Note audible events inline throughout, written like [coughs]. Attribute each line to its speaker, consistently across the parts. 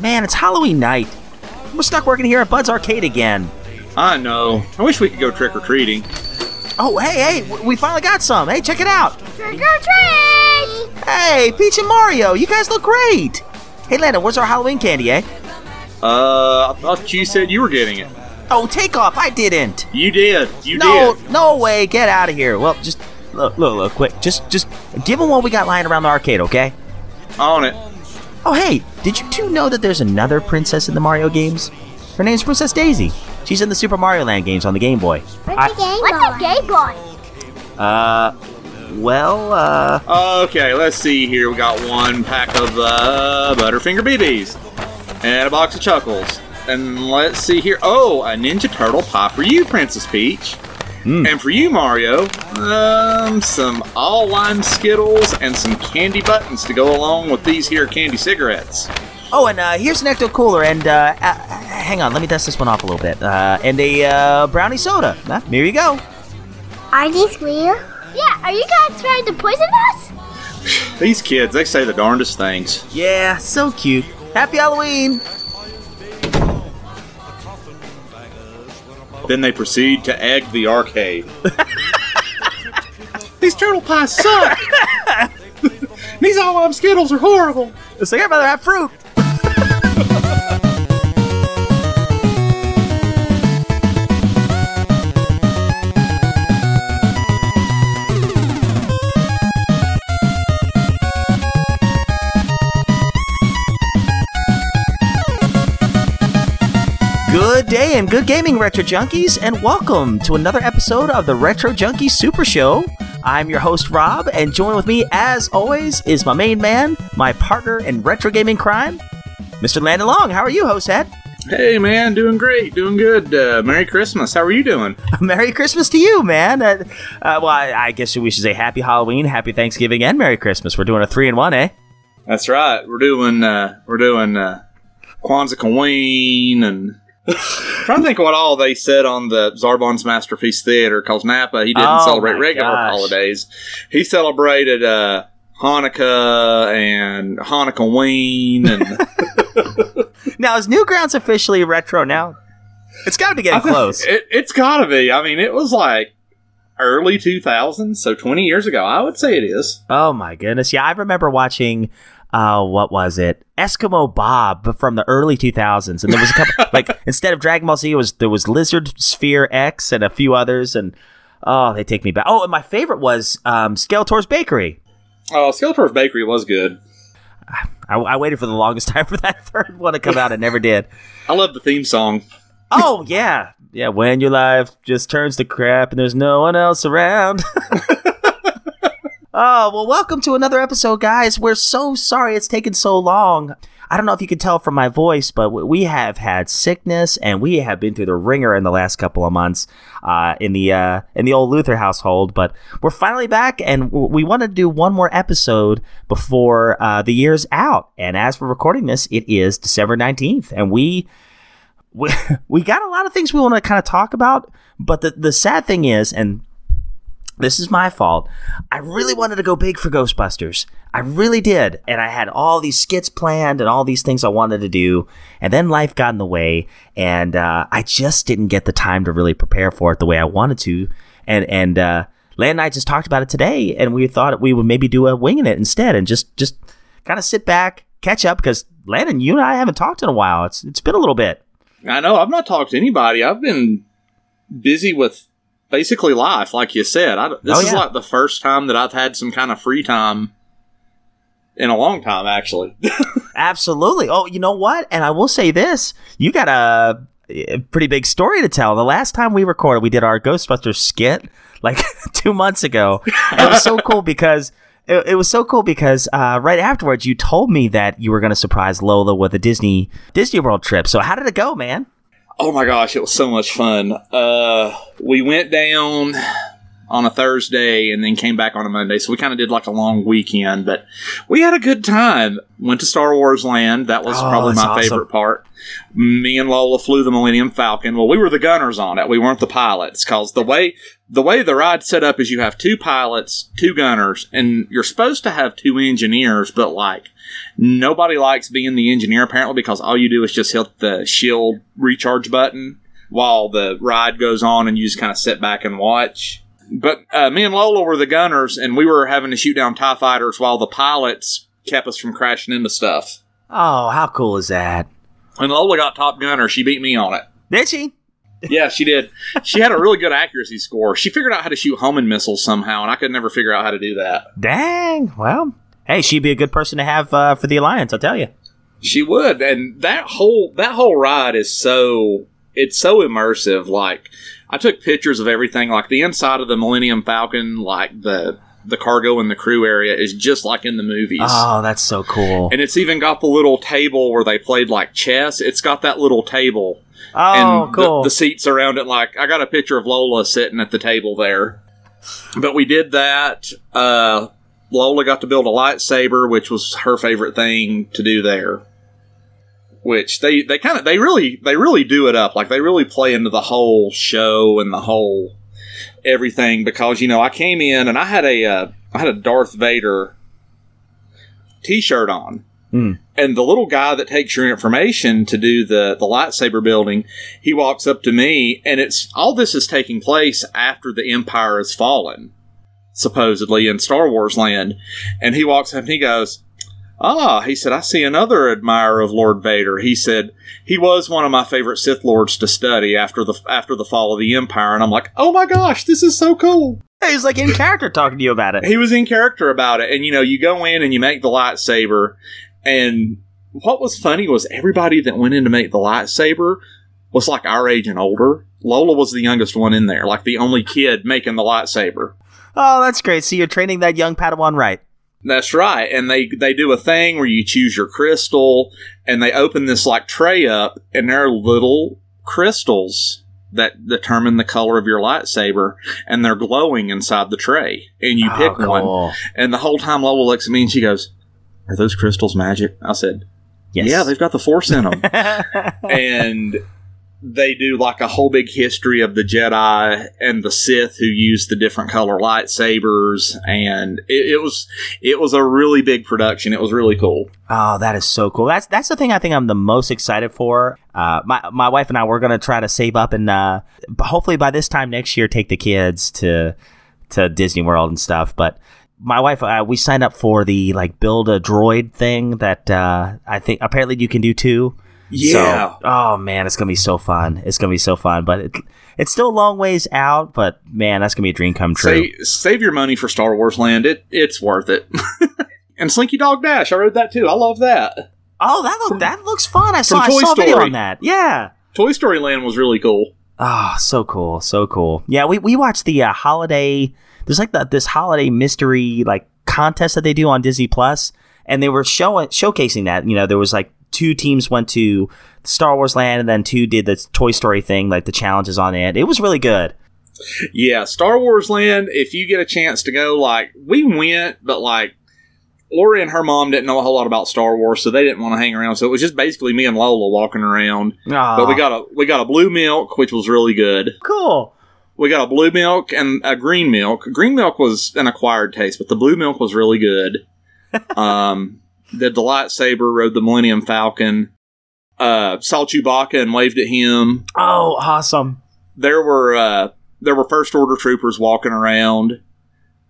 Speaker 1: Man, it's Halloween night. We're stuck working here at Bud's Arcade again.
Speaker 2: I know. I wish we could go trick or treating.
Speaker 1: Oh, hey, hey, we finally got some. Hey, check it out.
Speaker 3: Trick or treat!
Speaker 1: Hey, Peach and Mario, you guys look great. Hey, Lana, where's our Halloween candy, eh?
Speaker 2: Uh, I thought you said you were getting it.
Speaker 1: Oh, take off. I didn't.
Speaker 2: You did. You
Speaker 1: no,
Speaker 2: did.
Speaker 1: no No way. Get out of here. Well, just look, look, look, quick. Just, just give them what we got lying around the arcade, okay?
Speaker 2: On it.
Speaker 1: Oh, hey, did you two know that there's another princess in the Mario games? Her name's Princess Daisy. She's in the Super Mario Land games on the Game Boy.
Speaker 3: What's a Game What's a Game Boy?
Speaker 1: Uh, well, uh,
Speaker 2: Okay, let's see here. We got one pack of uh, Butterfinger BBs and a box of Chuckles. And let's see here. Oh, a Ninja Turtle pie for you, Princess Peach. And for you, Mario, um, some all lime Skittles and some candy buttons to go along with these here candy cigarettes.
Speaker 1: oh, and uh, here's an Ecto Cooler, and uh, uh, hang on, let me dust this one off a little bit. Uh, and a uh, brownie soda. Uh, here you go.
Speaker 3: Are these real? Yeah, are you guys trying to poison us?
Speaker 2: These kids, they say the darndest things.
Speaker 1: Yeah, so cute. Happy Halloween.
Speaker 2: Then they proceed to egg the arcade. [laughs] These turtle pies suck! [laughs] These all lime Skittles are horrible!
Speaker 1: It's like I'd rather have fruit. Good day and good gaming, Retro Junkies, and welcome to another episode of the Retro Junkie Super Show. I'm your host, Rob, and join with me, as always, is my main man, my partner in retro gaming crime, Mr. Landon Long. How are you, host head?
Speaker 2: Hey man, doing great, doing good. Uh, Merry Christmas. How are you doing? [laughs]
Speaker 1: Merry Christmas to you, man. Uh, uh, well, I, I guess we should say Happy Halloween, Happy Thanksgiving, and Merry Christmas. We're doing a three in one, eh?
Speaker 2: That's right. We're doing uh, we're doing uh, Kwanzaa Queen and trying to think what all they said on the Zarbon's Masterpiece Theater because Napa he didn't
Speaker 1: Oh,
Speaker 2: celebrate regular
Speaker 1: gosh.
Speaker 2: holidays. He celebrated uh, Hanukkah and Hanukkah Ween and [laughs]
Speaker 1: Now, is Newgrounds officially retro now? It's got to be getting close.
Speaker 2: It, it's got to be. I mean, it was like early 2000s, so 20 years ago. I would say it is.
Speaker 1: Oh my goodness! Yeah, I remember watching. Uh, what was it? Eskimo Bob from the early 2000s, and there was a couple. [laughs] like instead of Dragon Ball Z, it was there was Lizard Sphere X and a few others, and oh, they take me back. Oh, and my favorite was um, Skeletor's Bakery.
Speaker 2: Oh, Skeletor's Bakery was good.
Speaker 1: I, I waited for the longest [laughs] time for that third one to come out, and never did. [laughs]
Speaker 2: I love the theme song.
Speaker 1: Oh yeah, yeah. When your life just turns to crap and there's no one else around. Oh well, welcome to another episode, guys. We're so sorry it's taken so long. I don't know if you can tell from my voice, but we have had sickness and we have been through the ringer in the last couple of months uh, in the uh, in the old Luther household. But we're finally back, and we want to do one more episode before uh, the year's out. And as for recording this, it is December nineteenth, and we we, [laughs] we got a lot of things we want to kind of talk about, but the, the sad thing is, and this is my fault, I really wanted to go big for Ghostbusters. I really did. And I had all these skits planned and all these things I wanted to do. And then life got in the way, and uh, I just didn't get the time to really prepare for it the way I wanted to. And, and, uh, Lan and I just talked about it today, and we thought we would maybe do a winging it instead and just, just kind of sit back, catch up, because Landon, you and I haven't talked in a while. It's, it's been a little bit.
Speaker 2: I know. I've not talked to anybody. I've been busy with basically life, like you said. I, this
Speaker 1: Oh,
Speaker 2: is like the first time that I've had some kind of free time in a long time, actually. [laughs]
Speaker 1: Absolutely. Oh, you know what? And I will say this: you got a, a pretty big story to tell. The last time we recorded, we did our Ghostbusters skit like [laughs] two months ago. It was so cool [laughs] because. It, it was so cool because uh, right afterwards you told me that you were going to surprise Lola with a Disney Disney World trip. So how did it go, man?
Speaker 2: Oh my gosh, it was so much fun. Uh, we went down on a Thursday and then came back on a Monday. So we kind of did like a long weekend, but we had a good time. Went to Star Wars Land. That was
Speaker 1: Oh,
Speaker 2: probably my
Speaker 1: awesome.
Speaker 2: favorite part. Me and Lola flew the Millennium Falcon. Well, we were the gunners on it. We weren't the pilots because the way the way the ride's set up is you have two pilots, two gunners, and you're supposed to have two engineers, but like nobody likes being the engineer apparently because all you do is just hit the shield recharge button while the ride goes on and you just kind of sit back and watch. But uh, me and Lola were the gunners, and we were having to shoot down TIE fighters while the pilots kept us from crashing into stuff.
Speaker 1: Oh, how cool is that?
Speaker 2: And Lola got top gunner. She beat me on it.
Speaker 1: Did she?
Speaker 2: Yeah, she did. She had a really good accuracy score. She figured out how to shoot homing missiles somehow, and I could never figure out how to do that.
Speaker 1: Dang. Well, hey, she'd be a good person to have uh, for the alliance. I'll tell you.
Speaker 2: She would, and that whole that whole ride is so it's so immersive. Like I took pictures of everything, like the inside of the Millennium Falcon, like the the cargo and the crew area is just like in the movies.
Speaker 1: Oh, that's so cool.
Speaker 2: And it's even got the little table where they played like chess. It's got that little table
Speaker 1: Oh,
Speaker 2: and
Speaker 1: cool.
Speaker 2: the, the seats around it. Like I got a picture of Lola sitting at the table there. But we did that. Uh, Lola got to build a lightsaber, which was her favorite thing to do there. Which they they kind of they really they really do it up. Like they really play into the whole show and the whole everything because you know I came in and I had a uh, I had a Darth Vader T-shirt on.
Speaker 1: Hmm.
Speaker 2: And the little guy that takes your information to do the, the lightsaber building, he walks up to me, and it's all this is taking place after the Empire has fallen, supposedly in Star Wars land. And he walks up and he goes, Ah, he said, I see another admirer of Lord Vader. He said he was one of my favorite Sith Lords to study after the after the fall of the Empire. And I'm like, oh my gosh, this is so cool.
Speaker 1: Hey, He's like in character talking to you about it.
Speaker 2: He was in character about it. And you know, you go in and you make the lightsaber, and what was funny was everybody that went in to make the lightsaber was like our age and older. Lola was the youngest one in there, like the only kid making the lightsaber.
Speaker 1: Oh, that's great. So you're training that young Padawan right.
Speaker 2: That's right. And they they do a thing where you choose your crystal and they open this like tray up and there are little crystals that determine the color of your lightsaber and they're glowing inside the tray and you
Speaker 1: Oh,
Speaker 2: pick one and the whole time Lola looks at me and she goes, "Are those crystals magic?" I said,
Speaker 1: Yes.
Speaker 2: "Yeah, they've got the force in them." [laughs] and they do like a whole big history of the Jedi and the Sith who used the different color lightsabers, and it, it was it was a really big production. It was really cool.
Speaker 1: Oh, that is so cool. That's that's the thing I think I'm the most excited for. Uh, my my wife and I we're gonna try to save up and uh, hopefully by this time next year take the kids to to Disney World and stuff. But my wife uh, we signed up for the like build a droid thing that uh, I think apparently you can do too.
Speaker 2: Yeah.
Speaker 1: So, oh man, it's gonna be so fun. It's gonna be so fun. But it, it's still a long ways out. But man, that's gonna be a dream come true.
Speaker 2: Save, save your money for Star Wars Land. It it's worth it. [laughs] and Slinky Dog Dash, I rode that too. I love that.
Speaker 1: oh, that look that looks fun. I saw I saw a video on that. Yeah.
Speaker 2: Toy Story Land was really cool.
Speaker 1: Oh, so cool, so cool. Yeah, we, we watched the uh, holiday. There's like the, this holiday mystery like contest that they do on Disney Plus, and they were showing showcasing that. You know, there was like two teams went to Star Wars Land, and then two did the Toy Story thing, like the challenges on it. It was really good.
Speaker 2: Yeah, Star Wars Land, if you get a chance to go, like, we went, but like, Lori and her mom didn't know a whole lot about Star Wars, so they didn't want to hang around. So it was just basically me and Lola walking around.
Speaker 1: Oh,
Speaker 2: But we got a we got a blue milk, which was really good.
Speaker 1: cool.
Speaker 2: We got a blue milk and a green milk. Green milk was an acquired taste, but the blue milk was really good. [laughs] um, did the lightsaber, rode the Millennium Falcon, uh, saw Chewbacca and waved at him.
Speaker 1: Oh, awesome.
Speaker 2: there were uh, there were first order troopers walking around,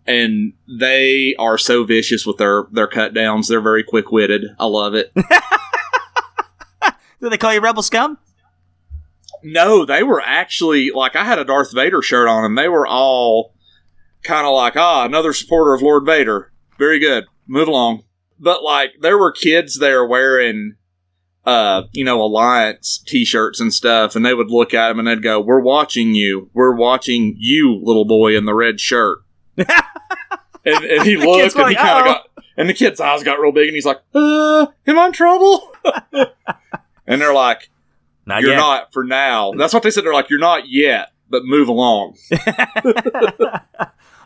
Speaker 2: and they are so vicious with their their cut downs. They're very quick witted. I love it. [laughs]
Speaker 1: Do they call you Rebel Scum?
Speaker 2: no, they were actually like I had a Darth Vader shirt on, and they were all kind of like ah another supporter of Lord Vader. Very good. Move along. But like there were kids there wearing. Uh, you know, alliance T-shirts and stuff, and they would look at him and they'd go, "We're watching you. We're watching you, little boy in the red shirt." [laughs] and, and he looked and he kind of got and the kid's eyes got real big and he's like uh am i in trouble [laughs] and they're like
Speaker 1: Not
Speaker 2: you're
Speaker 1: yet.
Speaker 2: not for now that's what they said they're like you're not yet but move along. [laughs]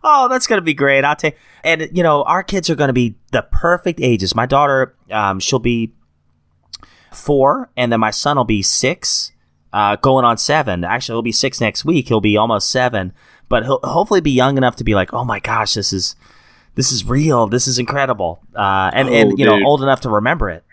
Speaker 1: oh, that's gonna be great. I'll take. And you know, our kids are gonna be the perfect ages. My daughter, um, she'll be four, and then my son will be six, uh, going on seven. Actually, he'll be six next week. He'll be almost seven, but he'll hopefully be young enough to be like, oh my gosh, this is this is real. This is incredible, uh, and
Speaker 2: Oh,
Speaker 1: and you know, old enough to remember it.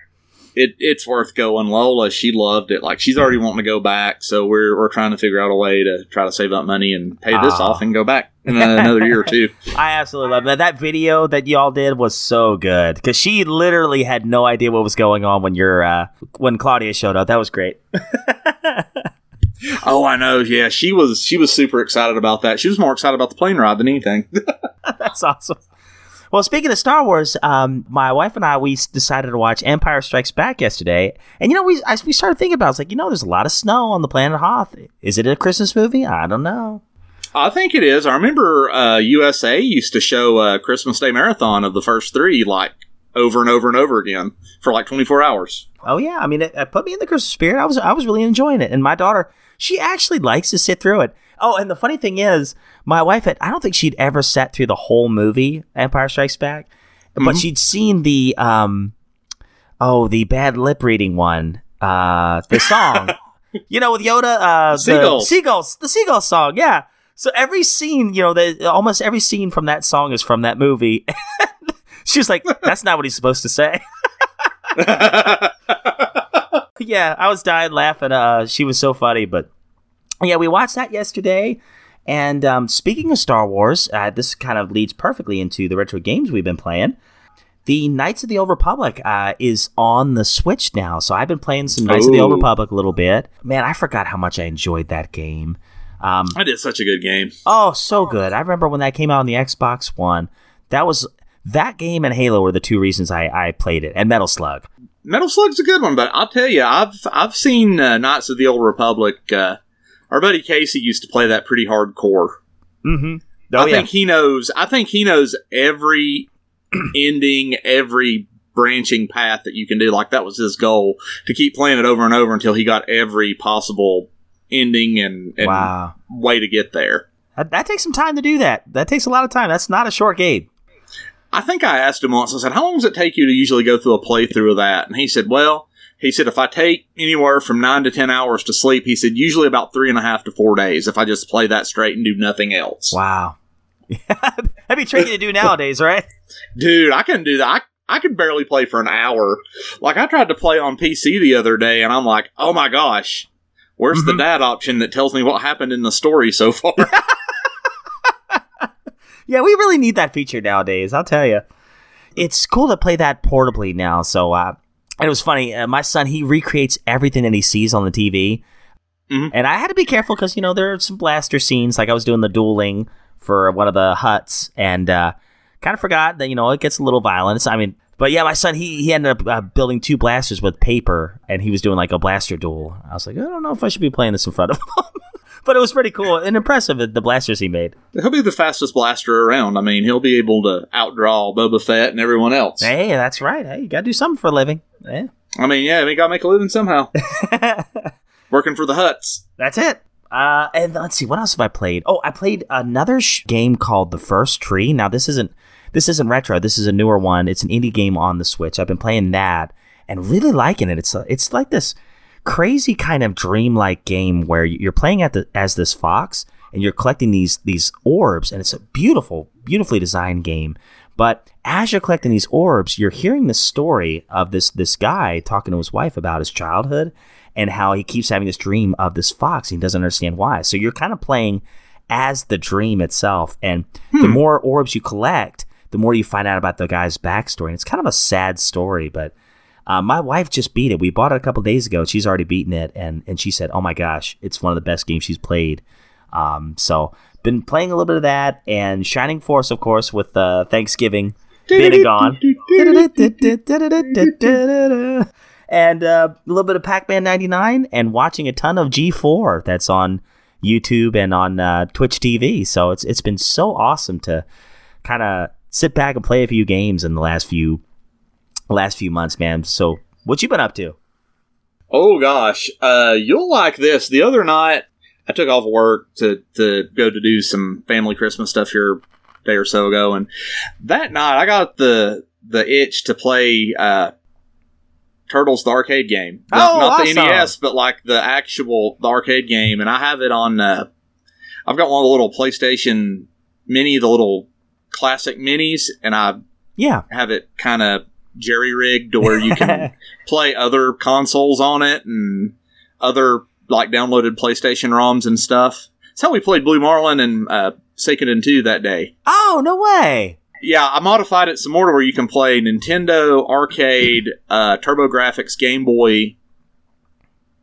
Speaker 2: It, it's worth going. Lola, she loved it. Like she's already wanting to go back, so we're we're trying to figure out a way to try to save up money and pay this
Speaker 1: Ah.
Speaker 2: off and go back [laughs] in another year or two. [laughs]
Speaker 1: I absolutely love that. That video that y'all did was so good because she literally had no idea what was going on when you're uh, when Claudia showed up. That was great. [laughs]
Speaker 2: Oh, I know. Yeah, she was she was super excited about that. She was more excited about the plane ride than anything.
Speaker 1: That's awesome. Well, speaking of Star Wars, um, my wife and I we decided to watch Empire Strikes Back yesterday, and you know we I, we started thinking about it. it's like you know there's a lot of snow on the planet Hoth. Is it a Christmas movie? I don't know.
Speaker 2: I think it is. I remember uh, USA used to show a Christmas Day marathon of the first three, like over and over and over again for like 24 hours.
Speaker 1: Oh yeah, I mean it, it put me in the Christmas spirit. I was I was really enjoying it, and my daughter she actually likes to sit through it. Oh, and the funny thing is, my wife had I don't think she'd ever sat through the whole movie Empire Strikes Back, but she'd seen the um oh the bad lip reading one uh the song [laughs] you know with Yoda uh
Speaker 2: Seagulls.
Speaker 1: the seagulls the seagull song yeah. So every scene, you know, the, almost every scene from that song is from that movie. [laughs] she was like, "That's not what he's supposed to say." [laughs] yeah, I was dying laughing. Uh, she was so funny, but yeah, we watched that yesterday. And um, speaking of Star Wars, uh, this kind of leads perfectly into the retro games we've been playing. The Knights of the Old Republic uh, is on the Switch now, so I've been playing some Knights of the Old Republic a little bit. Man, I forgot how much I enjoyed that game. Um,
Speaker 2: I did such a good game.
Speaker 1: Oh, so good. I remember when that came out on the Xbox One. That was that game and Halo were the two reasons I, I played it, and Metal Slug.
Speaker 2: Metal Slug's a good one, but I'll tell you, I've I've seen uh, Knights of the Old Republic. Uh, our buddy Casey used to play that pretty hardcore.
Speaker 1: Mm-hmm. Oh,
Speaker 2: I
Speaker 1: yeah.
Speaker 2: think he knows. I think he knows every [clears throat] ending, every branching path that you can do. Like that was his goal to keep playing it over and over until he got every possible ending and, and
Speaker 1: wow.
Speaker 2: way to get there.
Speaker 1: That, that takes some time to do that. That takes a lot of time. That's not a short game.
Speaker 2: I think I asked him once. I said, "How long does it take you to usually go through a playthrough of that?" And he said, "Well." He said, if I take anywhere from nine to ten hours to sleep, he said, usually about three and a half to four days if I just play that straight and do nothing else.
Speaker 1: Wow. [laughs] That'd be tricky to do nowadays, right?
Speaker 2: Dude, I couldn't do that. I, I could barely play for an hour. Like, I tried to play on PC the other day, and I'm like, oh my gosh, where's the
Speaker 1: Mhm.
Speaker 2: dad option that tells me what happened in the story so far? [laughs]
Speaker 1: Yeah, we really need that feature nowadays. I'll tell you. It's cool to play that portably now. So, uh, it was funny. Uh, my son he recreates everything that he sees on the TV,
Speaker 2: Mhm.
Speaker 1: and I had to be careful because you know there are some blaster scenes. Like I was doing the dueling for one of the Hutts, and uh, kind of forgot that you know it gets a little violent. I mean, but yeah, my son he he ended up uh, building two blasters with paper, and he was doing like a blaster duel. I was like, I don't know if I should be playing this in front of him. [laughs] But it was pretty cool and impressive the blasters he made.
Speaker 2: He'll be the fastest blaster around. I mean, he'll be able to outdraw Boba Fett and everyone else.
Speaker 1: Hey, that's right. Hey, you gotta do something for a living. Yeah.
Speaker 2: I mean, yeah, we gotta make a living somehow. [laughs] Working for the Hutts.
Speaker 1: That's it. Uh, and let's see, what else have I played? Oh, I played another sh- game called The First Tree. Now this isn't this isn't retro. This is a newer one. It's an indie game on the Switch. I've been playing that and really liking it. It's it's like this crazy kind of dreamlike game where you're playing at the as this fox and you're collecting these these orbs and it's a beautiful beautifully designed game but as you're collecting these orbs you're hearing the story of this this guy talking to his wife about his childhood and how he keeps having this dream of this fox and he doesn't understand why so you're kind of playing as the dream itself and hmm. the more orbs you collect the more you find out about the guy's backstory and it's kind of a sad story but uh, my wife just beat it. We bought it a couple days ago. She's already beaten it, and and she said, "Oh my gosh, it's one of the best games she's played." Um, so been playing a little bit of that, and Shining Force, of course, with uh, Thanksgiving being gone, [laughs] and uh, a little bit of Pac-Man '99, and watching a ton of G4 that's on YouTube and on uh, Twitch TV. So it's it's been so awesome to kind of sit back and play a few games in the last few last few months, man. So, what you been up to?
Speaker 2: Oh gosh, uh, you'll like this. The other night, I took off work to to go to do some family Christmas stuff here a day or so ago, and that night I got the the itch to play uh, Turtles the arcade game. Not,
Speaker 1: Oh,
Speaker 2: not the. NES, but like the actual the arcade game, and I have it on. Uh, I've got one of the little PlayStation Mini, the little classic minis, and I
Speaker 1: Yeah.
Speaker 2: have it kind of jerry rigged to where you can [laughs] play other consoles on it and other like downloaded PlayStation ROMs and stuff. That's how we played Blue Marlin and uh, Suikoden 2 that day.
Speaker 1: oh, no way.
Speaker 2: Yeah, I modified it some more to where you can play Nintendo, arcade, uh, TurboGrafx, Game Boy,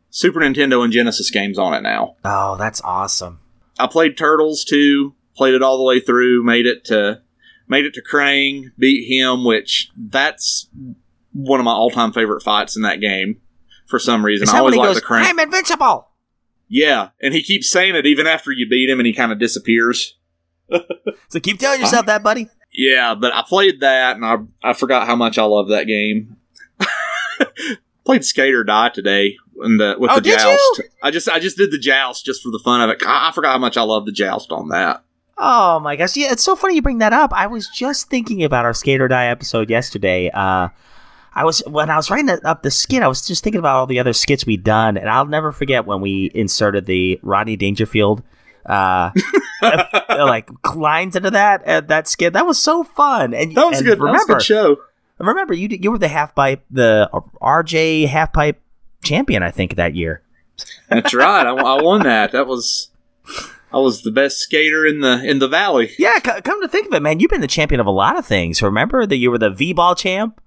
Speaker 2: Super Nintendo, and Genesis games on it now.
Speaker 1: Oh, that's awesome.
Speaker 2: I played Turtles too, played it all the way through, made it to made it to Krang, beat him, which that's one of my all time favorite fights in that game for some reason. I always like the Krang.
Speaker 1: I'm invincible?
Speaker 2: Yeah, and he keeps saying it even after you beat him and he kind of disappears. [laughs]
Speaker 1: So keep telling yourself that, buddy.
Speaker 2: Yeah, but I played that and I I forgot how much I love that game. [laughs] played Skate or Die today in the with
Speaker 1: Oh,
Speaker 2: the joust.
Speaker 1: you?
Speaker 2: I just I just did the joust just for the fun of it. I I forgot how much I love the joust on that.
Speaker 1: Oh my gosh! Yeah, it's so funny you bring that up. I was just thinking about our Skate or Die episode yesterday. Uh, I was when I was writing up the skit, I was just thinking about all the other skits we'd done, and I'll never forget when we inserted the Rodney Dangerfield, uh, [laughs] like lines into that uh, that skit. That was so fun, and
Speaker 2: That was a good.
Speaker 1: Remember,
Speaker 2: a good show.
Speaker 1: remember you you were the half pipe, the RJ half pipe champion, I think that year.
Speaker 2: That's right. I, I won that. That was I was the best skater in the in the valley. [laughs]
Speaker 1: Yeah, c- come to think of it, man, you've been the champion of a lot of things. Remember that you were the V ball champ.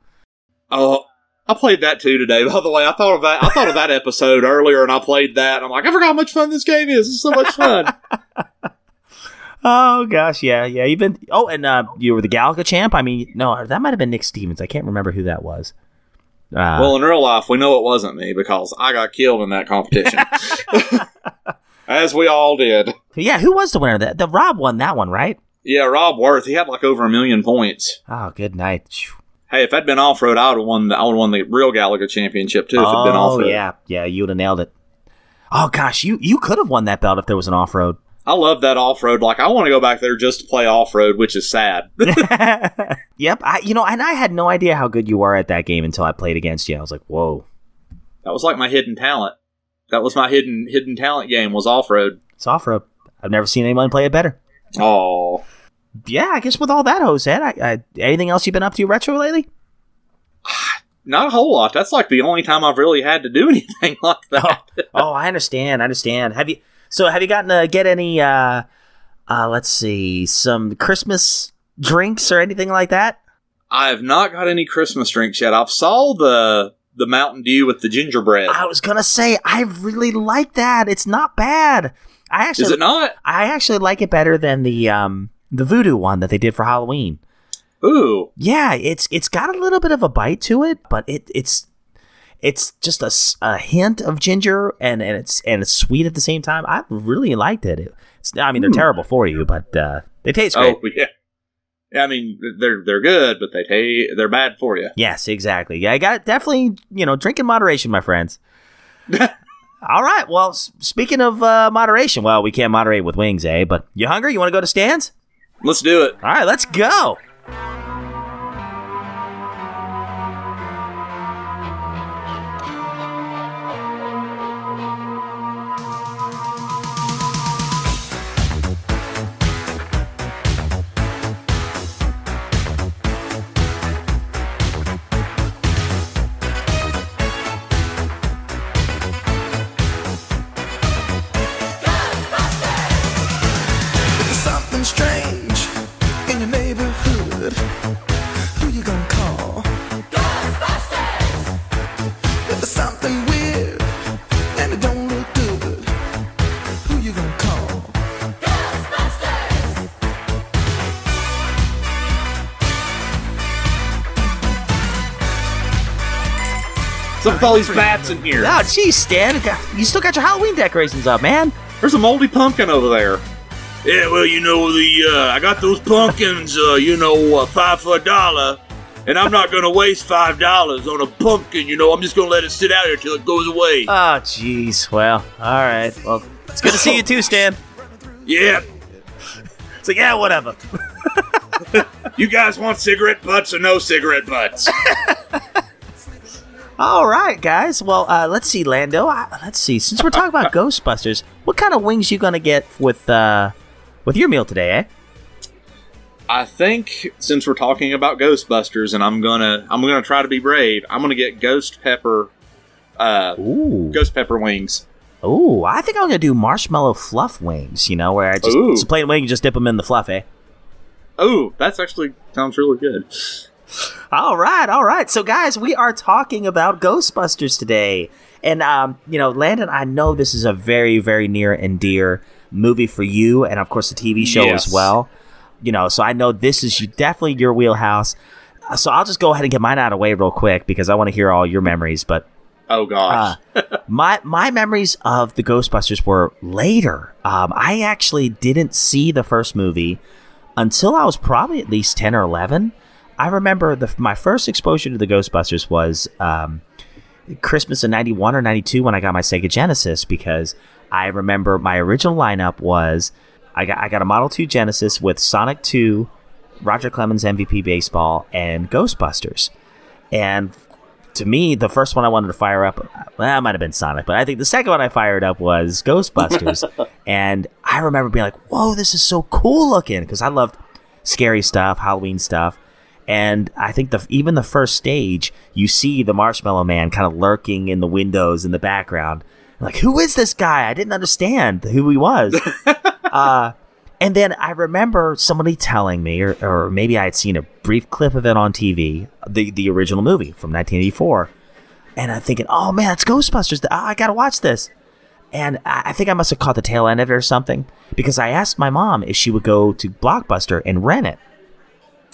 Speaker 2: Oh, I played that too today. [laughs] By the way, I thought of that. I thought of that episode earlier, and I played that. And I'm like, I forgot how much fun this game is. It's so much fun. [laughs]
Speaker 1: Oh gosh, yeah, yeah. You've been. Oh, and uh, you were the Galaga champ. I mean, no, that might have been Nick Stevens. I can't remember who that was. Uh,
Speaker 2: well, in real life, we know it wasn't me because I got killed in that competition, as we all did.
Speaker 1: yeah, who was the winner? The, the Rob won that one, right?
Speaker 2: Yeah, Rob Worth. He had like over a million points.
Speaker 1: Oh, good night.
Speaker 2: Hey, if I'd been off road, I would have won. The, I would have won the real Galaga championship too. If it'd been
Speaker 1: oh
Speaker 2: off road.
Speaker 1: yeah, yeah, you would have nailed it. Oh gosh, you you could have won that belt if there was an off road.
Speaker 2: I love that off road. Like I want to go back there just to play off road, which is sad. [laughs] [laughs]
Speaker 1: yep, I you know, and I had no idea how good you were at that game until I played against you. I was like, whoa,
Speaker 2: That was like my hidden talent. That was my hidden hidden talent game was off road.
Speaker 1: it's off road. I've never seen anyone play it better.
Speaker 2: Oh,
Speaker 1: Yeah, I guess with all that, Jose, I, I, anything else you've been up to retro lately? [sighs]
Speaker 2: not a whole lot. That's like the only time I've really had to do [laughs] anything like that.
Speaker 1: oh, I understand. I understand. Have you? So, have you gotten to get any? uh uh Let's see, some Christmas drinks or anything like that?
Speaker 2: I have not got any Christmas drinks yet. I've saw the the Mountain Dew with the gingerbread.
Speaker 1: I was gonna say I really like that. It's not bad. I actually,
Speaker 2: Is it not?
Speaker 1: I actually like it better than the um the voodoo one that they did for Halloween.
Speaker 2: Ooh,
Speaker 1: Yeah, it's it's got a little bit of a bite to it, but it it's it's just a, a hint of ginger and, and it's and it's sweet at the same time. I really liked it. It's I mean they're terrible for you, but uh, they taste great.
Speaker 2: oh yeah. I mean they're they're good, but they they're bad for you.
Speaker 1: Yes, exactly. Yeah, I got definitely you know drink in moderation, my friends. [laughs] All right. Well, s- speaking of uh, moderation, well, we can't moderate with wings, eh? But you hungry? You want to go to stands?
Speaker 2: Let's do it.
Speaker 1: All right, let's go.
Speaker 2: All these bats in here?
Speaker 1: Oh, geez, Stan, you still got your Halloween decorations up, man.
Speaker 2: There's a moldy pumpkin over there. Yeah, well, you know the uh, I got those pumpkins, uh, you know, uh, five for a dollar, and I'm not gonna waste five dollars on a pumpkin. You know, I'm just gonna let it sit out here till it goes away.
Speaker 1: Oh, jeez. Well, all right. Well, It's good to see you too, Stan.
Speaker 2: Yeah.
Speaker 1: It's like, yeah, whatever. [laughs]
Speaker 2: You guys want cigarette butts or no cigarette butts? [laughs]
Speaker 1: All right, guys. Well, uh, let's see, Lando. Uh, let's see. Since we're talking about [laughs] Ghostbusters, what kind of wings you gonna get with uh, with your meal today, eh?
Speaker 2: I think since we're talking about Ghostbusters, and I'm gonna I'm gonna try to be brave. I'm gonna get ghost pepper, uh,
Speaker 1: Ooh.
Speaker 2: ghost pepper wings.
Speaker 1: Ooh, I think I'm gonna do marshmallow fluff wings. You know, where I just
Speaker 2: Ooh.
Speaker 1: it's a plain wing, you just dip them in the fluff, eh?
Speaker 2: Oh, that's actually sounds really good.
Speaker 1: All right, all right. So, guys, we are talking about Ghostbusters today, and um, you know, Landon, I know this is a very, very near and dear movie for you, and of course the TV show
Speaker 2: Yes.
Speaker 1: as well. You know, so I know this is definitely your wheelhouse. Uh, So I'll just go ahead and get mine out of the way real quick because I want to hear all your memories. But
Speaker 2: Oh gosh.
Speaker 1: my my memories of the Ghostbusters were later. Um, I actually didn't see the first movie until I was probably at least ten or eleven. I remember the my first exposure to the Ghostbusters was um, Christmas of '91 or '92 when I got my Sega Genesis because I remember my original lineup was I got I got a Model 2 Genesis with Sonic 2, Roger Clemens MVP baseball, and Ghostbusters. And to me, the first one I wanted to fire up, well, it might have been Sonic, but I think the second one I fired up was Ghostbusters. [laughs] and I remember being like, whoa, this is so cool looking because I loved scary stuff, Halloween stuff. And I think the even the first stage, you see the Marshmallow Man kind of lurking in the windows in the background. like, who is this guy? I didn't understand who he was. [laughs] uh, and then I remember somebody telling me, or, or maybe I had seen a brief clip of it on TV, the, the original movie from 1984. And I'm thinking, oh man, it's Ghostbusters. Oh, I gotta watch this. And I I think I must have caught the tail end of it or something because I asked my mom if she would go to Blockbuster and rent it.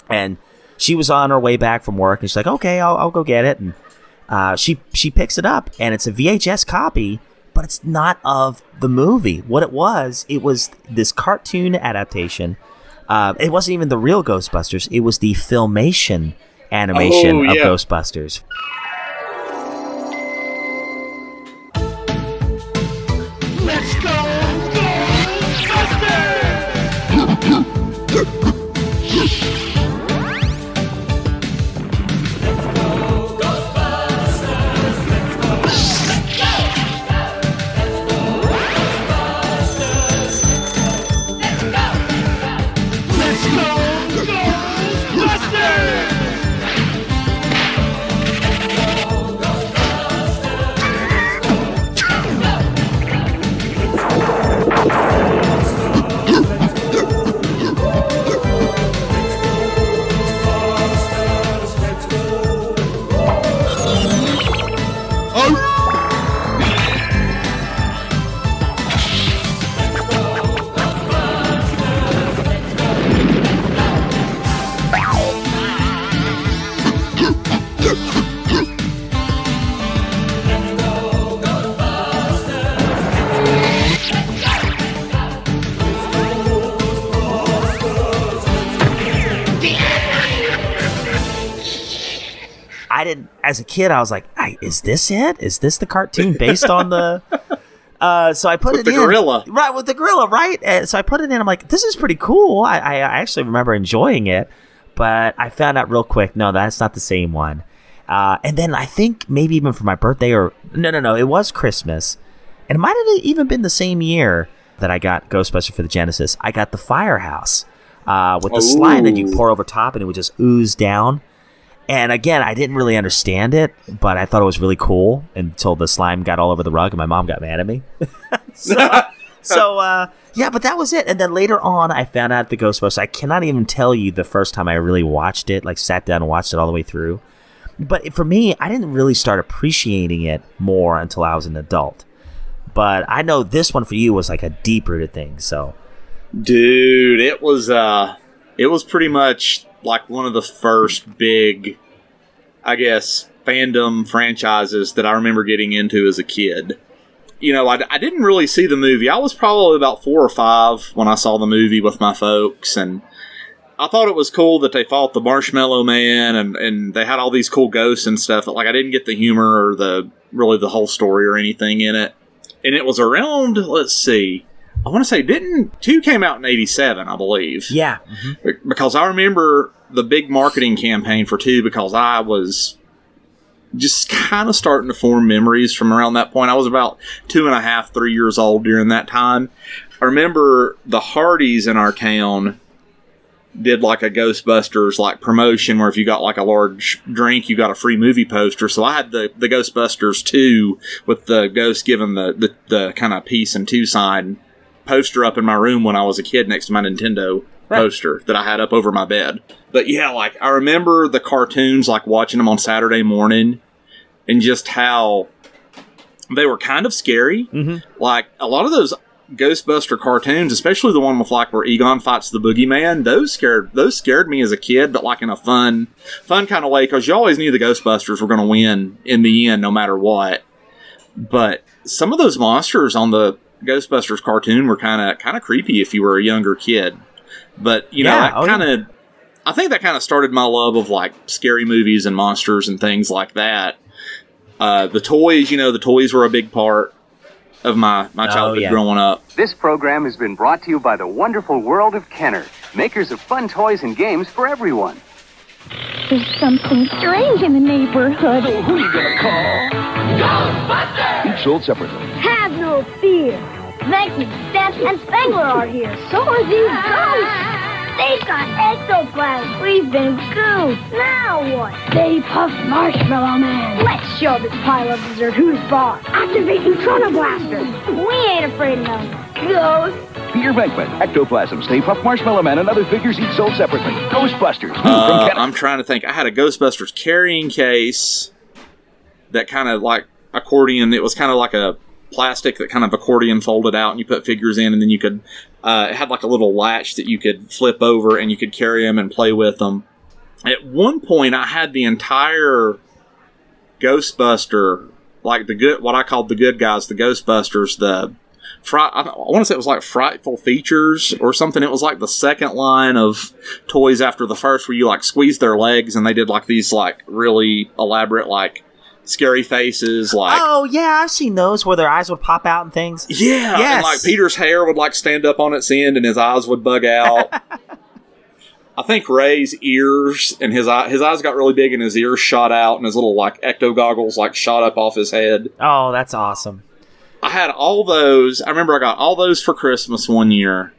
Speaker 1: And she was on her way back from work and she's like, okay, I'll, I'll go get it. And uh, she, she picks it up and it's a VHS copy, but it's not of the movie. What it was, it was this cartoon adaptation. Uh, it wasn't even the real Ghostbusters, it was the filmation animation
Speaker 2: Oh,
Speaker 1: of
Speaker 2: yeah.
Speaker 1: Ghostbusters.
Speaker 4: Let's
Speaker 1: Didn't, as a kid, I was like, I, is this it? Is this the cartoon based on the. [laughs] Uh, so I put
Speaker 2: With
Speaker 1: it
Speaker 2: the
Speaker 1: in.
Speaker 2: gorilla.
Speaker 1: Right, with the gorilla, right? And so I put it in. I'm like, this is pretty cool. I, I, actually remember enjoying it, but I found out real quick, no, that's not the same one. Uh, and then I think maybe even for my birthday or. No, no, no, it was Christmas. And it might have even been the same year that I got Ghostbuster for the Genesis. I got the Firehouse uh, with the slime that you pour over top and it would just ooze down. And again, I didn't really understand it, but I thought it was really cool until the slime got all over the rug and my mom got mad at me. [laughs] so, so uh, yeah, but that was it. And then later on, I found out the Ghostbusters. I cannot even tell you the first time I really watched it, like sat down and watched it all the way through. But for me, I didn't really start appreciating it more until I was an adult. But I know this one for you was like a deep rooted thing. So
Speaker 2: Dude, it was uh it was pretty much like one of the first big I guess fandom franchises that I remember getting into as a kid. You know, I, I didn't really see the movie. I was probably about four or five when I saw the movie with my folks, and I thought it was cool that they fought the Marshmallow Man and, and they had all these cool ghosts and stuff. But like, I didn't get the humor or the really the whole story or anything in it. and it was around. Let's see. I want to say didn't two came out in '87, I believe.
Speaker 1: Yeah.
Speaker 2: because I remember the big marketing campaign for two because I was just kind of starting to form memories from around that point. I was about two and a half, three years old during that time. I remember the Hardee's in our town did like a Ghostbusters like promotion where if you got like a large drink, you got a free movie poster. So I had the, the Ghostbusters 2 with the ghost giving the, the, the kind of peace and two sign poster up in my room when I was a kid next to my Nintendo poster that I had up over my bed. But yeah, like I remember the cartoons, like watching them on Saturday morning and just how they were kind of scary. Mm-hmm. Like a lot of those Ghostbuster cartoons, especially the one with like where Egon fights the boogeyman, those scared those scared me as a kid, but like in a fun, fun kind of way because you always knew the Ghostbusters were going to win in the end, no matter what. But some of those monsters on the Ghostbusters cartoon were kind of kind of creepy if you were a younger kid. But you know,
Speaker 1: Yeah,
Speaker 2: that
Speaker 1: oh,
Speaker 2: kind of, I think that kind of started my love of like scary movies and monsters and things like that. Uh, the toys, you know, the toys were a big part of my my childhood
Speaker 1: Oh, yeah.
Speaker 2: growing up.
Speaker 5: This program has been brought to you by the wonderful world of Kenner, makers of fun toys and games for everyone.
Speaker 6: There's something strange in the neighborhood.
Speaker 4: Who are you gonna call? Ghostbusters! Each sold separately.
Speaker 3: Have no fear. Vecna, Steph, and Spengler are here. So are these ghosts. They've got ectoplasm. We've been goofed. Now what? Stay Puft Marshmallow Man. Let's show this pile of dessert who's boss. Activate Neutrona Blaster. We ain't afraid of no ghosts.
Speaker 7: Peter Venkman, Ectoplasm, Stay Puft Marshmallow Man, and other figures each sold separately. Ghostbusters,
Speaker 2: Uh,
Speaker 7: from
Speaker 2: I'm trying to think. I had a Ghostbusters carrying case that kind of like accordion. It was kind of like a plastic that kind of accordion folded out, and you put figures in, and then you could. Uh, it had like a little latch that you could flip over, and you could carry them and play with them. At one point, I had the entire Ghostbuster, like the good, what I called the good guys, the Ghostbusters, the Fri- I, want to say it was like Frightful Features or something. It was like the second line of toys after the first, where you like squeeze their legs and they did like these like really elaborate like scary faces, like
Speaker 1: Oh yeah, I've seen those where their eyes would pop out and things.
Speaker 2: yeah,
Speaker 1: Yes.
Speaker 2: and like Peter's hair would like stand up on its end and his eyes would bug out. [laughs] I think Ray's ears and his eye, his eyes got really big and his ears shot out and his little like ecto goggles like shot up off his head.
Speaker 1: Oh, that's awesome.
Speaker 2: I had all those. I remember I got all those for Christmas one year.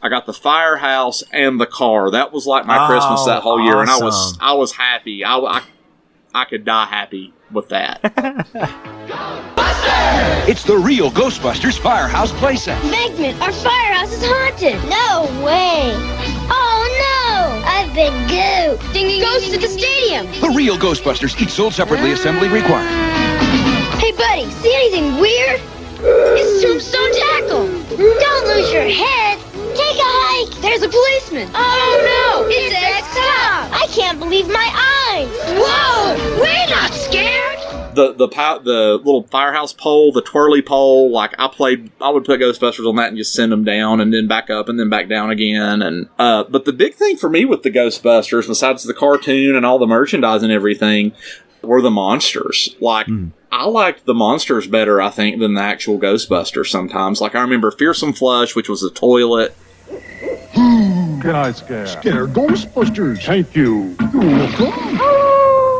Speaker 2: I got the firehouse and the car. That was like my
Speaker 1: Oh,
Speaker 2: Christmas that whole year, and I was. I was happy. I, I I could die happy with that. [laughs]
Speaker 7: It's the real Ghostbusters Firehouse playset.
Speaker 3: Megman, our firehouse is haunted. No way. Oh no! I've been gooped. Ding, ding, Ghost to the stadium.
Speaker 7: The real Ghostbusters, each sold separately, assembly required.
Speaker 3: Hey, buddy, see anything weird? It's Tombstone Tackle. Don't lose your head. Take a hike. There's a policeman. Oh no! It's X-Cop. I can't believe my eyes. Whoa! We're not scared.
Speaker 2: the the the little firehouse pole, the twirly pole. Like I played, I would put Ghostbusters on that and just send them down, and then back up, and then back down again. And uh, but the big thing for me with the Ghostbusters, besides the cartoon and all the merchandise and everything, were the monsters. Like. I liked the monsters better, I think, than the actual Ghostbusters sometimes. Like, I remember Fearsome Flush, which was a toilet. [sighs] [laughs]
Speaker 4: Can I scare? Scare Ghostbusters. Thank you. You're welcome.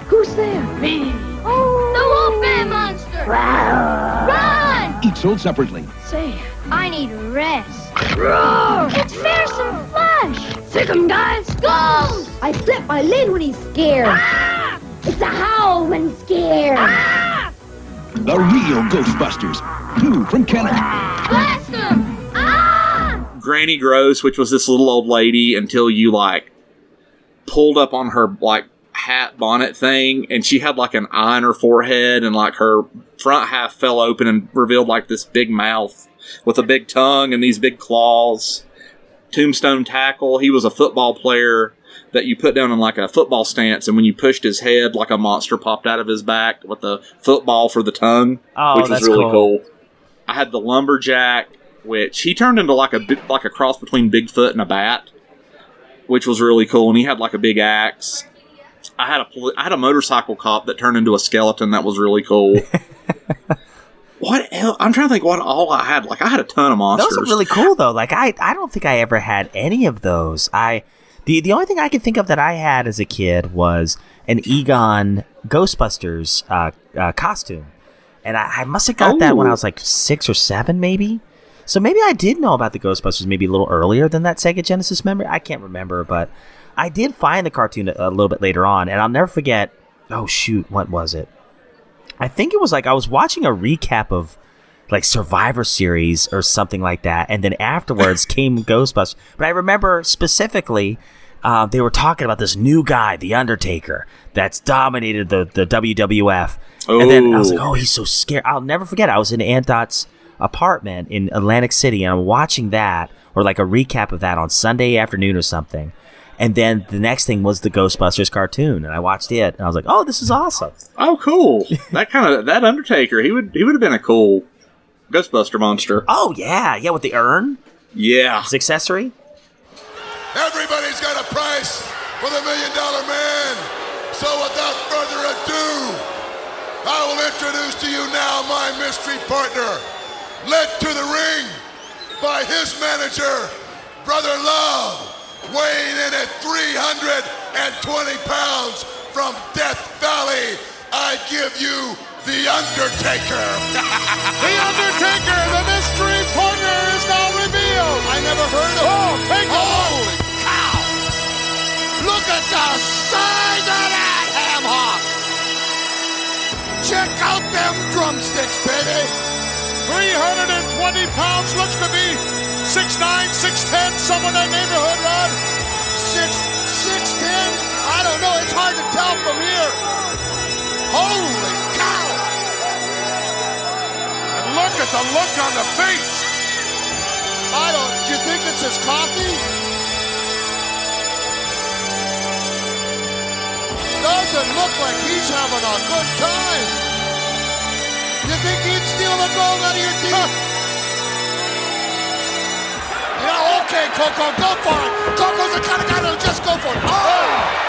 Speaker 3: Who's there? Me. The Wolfman Monster. Run!
Speaker 7: Each sold separately.
Speaker 3: Say, I need rest. Roar! It's Fearsome Flush! Sick 'em, guys! Go! I flip my lid when he's scared. It's a howl when he's scared.
Speaker 7: The real Ghostbusters, new from Kenner.
Speaker 3: Blast him! Ah!
Speaker 2: Granny Gross, which was this little old lady until you like pulled up on her like hat bonnet thing, and she had like an eye on her forehead, and like her front half fell open and revealed like this big mouth with a big tongue and these big claws. Tombstone tackle. He was a football player that you put down in like a football stance, and when you pushed his head, like a monster popped out of his back with the football for the tongue,
Speaker 1: Oh,
Speaker 2: which was really
Speaker 1: cool.
Speaker 2: cool. I had the lumberjack, which he turned into like a like a cross between Bigfoot and a bat, which was really cool. And he had like a big axe. I had a I had a motorcycle cop that turned into a skeleton. That was really cool. [laughs] what else? I'm trying to think what all I had. Like I had a ton of monsters.
Speaker 1: Those are really cool though. Like I, I don't think I ever had any of those. I, the the only thing I can think of that I had as a kid was an Egon Ghostbusters uh, uh, costume, and I, I must have got that when I
Speaker 2: Oh.
Speaker 1: was like six or seven, maybe. So maybe I did know about the Ghostbusters maybe a little earlier than that Sega Genesis memory. I can't remember, but I did find the cartoon a, a little bit later on, and I'll never forget. Oh shoot, what was it? I think it was like I was watching a recap of like Survivor Series or something like that, and then afterwards [laughs] came Ghostbusters. But I remember specifically uh, they were talking about this new guy, the Undertaker, that's dominated the the WWF. And then I was like,
Speaker 2: Oh.
Speaker 1: oh, he's so scary. I'll never forget. I was in Aunt Dot's apartment in Atlantic City, and I'm watching that or like a recap of that on Sunday afternoon or something. And then the next thing was the Ghostbusters cartoon, and I watched it, and I was like, "Oh, this is awesome!"
Speaker 2: Oh, cool. [laughs] that kind of that Undertaker. He would he would have been a cool Ghostbuster monster.
Speaker 1: Oh yeah, yeah, with the urn,
Speaker 2: Yeah.
Speaker 1: his accessory.
Speaker 8: Everybody's got a price for the million dollar man. So without further ado, I will introduce to you now my mystery partner, led to the ring by his manager, Brother Love, weighing in at 320 pounds from Death Valley. I give you the Undertaker. [laughs]
Speaker 9: The Undertaker, the mystery partner, is now revealed.
Speaker 8: I never heard of him.
Speaker 9: Oh, take a
Speaker 8: Holy
Speaker 9: look.
Speaker 8: cow! Look at the size of that ham hock! Check out them drumsticks, baby!
Speaker 9: 320 pounds, looks to be 6'9", 6'10", somewhere in that neighborhood, Rod.
Speaker 8: Six, six ten? I don't know. It's hard to tell from here. Holy cow!
Speaker 9: And look at the look on the face.
Speaker 8: I don't. Do you think it's his coffee? Doesn't look like he's having a good time. You think he'd steal the gold out of your team? Yeah, okay, Koko, go for it. Koko's the kind of guy that'll just go for it. Oh!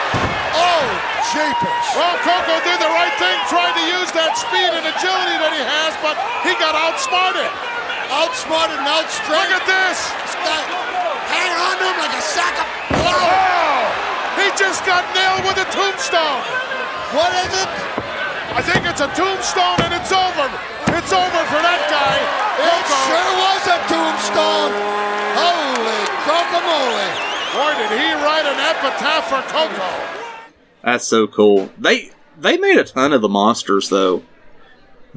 Speaker 8: Oh, jeepers.
Speaker 9: Well, Koko did the right thing, trying to use that speed and agility that he has, but he got outsmarted.
Speaker 8: Outsmarted and outstrength.
Speaker 9: Look at this.
Speaker 8: This guy hang on to him like a sack of...
Speaker 9: Oh, he just got nailed with a tombstone.
Speaker 8: What is it?
Speaker 9: I think it's a tombstone and it's over. It's over for that guy.
Speaker 8: It
Speaker 9: Koko.
Speaker 8: sure was a tombstone. Holy guacamole.
Speaker 9: Boy, did he write an epitaph for Koko.
Speaker 2: That's so cool. They they made a ton of the monsters though.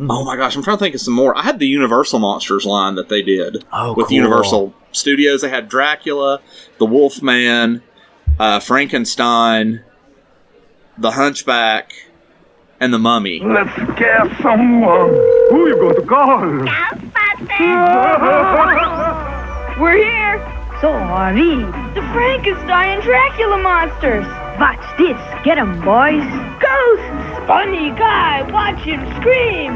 Speaker 2: Oh my gosh, I'm trying to think of some more. I had the Universal Monsters line that they did
Speaker 1: Oh,
Speaker 2: with
Speaker 1: cool.
Speaker 2: Universal Studios. They had Dracula, the Wolfman, uh, Frankenstein, the Hunchback, and the Mummy.
Speaker 4: Let's scare someone. Who are you going to call? Ghostbusters!
Speaker 6: We're here. So are we. The Frankenstein and Dracula monsters. Watch this. Get 'em, boys. Ghosts. Funny guy. Watch him scream.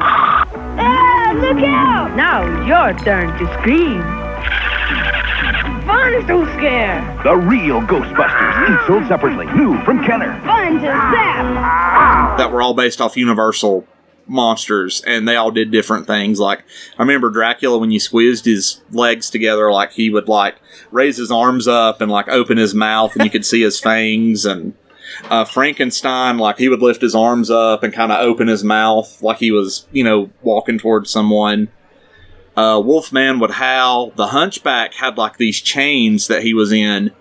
Speaker 6: Ah, look out. Now your turn to scream. Fun to scare.
Speaker 7: The real Ghostbusters, each sold separately. New from Kenner.
Speaker 6: Fun to zap.
Speaker 2: that were all based off Universal monsters, and they all did different things. Like I remember Dracula when you squeezed his legs together, like he would like raise his arms up and like open his mouth, and you could see his [laughs] fangs. And uh, Frankenstein, like he would lift his arms up and kind of open his mouth, like he was, you know, walking towards someone. Uh, Wolfman would howl. The Hunchback had like these chains that he was in.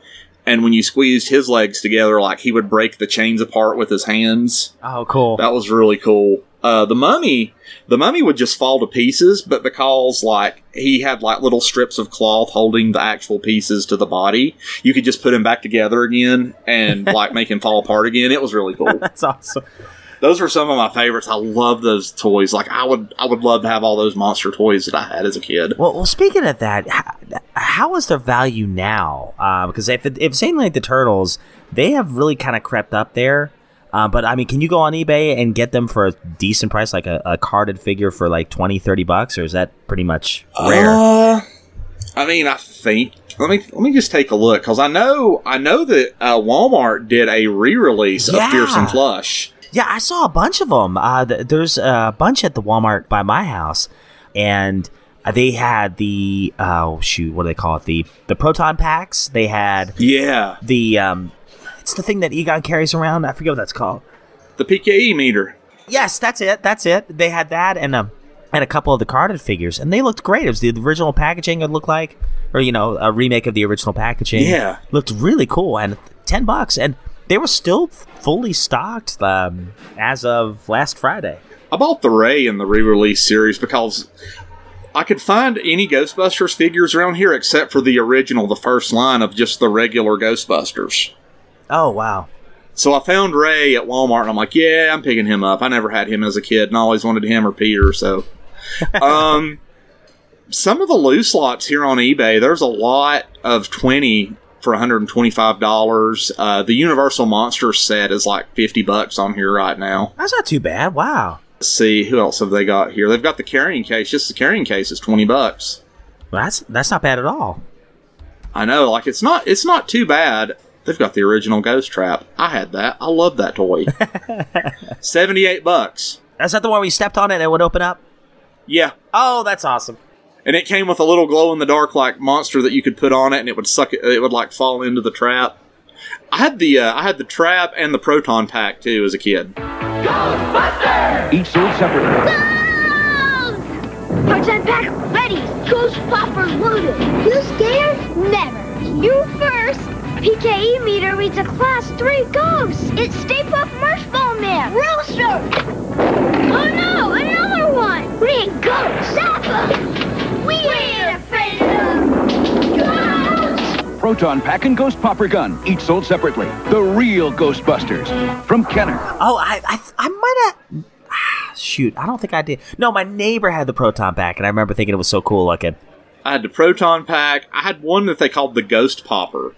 Speaker 2: And when you squeezed his legs together, like he would break the chains apart with his hands.
Speaker 1: Oh, cool.
Speaker 2: That was really cool. Uh, the mummy, the mummy would just fall to pieces, but because like he had like little strips of cloth holding the actual pieces to the body, you could just put him back together again and like make him fall apart again. It was really cool. [laughs]
Speaker 1: That's awesome.
Speaker 2: Those were some of my favorites. I love those toys. Like I would, I would love to have all those monster toys that I had as a kid.
Speaker 1: Well, well, speaking of that, how, how is their value now? Uh, because if it, if saying like the turtles, they have really kind of crept up there. Uh, but I mean, can you go on eBay and get them for a decent price, like a, a carded figure for like 20, 30 bucks, or is that pretty much rare?
Speaker 2: Uh, I mean, I think let me let me just take a look because I know I know that uh, Walmart did a re-release
Speaker 1: Yeah.
Speaker 2: of Fearsome Flush.
Speaker 1: Yeah, I saw a bunch of them. Uh, th- there's a bunch at the Walmart by my house, and uh, they had the oh shoot, what do they call it? The the proton packs. They had
Speaker 2: Yeah,
Speaker 1: the um, it's the thing that Egon carries around. I forget what that's called.
Speaker 2: the PKE meter.
Speaker 1: Yes, that's it. That's it. They had that and um and a couple of the carded figures, and they looked great. It was the original packaging. It looked like, or you know, a remake of the original packaging.
Speaker 2: Yeah.
Speaker 1: looked really cool, and ten bucks, and they were still fully stocked um, as of last Friday.
Speaker 2: I bought the Ray in the re-release series because I could find any Ghostbusters figures around here except for the original, the first line of just the regular Ghostbusters.
Speaker 1: Oh wow!
Speaker 2: So I found Ray at Walmart, and I'm like, yeah, I'm picking him up. I never had him as a kid, and I always wanted him or Peter. So, [laughs] um, some of the loose lots here on eBay, there's a lot of twenty for 125 dollars. Uh, the Universal Monsters set is like 50 bucks on here right now.
Speaker 1: That's not too bad. Wow.
Speaker 2: Let's see who else have they got here. They've got the carrying case. Just the carrying case is 20 bucks.
Speaker 1: Well, that's that's not bad at all.
Speaker 2: I know, like it's not it's not too bad. They've got the original Ghost Trap. I had that. I love that toy. [laughs] 78 bucks.
Speaker 1: That's not the one we stepped on it and it would open up.
Speaker 2: Yeah.
Speaker 1: Oh, that's awesome.
Speaker 2: And it came with a little glow in the dark like monster that you could put on it and it would suck it it would like fall into the trap. I had the uh, I had the trap and the proton pack too as a kid.
Speaker 7: Each sold separately.
Speaker 3: Proton pack ready. Ghost poppers loaded. You scared? Never. You first. PKE meter reads a class 3 ghost. It's Stay Puft Marshmallow Man. Rooster. Oh no, another one. We ain't ghosts. Zappa. We ain't afraid of them. Ghosts.
Speaker 7: Proton Pack and Ghost Popper Gun, each sold separately. The real Ghostbusters. From Kenner.
Speaker 1: Oh, I I, I might have. Ah, shoot, I don't think I did. No, my neighbor had the proton pack, and I remember thinking it was so cool looking.
Speaker 2: I had the proton pack. I had one that they called the Ghost Popper.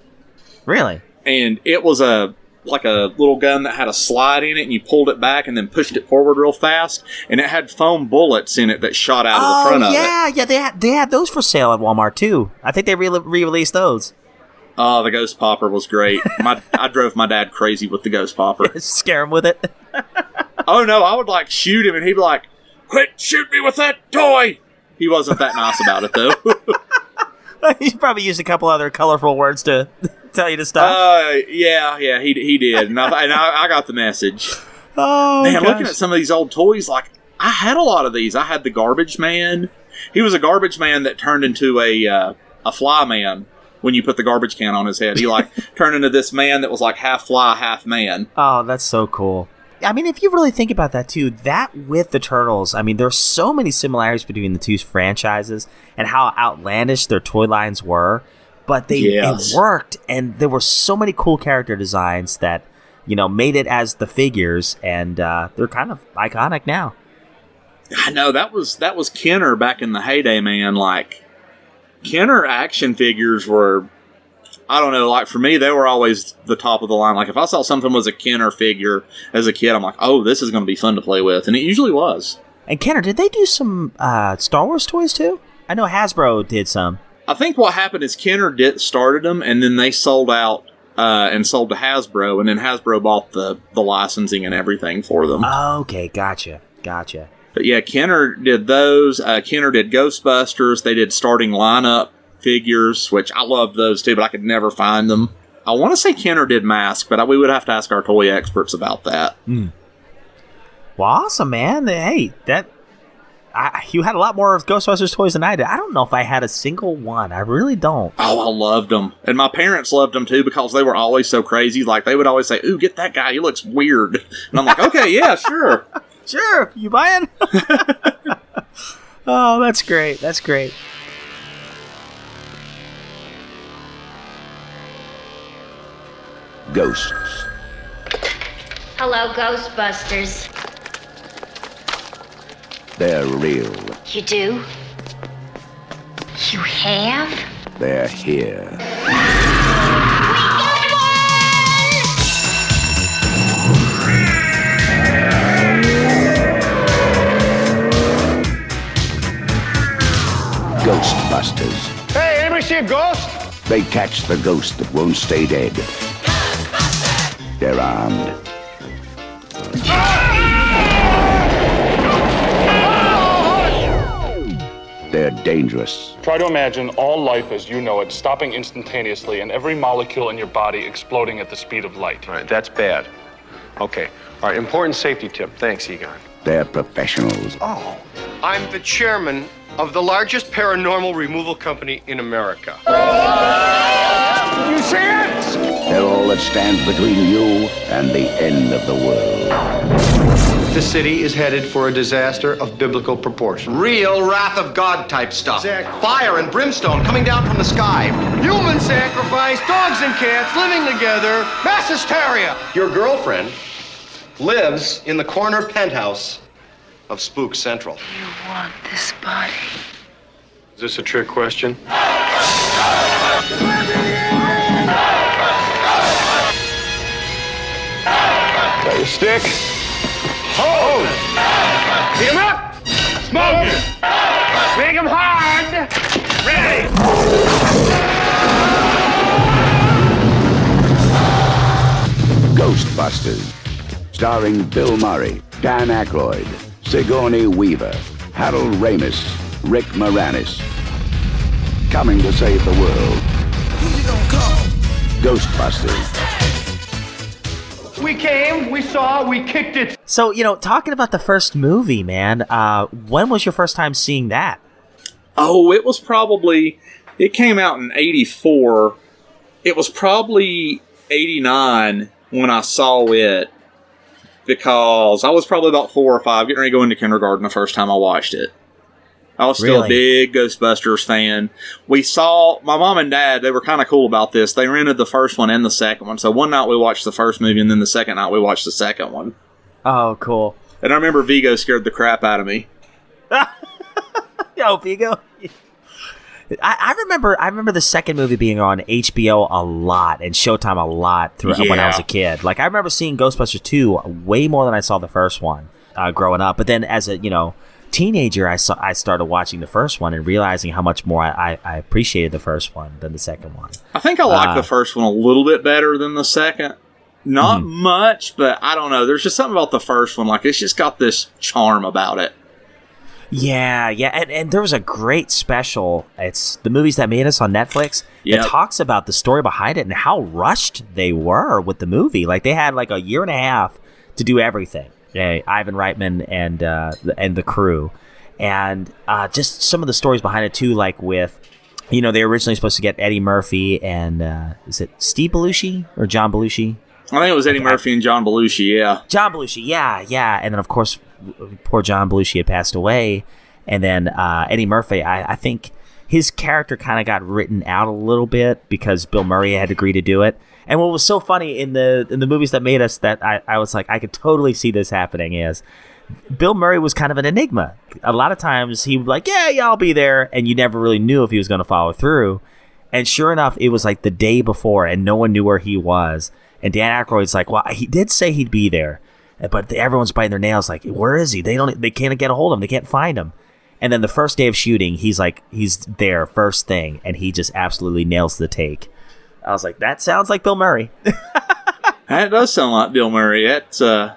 Speaker 1: Really?
Speaker 2: and it was a like a little gun that had a slide in it and you pulled it back and then pushed it forward real fast and it had foam bullets in it that shot out of
Speaker 1: oh
Speaker 2: the front of it
Speaker 1: yeah, yeah. They had they had those for sale at Walmart too. I think they re released those.
Speaker 2: oh the ghost popper was great my i drove my dad crazy with the ghost popper [laughs]
Speaker 1: Scare him with it. [laughs]
Speaker 2: oh no i would like shoot him and he'd be like quit shoot me with that toy he wasn't that nice about it though [laughs]
Speaker 1: he probably used a couple other colorful words to tell you to stop.
Speaker 2: uh yeah yeah he, he did and, I, and I, I got the message [laughs]
Speaker 1: oh,
Speaker 2: Man,
Speaker 1: gosh.
Speaker 2: looking at some of these old toys, like I had a lot of these. I had the Garbage Man. He was a garbage man that turned into a uh, a fly man when you put the garbage can on his head. He like [laughs] turned into this man that was like half fly, half man.
Speaker 1: Oh, that's so cool. I mean, if you really think about that too, that with the Turtles, I mean, there's so many similarities between the two franchises and how outlandish their toy lines were, but they
Speaker 2: Yes.
Speaker 1: it worked, and there were so many cool character designs that you know made it as the figures, and uh, they're kind of iconic now.
Speaker 2: I know that was that was Kenner back in the heyday, man. Like Kenner action figures were. I don't know. Like for me, they were always the top of the line. Like if I saw something was a Kenner figure as a kid, I'm like, oh, this is going to be fun to play with, and it usually was.
Speaker 1: And Kenner, did they do some uh, Star Wars toys too? I know Hasbro did some.
Speaker 2: I think what happened is Kenner did started them, and then they sold out uh, and sold to Hasbro, and then Hasbro bought the the licensing and everything for them.
Speaker 1: Okay, gotcha, gotcha.
Speaker 2: But yeah, Kenner did those. Uh, Kenner did Ghostbusters. They did starting lineup figures, which I love those too, but I could never find them. I want to say Kenner did Mask, but I, we would have to ask our toy experts about that.
Speaker 1: Well, awesome, man. Hey, that I, you had a lot more of Ghostbusters toys than I did. I don't know if I had a single one. I really don't.
Speaker 2: Oh, I loved them, and my parents loved them too because they were always so crazy. Like they would always say, "Ooh, get that guy. He looks weird," and I'm like, "Okay, yeah, sure." [laughs]
Speaker 1: Sure, you buying? [laughs] oh, that's great. That's great.
Speaker 7: Ghosts.
Speaker 10: Hello, Ghostbusters.
Speaker 7: They're real.
Speaker 10: You do? You have?
Speaker 7: They're here. We got one! Ghostbusters.
Speaker 9: Hey, anybody see a ghost?
Speaker 7: They catch the ghost that won't stay dead. They're armed. Ah!
Speaker 11: They're dangerous.
Speaker 12: Try to imagine all life as you know it stopping instantaneously and every molecule in your body exploding at the speed of light.
Speaker 13: All right, that's bad. Okay. All right, important safety tip. Thanks, Egon.
Speaker 11: They're professionals.
Speaker 13: Oh, I'm the chairman of the largest paranormal removal company in America.
Speaker 11: You see it? They're all that stands between you and the end of the world.
Speaker 13: The city is headed for a disaster of biblical proportion. Real wrath of God type stuff. Fire and brimstone coming down from the sky. Human sacrifice, dogs and cats living together, mass hysteria. Your girlfriend lives in the corner penthouse of Spook Central.
Speaker 10: You want this body?
Speaker 13: Is this a trick question?
Speaker 12: Got your stick? Hold! Beat him up! Smoke him! Make him hard! Ready!
Speaker 11: Ghostbusters. Starring Bill Murray, Dan Aykroyd, Sigourney Weaver, Harold Ramis, Rick Moranis. Coming to save the world. Ghostbusters.
Speaker 13: We came, we saw, we kicked it.
Speaker 1: So, you know, talking about the first movie, man, uh, when was your first time seeing that?
Speaker 2: Oh, it was probably. It came out in '84. It was probably '89 when I saw it because I was probably about four or five, getting ready to go into kindergarten the first time I watched it. I was still a big Ghostbusters fan. We saw my mom and dad, they were kind of cool about this. They rented the first one and the second one. So one night we watched the first movie, and then the second night we watched the second one.
Speaker 1: Oh, cool.
Speaker 2: And I remember Vigo scared the crap out of me. [laughs]
Speaker 1: Yo, Vigo. I, I remember I remember the second movie being on HBO a lot and Showtime a lot through, when I was a kid. Like I remember seeing Ghostbusters 2 way more than I saw the first one uh, growing up. But then as a, you know, teenager I saw I started watching the first one and realizing how much more I, I, I appreciated the first one than the second one.
Speaker 2: I think I like
Speaker 1: Uh,
Speaker 2: the first one a little bit better than the second. Not much, but I don't know. There's just something about the first one. Like, it's just got this charm about it.
Speaker 1: Yeah, yeah, and, and there was a great special. It's the movies that made us on Netflix.
Speaker 2: Yep.
Speaker 1: It talks about the story behind it and how rushed they were with the movie. Like they had like a year and a half to do everything. Yeah, Ivan Reitman and uh, the, and the crew, and uh, just some of the stories behind it too. Like with, you know, they were originally supposed to get Eddie Murphy and uh, is it Steve Belushi or John Belushi?
Speaker 2: I think it was Eddie Murphy and John Belushi, yeah.
Speaker 1: John Belushi, yeah, yeah, and then of course, poor John Belushi had passed away, and then uh, Eddie Murphy. I, I think his character kind of got written out a little bit because Bill Murray had agreed to do it. And what was so funny in the in the movies that made us that I, I was like I could totally see this happening is Bill Murray was kind of an enigma. A lot of times he would like, yeah, yeah, I'll be there, and you never really knew if he was going to follow through. And sure enough, it was like the day before, and no one knew where he was. And Dan Aykroyd's like, well, he did say he'd be there, but everyone's biting their nails, like, where is he? They don't, they can't get a hold of him. They can't find him. And then the first day of shooting, he's like, he's there first thing, and he just absolutely nails the take. I was like, that sounds like Bill Murray. [laughs]
Speaker 2: That does sound like Bill Murray. That's, uh,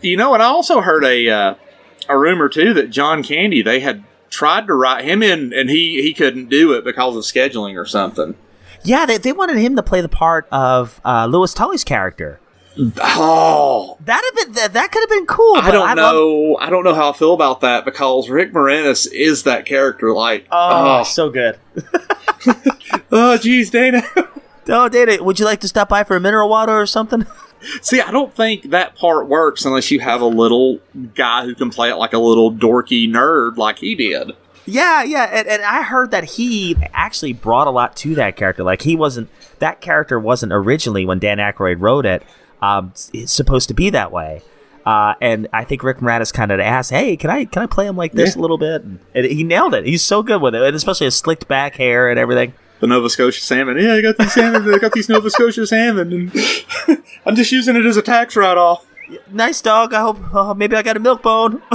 Speaker 2: you know, and I also heard a uh, a rumor too that John Candy they had tried to write him in, and he he couldn't do it because of scheduling or something.
Speaker 1: yeah, they, they wanted him to play the part of uh, Louis Tully's character.
Speaker 2: Oh,
Speaker 1: that have been that, that could have been cool.
Speaker 2: I don't
Speaker 1: love-
Speaker 2: know. I don't know how I feel about that because Rick Moranis is that character. Like,
Speaker 1: Oh,
Speaker 2: oh,
Speaker 1: so good. [laughs]
Speaker 2: oh, geez, Dana. [laughs]
Speaker 1: oh, Dana, would you like to stop by for a mineral water or something? [laughs]
Speaker 2: See, I don't think that part works unless you have a little guy who can play it like a little dorky nerd like he did.
Speaker 1: Yeah, yeah, and, and I heard that he actually brought a lot to that character. Like he wasn't that character wasn't originally when Dan Aykroyd wrote it. Um, supposed to be that way. Uh, and I think Rick Moranis kind of asked, "Hey, can I can I play him like this
Speaker 2: Yeah.
Speaker 1: a little bit?" And he nailed it. He's so good with it, and especially his slicked back hair and everything.
Speaker 2: The Nova Scotia salmon. Yeah, I got these salmon. I got these Nova Scotia salmon, and [laughs] I'm just using it as a tax write-off.
Speaker 1: Nice dog. I hope uh, maybe I got a milk bone. [laughs]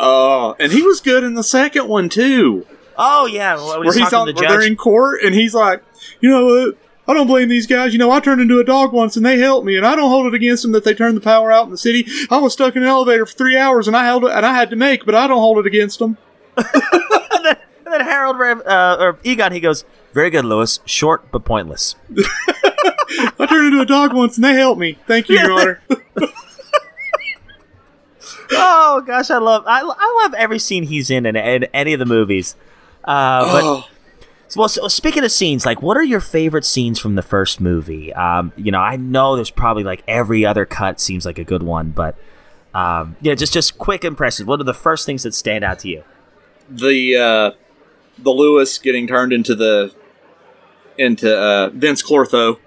Speaker 2: Oh, and he was good in the second one too,
Speaker 1: oh yeah, when
Speaker 2: where
Speaker 1: he's
Speaker 2: on,
Speaker 1: to the
Speaker 2: where they're in court, and he's like, you know what? I don't blame these guys. You know, I turned into a dog once and they helped me, and I don't hold it against them that they turned the power out in the city. I was stuck in an elevator for three hours and I held it, and I had to make, but I don't hold it against them. [laughs]
Speaker 1: and then Harold Ram- uh, or Egon, he goes, "Very good, Louis. Short but pointless." [laughs]
Speaker 2: I turned into a dog once and they helped me. Thank you, Your Honor. [laughs]
Speaker 1: oh gosh, I love I, I love every scene he's in in, in any of the movies. Uh, but
Speaker 2: Oh.
Speaker 1: so, well, so speaking of scenes, like what are your favorite scenes from the first movie? Um, you know, I know there's probably like every other cut seems like a good one, but um, yeah, just just quick impressions. What are the first things that stand out to you?
Speaker 2: the uh, the Lewis getting turned into the into uh, Vince Clortho,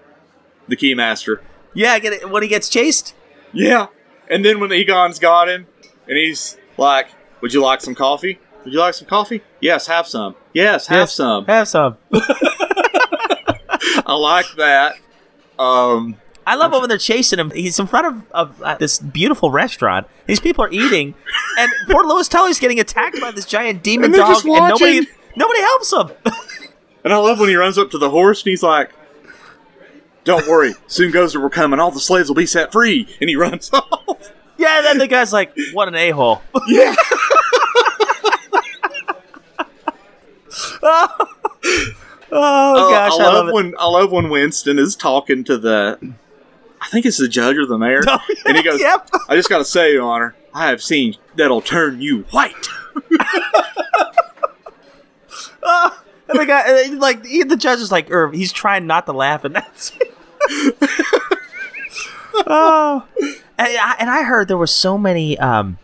Speaker 2: the Keymaster.
Speaker 1: Yeah, get it when he gets chased.
Speaker 2: Yeah, and then when Egon's got him, and he's like, "Would you like some coffee? Would you like some coffee? Yes, have some. Yes, have
Speaker 1: Yes,
Speaker 2: some.
Speaker 1: Have some. [laughs] [laughs]
Speaker 2: I like that. Um,
Speaker 1: I love it when they're chasing him. He's in front of, of uh, this beautiful restaurant. These people are eating, [laughs] and poor Louis Tully's getting attacked by this giant demon
Speaker 2: And
Speaker 1: dog, and nobody. Nobody helps him. [laughs]
Speaker 2: and I love when he runs up to the horse and he's like, "Don't worry, soon goes we're coming. All the slaves will be set free." And he runs [laughs] off.
Speaker 1: yeah, and then the guy's like, "What an a hole." [laughs]
Speaker 2: Yeah.
Speaker 1: Oh, oh gosh,
Speaker 2: I,
Speaker 1: I,
Speaker 2: love,
Speaker 1: love it.
Speaker 2: when I love when Winston is talking to the, I think it's the judge or the mayor, oh, and he goes,
Speaker 1: Yep.
Speaker 2: "I just got to say, Your Honor, I have seen that'll turn you white." [laughs]
Speaker 1: And the guy, and, like, he- the judge is like, or he's trying not to laugh, and that's. [laughs] oh, and I, and I heard there were so many, um,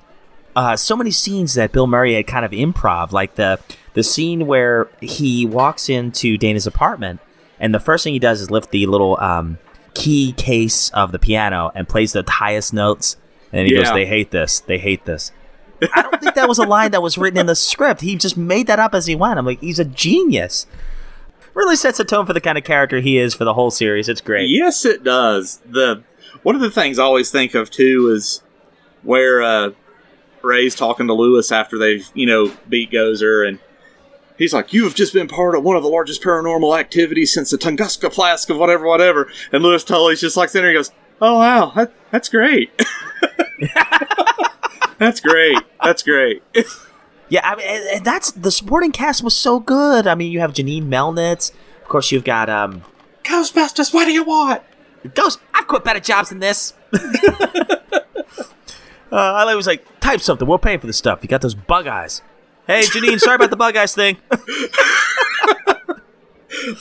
Speaker 1: uh, so many scenes that Bill Murray had kind of improv, like the the scene where he walks into Dana's apartment, and the first thing he does is lift the little um, key case of the piano and plays the highest notes, and he goes, "They hate this. They hate this." I don't think that was a line that was written in the script. He just made that up as he went. I'm like, he's a genius. Really sets a tone for the kind of character he is for the whole series. It's great.
Speaker 2: Yes, it does. The one of the things I always think of too is where uh, Ray's talking to Louis after they've you know beat Gozer, and he's like, "You have just been part of one of the largest paranormal activities since the Tunguska blast of whatever, whatever." And Louis Tully's just like sitting there, he goes, "Oh wow, that, that's great." [laughs] [laughs] That's great. That's great.
Speaker 1: Yeah, I mean, and, and that's the supporting cast was so good. I mean, you have Janine Melnitz. Of course, you've got um,
Speaker 2: Ghostbusters. What do you want?
Speaker 1: Ghost. I've quit better jobs than this. [laughs] uh, I like- was like, type something. We're paying for this stuff. You got those bug eyes. Hey, Janine, sorry about the bug eyes thing. [laughs]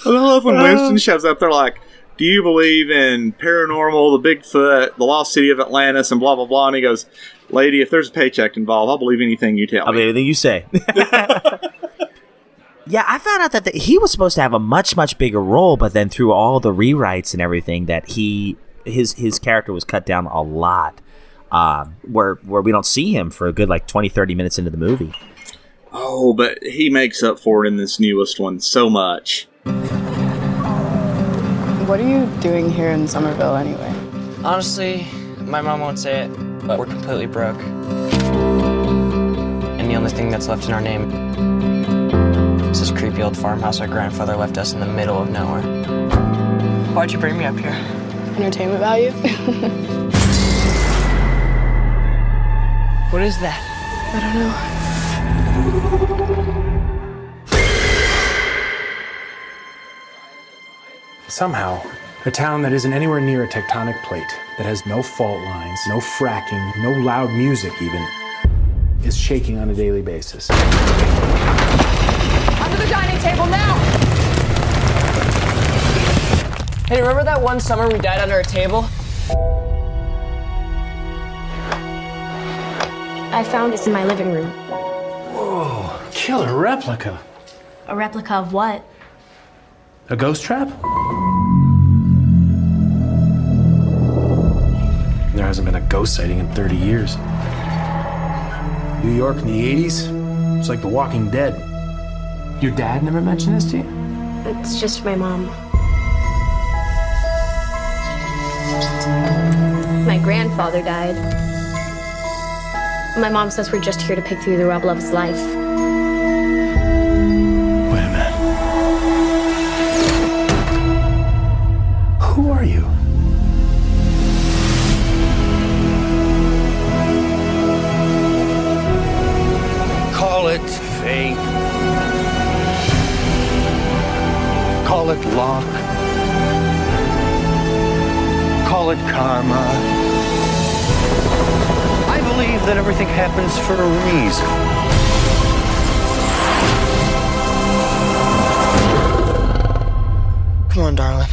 Speaker 2: I love when Winston shows up. They're like, "Do you believe in paranormal, the Bigfoot, the lost city of Atlantis, and blah blah blah?" And he goes, "Lady, if there's a paycheck involved, I'll believe anything you tell me.
Speaker 1: I'll
Speaker 2: me."
Speaker 1: believe anything you say. [laughs] yeah, I found out that the, he was supposed to have a much much bigger role, but then through all the rewrites and everything, that he his his character was cut down a lot. Um, where where we don't see him for a good like 20, 30 minutes into the movie.
Speaker 2: Oh, but he makes up for it in this newest one so much.
Speaker 14: What are you doing here in Summerville anyway?
Speaker 15: Honestly, my mom won't say it, but we're completely broke. And the only thing that's left in our name is this creepy old farmhouse our grandfather left us in the middle of nowhere. Why'd you bring me up here?
Speaker 14: Entertainment value? [laughs]
Speaker 15: What is that?
Speaker 14: I don't know.
Speaker 16: Somehow, a town that isn't anywhere near a tectonic plate, that has no fault lines, no fracking, no loud music even, is shaking on a daily basis.
Speaker 15: Under the dining table now! Hey, remember that one summer we died under a table?
Speaker 17: I found this in my living room.
Speaker 16: Whoa, killer replica.
Speaker 17: A replica of what?
Speaker 16: A ghost trap? There hasn't been a ghost sighting in 30 years. New York in the 80s? It's like The Walking Dead. Your dad never mentioned this to you?
Speaker 17: It's just my mom. My grandfather died. My mom says we're just here to pick through the rubble of his life.
Speaker 13: Luck. Call it karma. I believe that everything happens for a reason. Come on, darling.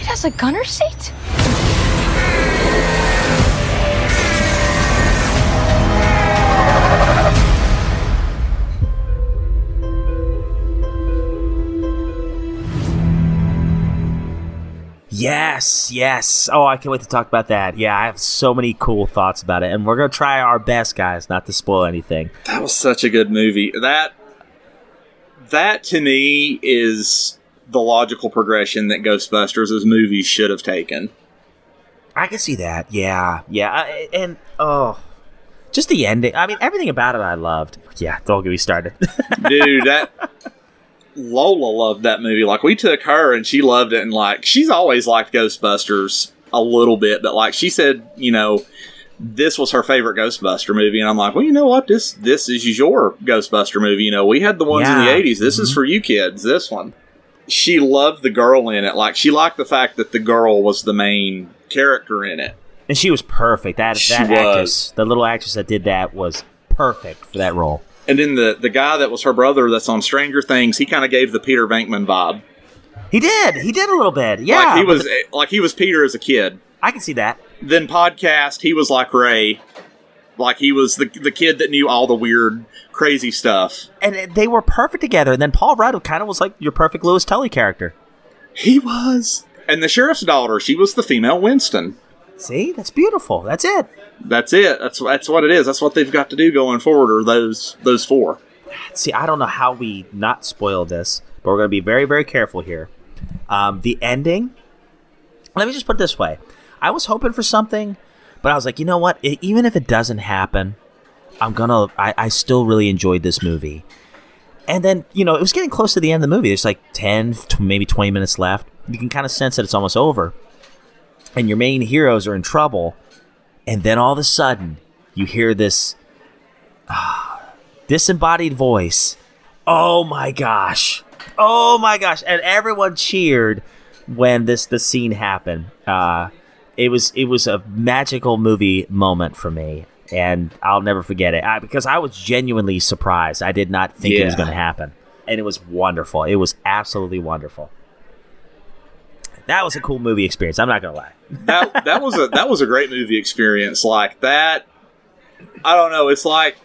Speaker 17: It has a gunner seat?
Speaker 1: Yes, yes. Oh, I can't wait to talk about that. Yeah, I have so many cool thoughts about it, and we're gonna try our best, guys, not to spoil anything.
Speaker 2: That was such a good movie. That that to me is the logical progression that Ghostbusters as movies should have taken.
Speaker 1: I can see that. Yeah, yeah, I, and oh, just the ending. I mean, everything about it I loved. Yeah, don't get me started. [laughs]
Speaker 2: Dude, that Lola loved that movie. Like we took her and she loved it and like she's always liked Ghostbusters a little bit, but like she said, you know, this was her favorite Ghostbuster movie, and I'm like, well, you know what? This this is your Ghostbuster movie. You know, we had the ones in the '80s. This is mm-hmm. for you kids. This one. She loved the girl in it. Like she liked the fact that the girl was the main character in it.
Speaker 1: and she was perfect. That
Speaker 2: She
Speaker 1: that
Speaker 2: was.
Speaker 1: actress, the little actress that did that, was perfect for that role.
Speaker 2: And then the the guy that was her brother that's on Stranger Things, he kind of gave the Peter Venkman vibe.
Speaker 1: He did. He did a little bit. Yeah,
Speaker 2: like he was
Speaker 1: the- eh,
Speaker 2: like he was Peter as a kid.
Speaker 1: I can see that.
Speaker 2: Then podcast, he was like Ray, like he was the the kid that knew all the weird, crazy stuff.
Speaker 1: and they were perfect together. And then Paul Rudd kind of was like your perfect Louis Tully character.
Speaker 2: He was. And the sheriff's daughter, she was the female Winston.
Speaker 1: See, that's beautiful. That's it.
Speaker 2: That's it. That's that's what it is. That's what they've got to do going forward. Are those those four?
Speaker 1: See, I don't know how we not spoil this, but we're going to be very, very careful here. Um, the ending. Let me just put it this way: I was hoping for something, but I was like, you know what? E- even if it doesn't happen, I'm gonna. I, I still really enjoyed this movie. And then, you know, it was getting close to the end of the movie. There's like 10, to maybe 20 minutes left. You can kind of sense that it's almost over. And your main heroes are in trouble. And then all of a sudden, you hear this disembodied voice. Oh my gosh. Oh my gosh. And everyone cheered when this the scene happened. Uh it was it was a magical movie moment for me and I'll never forget it I, because I was genuinely surprised. I did not think it was going to happen. And it was wonderful. It was absolutely wonderful. That was a cool movie experience. I'm not going to lie.
Speaker 2: That that was a that was a great movie experience. Like that, I don't know. It's like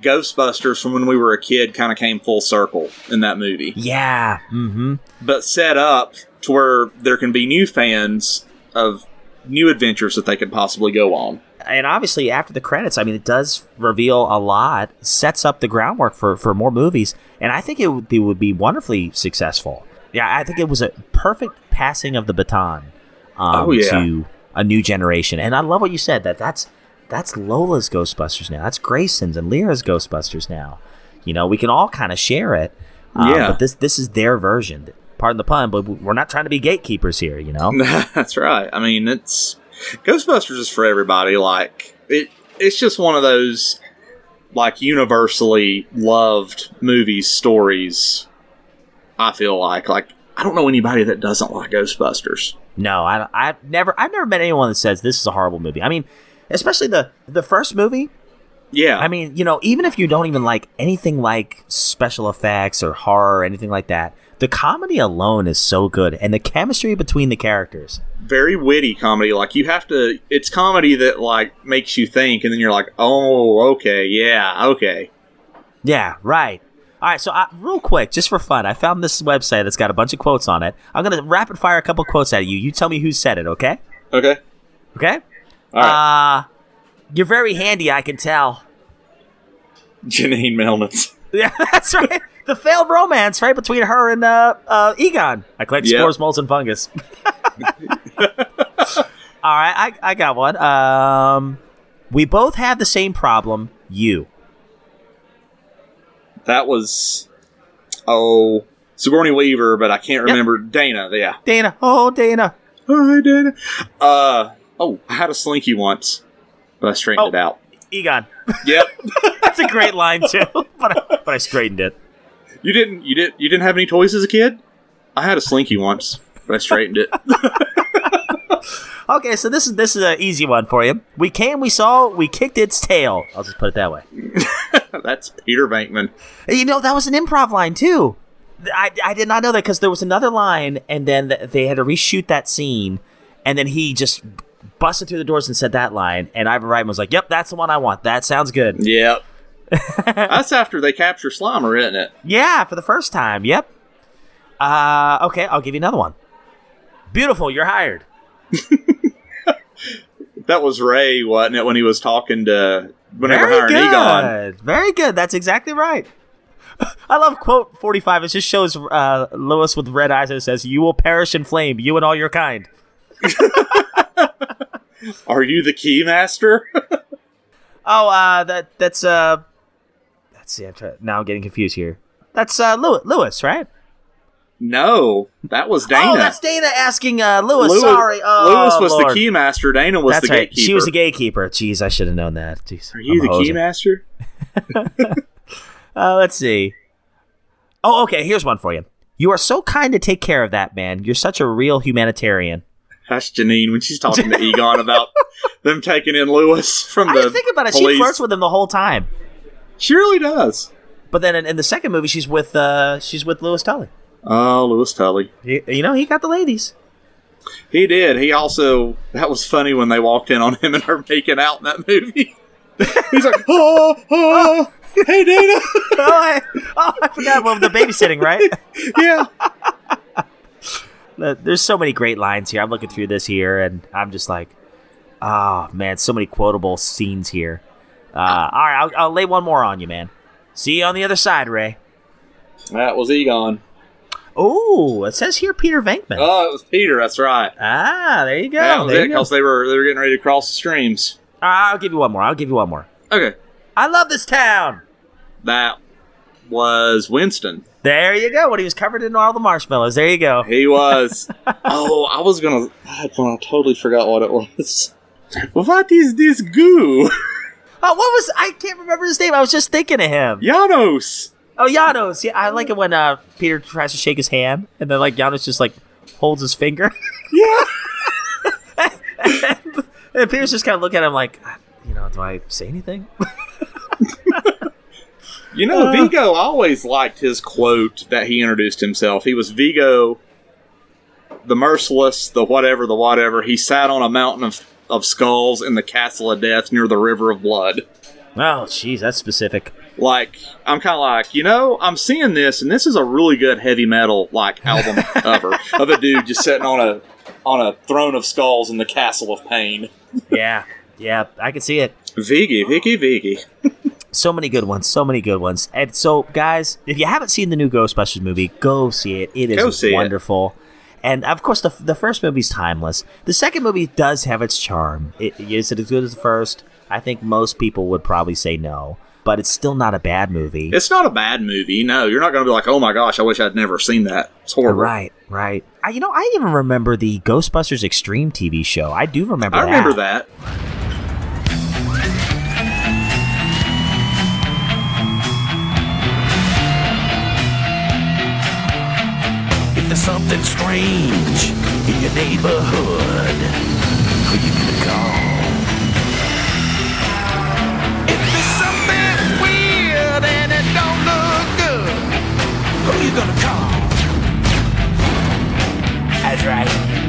Speaker 2: Ghostbusters from when we were a kid kind of came full circle in that movie.
Speaker 1: Yeah. Mhm.
Speaker 2: but set up to where there can be new fans of new adventures that they could possibly go on.
Speaker 1: and obviously after the credits, I mean, it does reveal a lot, sets up the groundwork for, for more movies, and I think it would be, would be wonderfully successful. Yeah, I think it was a perfect passing of the baton um,
Speaker 2: Oh, yeah.
Speaker 1: to a new generation, and I love what you said that that's that's Lola's Ghostbusters now, that's Grayson's and Lyra's Ghostbusters now. You know, we can all kind of share it. um,
Speaker 2: Yeah.
Speaker 1: but this this is their version. Pardon the pun, but we're not trying to be gatekeepers here. You know. [laughs]
Speaker 2: That's right. I mean, it's Ghostbusters is for everybody. Like it, it's just one of those like universally loved movies, stories. I feel like like I don't know anybody that doesn't like Ghostbusters.
Speaker 1: No, I, I've never, I've never met anyone that says this is a horrible movie. I mean, especially the the first movie.
Speaker 2: Yeah,
Speaker 1: I mean, you know, even if you don't even like anything like special effects or horror or anything like that, the comedy alone is so good, and the chemistry between the characters.
Speaker 2: very witty comedy. Like you have to, it's comedy that like makes you think, and then you're like, oh, okay, yeah, okay.
Speaker 1: Yeah, right. All right, so uh, real quick, just for fun, I found this website that's got a bunch of quotes on it. I'm gonna rapid fire a couple quotes at you. You tell me who said it, okay?
Speaker 2: Okay.
Speaker 1: Okay.
Speaker 2: All right.
Speaker 1: Uh, you're very handy, I can tell. [laughs]
Speaker 2: Janine Melnitz. [laughs]
Speaker 1: Yeah, that's right. The failed romance, right, between her and uh, uh, Egon. I collect
Speaker 2: Yep.
Speaker 1: spores, molds, and fungus. [laughs] All right, I, I got one. Um, we both have the same problem. You.
Speaker 2: That was oh Sigourney Weaver, but I can't remember Dana. Yeah.
Speaker 1: Dana. Oh, Dana.
Speaker 2: Hi, Dana. Uh oh, I had a slinky once. But I straightened it out.
Speaker 1: Egon.
Speaker 2: Yep. [laughs]
Speaker 1: That's a great line too. [laughs] but I, but I straightened it.
Speaker 2: You didn't. You didn't. You didn't have any toys as a kid. I had a slinky once, but I straightened it. [laughs] [laughs]
Speaker 1: Okay, so this is this is an easy one for you. We came, we saw, we kicked its tail. I'll just put it that way. [laughs]
Speaker 2: That's Peter Venkman.
Speaker 1: You know, that was an improv line too. I, I did not know that because there was another line, and then they had to reshoot that scene, and then he just busted through the doors and said that line, and Ivan Reitman was like, "Yep, that's the one I want. That sounds good."
Speaker 2: Yep. [laughs] That's after they capture Slimer, isn't it?
Speaker 1: Yeah, for the first time. Yep. Uh, okay, I'll give you another one. Beautiful, you're hired.
Speaker 2: That was Ray, wasn't it, when he was talking to whenever
Speaker 1: Very
Speaker 2: hiring
Speaker 1: good.
Speaker 2: Egon?
Speaker 1: Very good. That's exactly right. [laughs] I love quote 45. It just shows uh, Louis with red eyes and it says, You will perish in flame, you and all your kind. [laughs]
Speaker 2: Are you the keymaster? [laughs]
Speaker 1: Oh, uh, that that's, uh, see. I'm try- now I'm getting confused here. That's uh, Louis, Louis, right?
Speaker 2: No, that was Dana.
Speaker 1: Oh, that's Dana asking uh, Louis.
Speaker 2: Louis-
Speaker 1: sorry. Oh,
Speaker 2: Louis was
Speaker 1: Lord.
Speaker 2: the keymaster. Dana was
Speaker 1: That's
Speaker 2: the
Speaker 1: right.
Speaker 2: gatekeeper.
Speaker 1: She was the gatekeeper. Jeez, I should have known that. Jeez,
Speaker 2: Are you
Speaker 1: I'm
Speaker 2: the keymaster? [laughs]
Speaker 1: Uh, let's see. Oh, okay. Here's one for you. You are so kind to take care of that man. You're such a real humanitarian.
Speaker 2: That's Janine when she's talking to [laughs] Egon about them taking in Louis from
Speaker 1: I
Speaker 2: the
Speaker 1: didn't think about it.
Speaker 2: police.
Speaker 1: She flirts with him the whole time.
Speaker 2: She really does.
Speaker 1: But then in, in the second movie, she's with uh, she's with Louis Tully.
Speaker 2: Oh, Louis Tully.
Speaker 1: He, you know, he got the ladies.
Speaker 2: He did. He also that was funny when they walked in on him and her making out in that movie. [laughs] He's like, oh, oh, hey Dana. [laughs]
Speaker 1: oh, I, oh, I forgot. Well, the babysitting, right? [laughs]
Speaker 2: yeah.
Speaker 1: There's so many great lines here. I'm looking through this here, and I'm just like, oh man, so many quotable scenes here. Uh, all right, I'll, I'll lay one more on you, man. See you on the other side, Ray.
Speaker 2: That was Egon.
Speaker 1: Oh, it says here Peter Venkman.
Speaker 2: Oh, it was Peter. That's right.
Speaker 1: Ah, there you go.
Speaker 2: that was
Speaker 1: there
Speaker 2: it
Speaker 1: you go.
Speaker 2: because they were they were getting ready to cross the streams.
Speaker 1: I'll give you one more. I'll give you one more.
Speaker 2: Okay,
Speaker 1: I love this town.
Speaker 2: that was Winston.
Speaker 1: There you go. When he was covered in all the marshmallows. There you go.
Speaker 2: He was. [laughs] oh, I was gonna. I totally forgot what it was. What is this goo?
Speaker 1: Oh, what was? I can't remember his name. I was just thinking of him.
Speaker 2: Janosz.
Speaker 1: Oh, Janosz. Yeah, I like it when uh, Peter tries to shake his hand, and then like Janosz just like holds his finger.
Speaker 2: Yeah. [laughs]
Speaker 1: and Peter's just kind of looking at him like, "Ah, you know, do I say anything? [laughs]
Speaker 2: You know,
Speaker 1: Uh.
Speaker 2: Vigo always liked his quote that he introduced himself. He was Vigo, the merciless, the whatever, the whatever. He sat on a mountain of, of skulls in the castle of death near the river of blood.
Speaker 1: Oh, jeez, that's specific.
Speaker 2: Like, I'm kind of like, you know, I'm seeing this, and this is a really good heavy metal like album [laughs] cover of a dude just sitting on a on a throne of skulls in the castle of pain.
Speaker 1: Yeah, yeah, I can see it.
Speaker 2: Viggy, Vicky, Viggy. [laughs]
Speaker 1: So many good ones, so many good ones. And so, guys, if you haven't seen the new Ghostbusters movie, go see it. It is
Speaker 2: see it.
Speaker 1: wonderful. And of course, the, the first movie's timeless. The second movie does have its charm. It, is it as good as the first? I think most people would probably say no, but it's still not a bad movie.
Speaker 2: It's not a bad movie. No, you're not going to be like, oh my gosh, I wish I'd never seen that. It's horrible.
Speaker 1: Right, right. I, you know, I even remember the Ghostbusters Extreme TV show. I do remember
Speaker 2: I
Speaker 1: that.
Speaker 2: remember that.
Speaker 18: If there's something strange in your neighborhood, who you gonna call? Gonna call? That's right.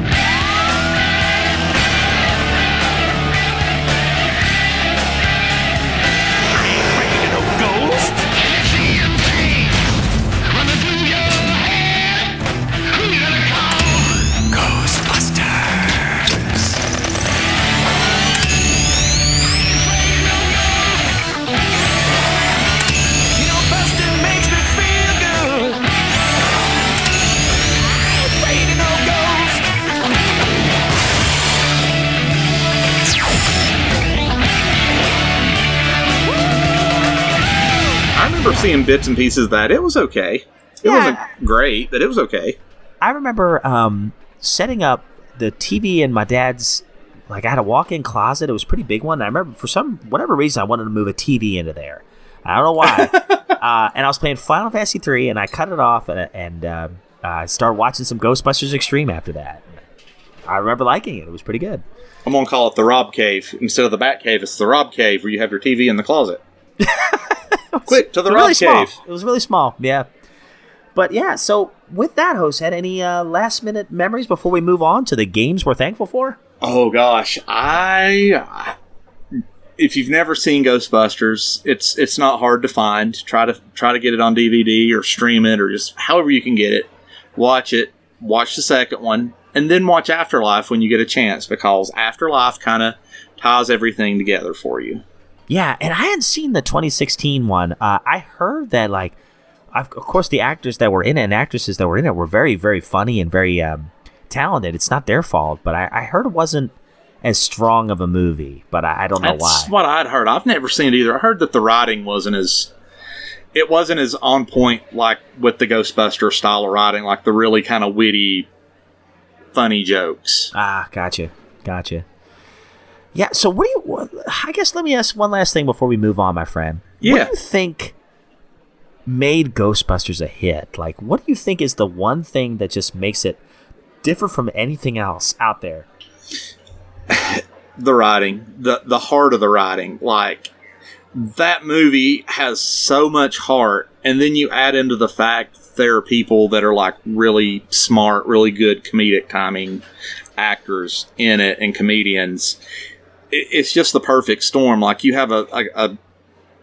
Speaker 2: Remember seeing bits and pieces of that. It was okay. It
Speaker 1: Yeah.
Speaker 2: wasn't great, but it was okay.
Speaker 1: I remember um, setting up the TV in my dad's like I had a walk-in closet. It was a pretty big one. I remember for some whatever reason I wanted to move a TV into there. I don't know why. [laughs] uh, and I was playing Final Fantasy three, and I cut it off, and, and uh, I started watching some Ghostbusters Extreme after that. I remember liking it. It was pretty good.
Speaker 2: I'm gonna call it the Rob Cave instead of the Bat Cave. It's the Rob Cave where you have your TV in the closet. [laughs] [laughs] Quick to the Rob
Speaker 1: really small.
Speaker 2: Cave.
Speaker 1: It was really small. Yeah. But yeah, so with that, host had any uh, last minute memories before we move on to the games we're thankful for?
Speaker 2: Oh gosh, I if you've never seen Ghostbusters, it's it's not hard to find. Try to try to get it on DVD or stream it or just however you can get it. Watch it. Watch the second one, and then watch Afterlife when you get a chance because Afterlife kind of ties everything together for you.
Speaker 1: Yeah, and I hadn't seen the 2016 one. Uh, I heard that like, of of course, the actors that were in it and actresses that were in it were very, very funny and very um, talented. It's not their fault, but I, I heard it wasn't as strong of a movie. But I, I don't know
Speaker 2: That's
Speaker 1: why.
Speaker 2: That's what I'd heard. I've never seen it either. I heard that the writing wasn't as it wasn't as on point like with the Ghostbuster style of writing, like the really kind of witty, funny jokes.
Speaker 1: Ah, gotcha, gotcha. Yeah. So what do you? I guess let me ask one last thing before we move on, my friend. What do you think made Ghostbusters a hit? Like, what do you think is the one thing that just makes it different from anything else out there? [sighs]
Speaker 2: the writing, the the heart of the writing, like that movie has so much heart, and then you add into the fact there are people that are like really smart, really good comedic timing actors in it and comedians. It, it's just the perfect storm. Like you have a, a, a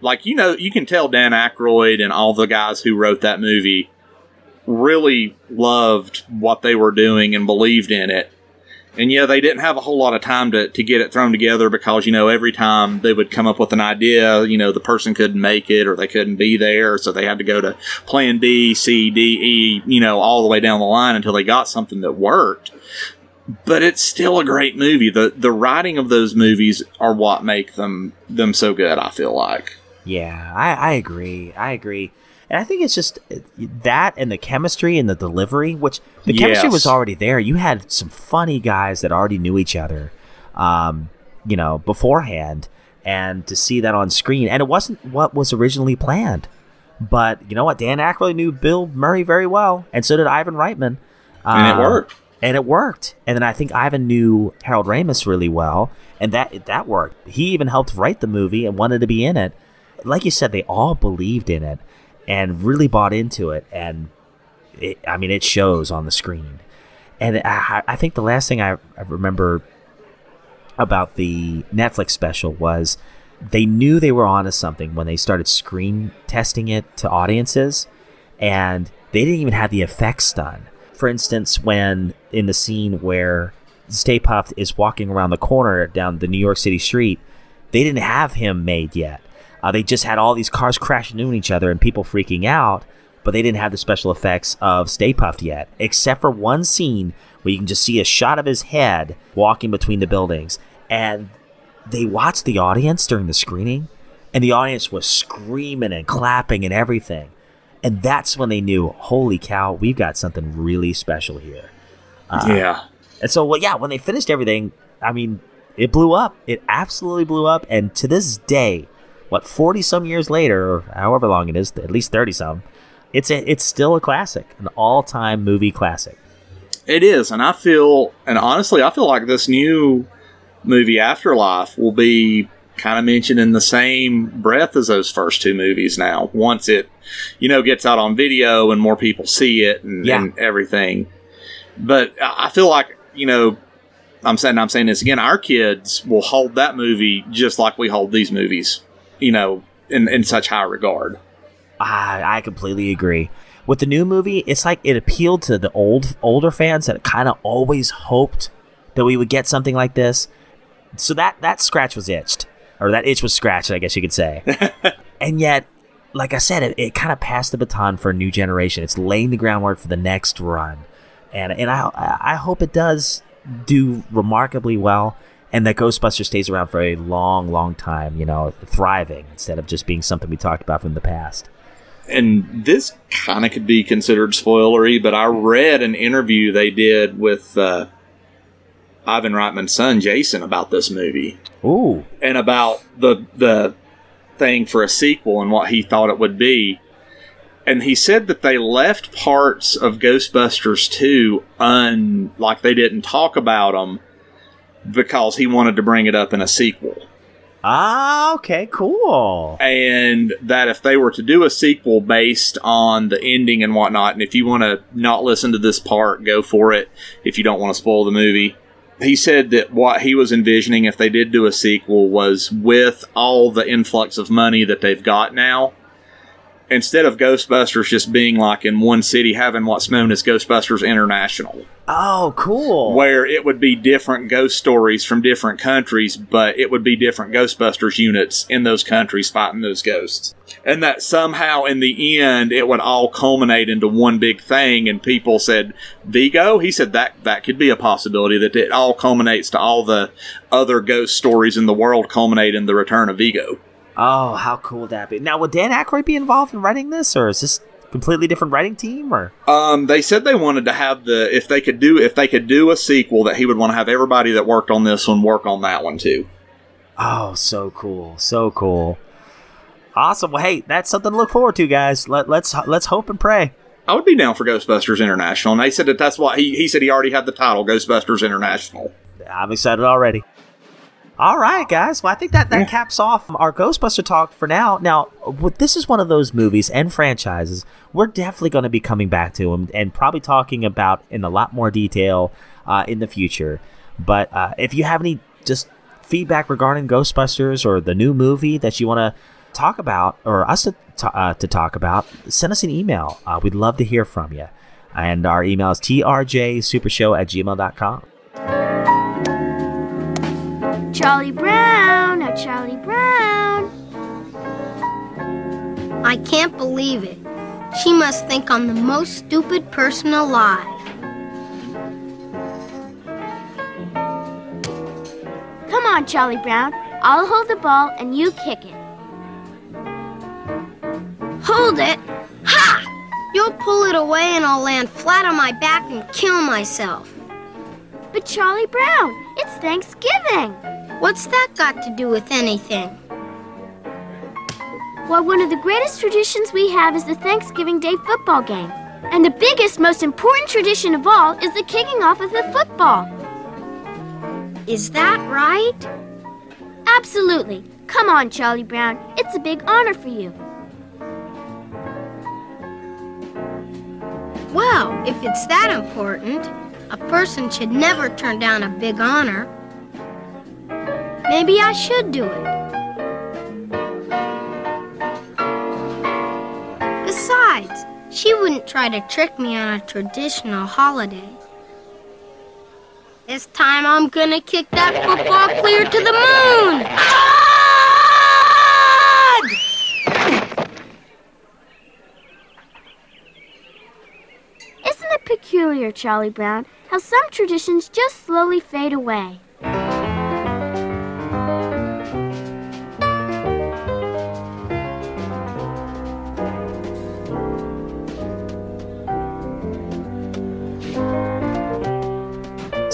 Speaker 2: like you know you can tell Dan Aykroyd and all the guys who wrote that movie really loved what they were doing and believed in it. And yeah, they didn't have a whole lot of time to, to get it thrown together because, you know, every time they would come up with an idea, you know, the person couldn't make it or they couldn't be there. So they had to go to plan B, C, D, E, you know, all the way down the line until they got something that worked. But it's still a great movie. The the writing of those movies are what make them them so good, I feel like.
Speaker 1: Yeah, I, I agree. I agree. And I think it's just uh, that and the chemistry and the delivery, which the chemistry
Speaker 2: Yes.
Speaker 1: was already there. You had some funny guys that already knew each other, um, you know, beforehand. And to see that on screen, and it wasn't what was originally planned. But you know what? Dan Aykroyd knew Bill Murray very well, and so did Ivan Reitman.
Speaker 2: And it
Speaker 1: Um,
Speaker 2: worked.
Speaker 1: And it worked. And then I think Ivan knew Harold Ramis really well, and that that worked. He even helped write the movie and wanted to be in it. Like you said, they all believed in it and really bought into it. And it, I mean, it shows on the screen. And I, I think the last thing I, I remember about the Netflix special was they knew they were onto something when they started screen testing it to audiences, and they didn't even have the effects done. For instance, when in the scene where Stay Puft is walking around the corner down the New York City street, they didn't have him made yet. Uh, they just had all these cars crashing into each other and people freaking out, but they didn't have the special effects of Stay Puft yet, except for one scene where you can just see a shot of his head walking between the buildings. And they watched the audience during the screening, and the audience was screaming and clapping and everything. And that's when they knew, holy cow, we've got something really special here. Uh,
Speaker 2: Yeah.
Speaker 1: And so, well, yeah, when they finished everything, I mean, it blew up. It absolutely blew up. And to this day, what, 40 some years later, or however long it is, at least 30 some, it's, a, it's still a classic, an all time movie classic.
Speaker 2: It is, and I feel, and honestly, I feel like this new movie Afterlife will be kind of mentioned in the same breath as those first two movies. Now, once it, you know, gets out on video and more people see it and,
Speaker 1: Yeah.
Speaker 2: and everything. But I feel like you know, I'm saying I'm saying this again. Our kids will hold that movie just like we hold these movies, you know, in in such high regard.
Speaker 1: I, I completely agree. With the new movie, it's like it appealed to the old older fans that kind of always hoped that we would get something like this. So that that scratch was itched, or that itch was scratched, I guess you could say. [laughs] and yet, like I said, it, it kind of passed the baton for a new generation. It's laying the groundwork for the next run, and and I I hope it does do remarkably well, and that Ghostbuster stays around for a long, long time. You know, thriving instead of just being something we talked about from the past.
Speaker 2: and this kind of could be considered spoilery, but I read an interview they did with uh, Ivan Reitman's son Jason about this movie
Speaker 1: Ooh.
Speaker 2: and about the the thing for a sequel and what he thought it would be. And he said that they left parts of Ghostbusters 2 un like they didn't talk about them because he wanted to bring it up in a sequel.
Speaker 1: Ah, okay, cool.
Speaker 2: And that if they were to do a sequel based on the ending and whatnot, and if you want to not listen to this part, go for it if you don't want to spoil the movie. He said that what he was envisioning if they did do a sequel was with all the influx of money that they've got now, instead of Ghostbusters just being like in one city, having what's known as Ghostbusters International
Speaker 1: Oh, cool.
Speaker 2: where it would be different ghost stories from different countries, but it would be different Ghostbusters units in those countries fighting those ghosts. And that somehow in the end it would all culminate into one big thing and people said Vigo? He said that that could be a possibility that it all culminates to all the other ghost stories in the world culminate in the return of Vigo.
Speaker 1: Oh, how cool would that be? Now, would Dan Aykroyd be involved in writing this, or is this completely different writing team? Or
Speaker 2: Um, they said they wanted to have the if they could do if they could do a sequel that he would want to have everybody that worked on this one work on that one too.
Speaker 1: oh, so cool, so cool, awesome. Well, hey, that's something to look forward to, guys. Let, let's let's hope and pray.
Speaker 2: I would be down for Ghostbusters International, and they said that that's why he he said he already had the title Ghostbusters International.
Speaker 1: I'm excited already. All right, guys. Well, I think that that caps off our Ghostbuster talk for now. Now, this is one of those movies and franchises we're definitely going to be coming back to them and probably talking about in a lot more detail uh, in the future. But uh, if you have any just feedback regarding Ghostbusters or the new movie that you want to talk about or us to, to, uh, to talk about, send us an email. Uh, we'd love to hear from you. And our email is trjsupershow at gmail.com.
Speaker 3: Charlie Brown, now Charlie Brown.
Speaker 19: I can't believe it. She must think I'm the most stupid person alive.
Speaker 3: Come on, Charlie Brown. I'll hold the ball and you kick it.
Speaker 19: Hold it! Ha! You'll pull it away and I'll land flat on my back and kill myself.
Speaker 3: But Charlie Brown, it's Thanksgiving.
Speaker 19: What's that got to do with anything?
Speaker 3: Well, one of the greatest traditions we have is the Thanksgiving Day football game. And the biggest, most important tradition of all is the kicking off of the football.
Speaker 19: Is that right?
Speaker 3: Absolutely. Come on, Charlie Brown. It's a big honor for you.
Speaker 19: Well, if it's that important, a person should never turn down a big honor. Maybe I should do it. Besides, she wouldn't try to trick me on a traditional holiday. This time I'm gonna kick that football clear to the moon!
Speaker 3: Isn't it peculiar, Charlie Brown, how some traditions just slowly fade away?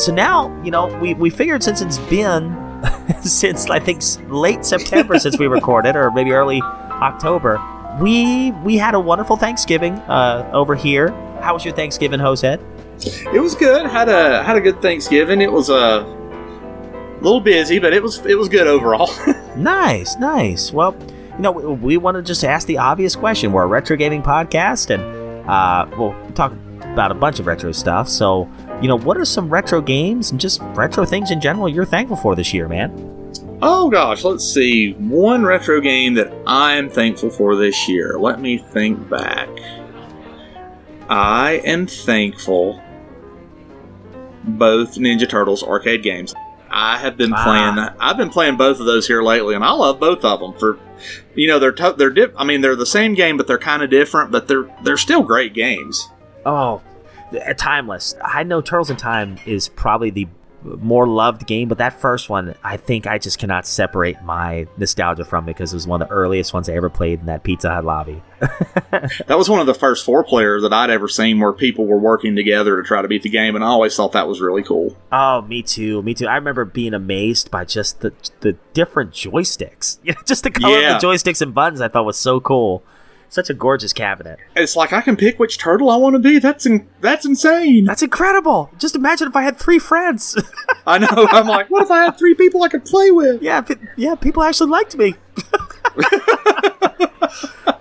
Speaker 1: So now, you know, we, we figured since it's been [laughs] since I think late September since we recorded, or maybe early October, we we had a wonderful Thanksgiving uh, over here. How was your Thanksgiving, Jose?
Speaker 2: It was good. had a had a good Thanksgiving. It was a little busy, but it was it was good overall. [laughs]
Speaker 1: Nice, nice. Well, you know, we, we want to just ask the obvious question. We're a retro gaming podcast, and uh, we'll talk about a bunch of retro stuff. So, you know, what are some retro games and just retro things in general you're thankful for this year, man?
Speaker 2: oh gosh, let's see. One retro game that I'm thankful for this year. Let me think back. I am thankful both Ninja Turtles arcade games. I have been
Speaker 1: Ah.
Speaker 2: playing. I've been playing both of those here lately, and I love both of them. For you know, they're to- they're dip. I mean, they're the same game, but they're kind of different. But they're they're still great games.
Speaker 1: Oh, Uh, timeless. I know Turtles in Time is probably the more loved game, but that first one, I think I just cannot separate my nostalgia from it because it was one of the earliest ones I ever played in that Pizza Hut lobby. [laughs]
Speaker 2: That was one of the first four players that I'd ever seen where people were working together to try to beat the game, and I always thought that was really cool.
Speaker 1: Oh, me too, me too. I remember being amazed by just the the different joysticks. [laughs] You know, just the color
Speaker 2: Yeah.
Speaker 1: of the joysticks and buttons. I thought was so cool. Such a gorgeous cabinet.
Speaker 2: It's like I can pick which turtle I want to be. That's in, that's insane.
Speaker 1: That's incredible. Just imagine if I had three friends. [laughs]
Speaker 2: I know. I'm like, what if I had three people I could play with?
Speaker 1: Yeah, pe- yeah, people actually liked me. [laughs]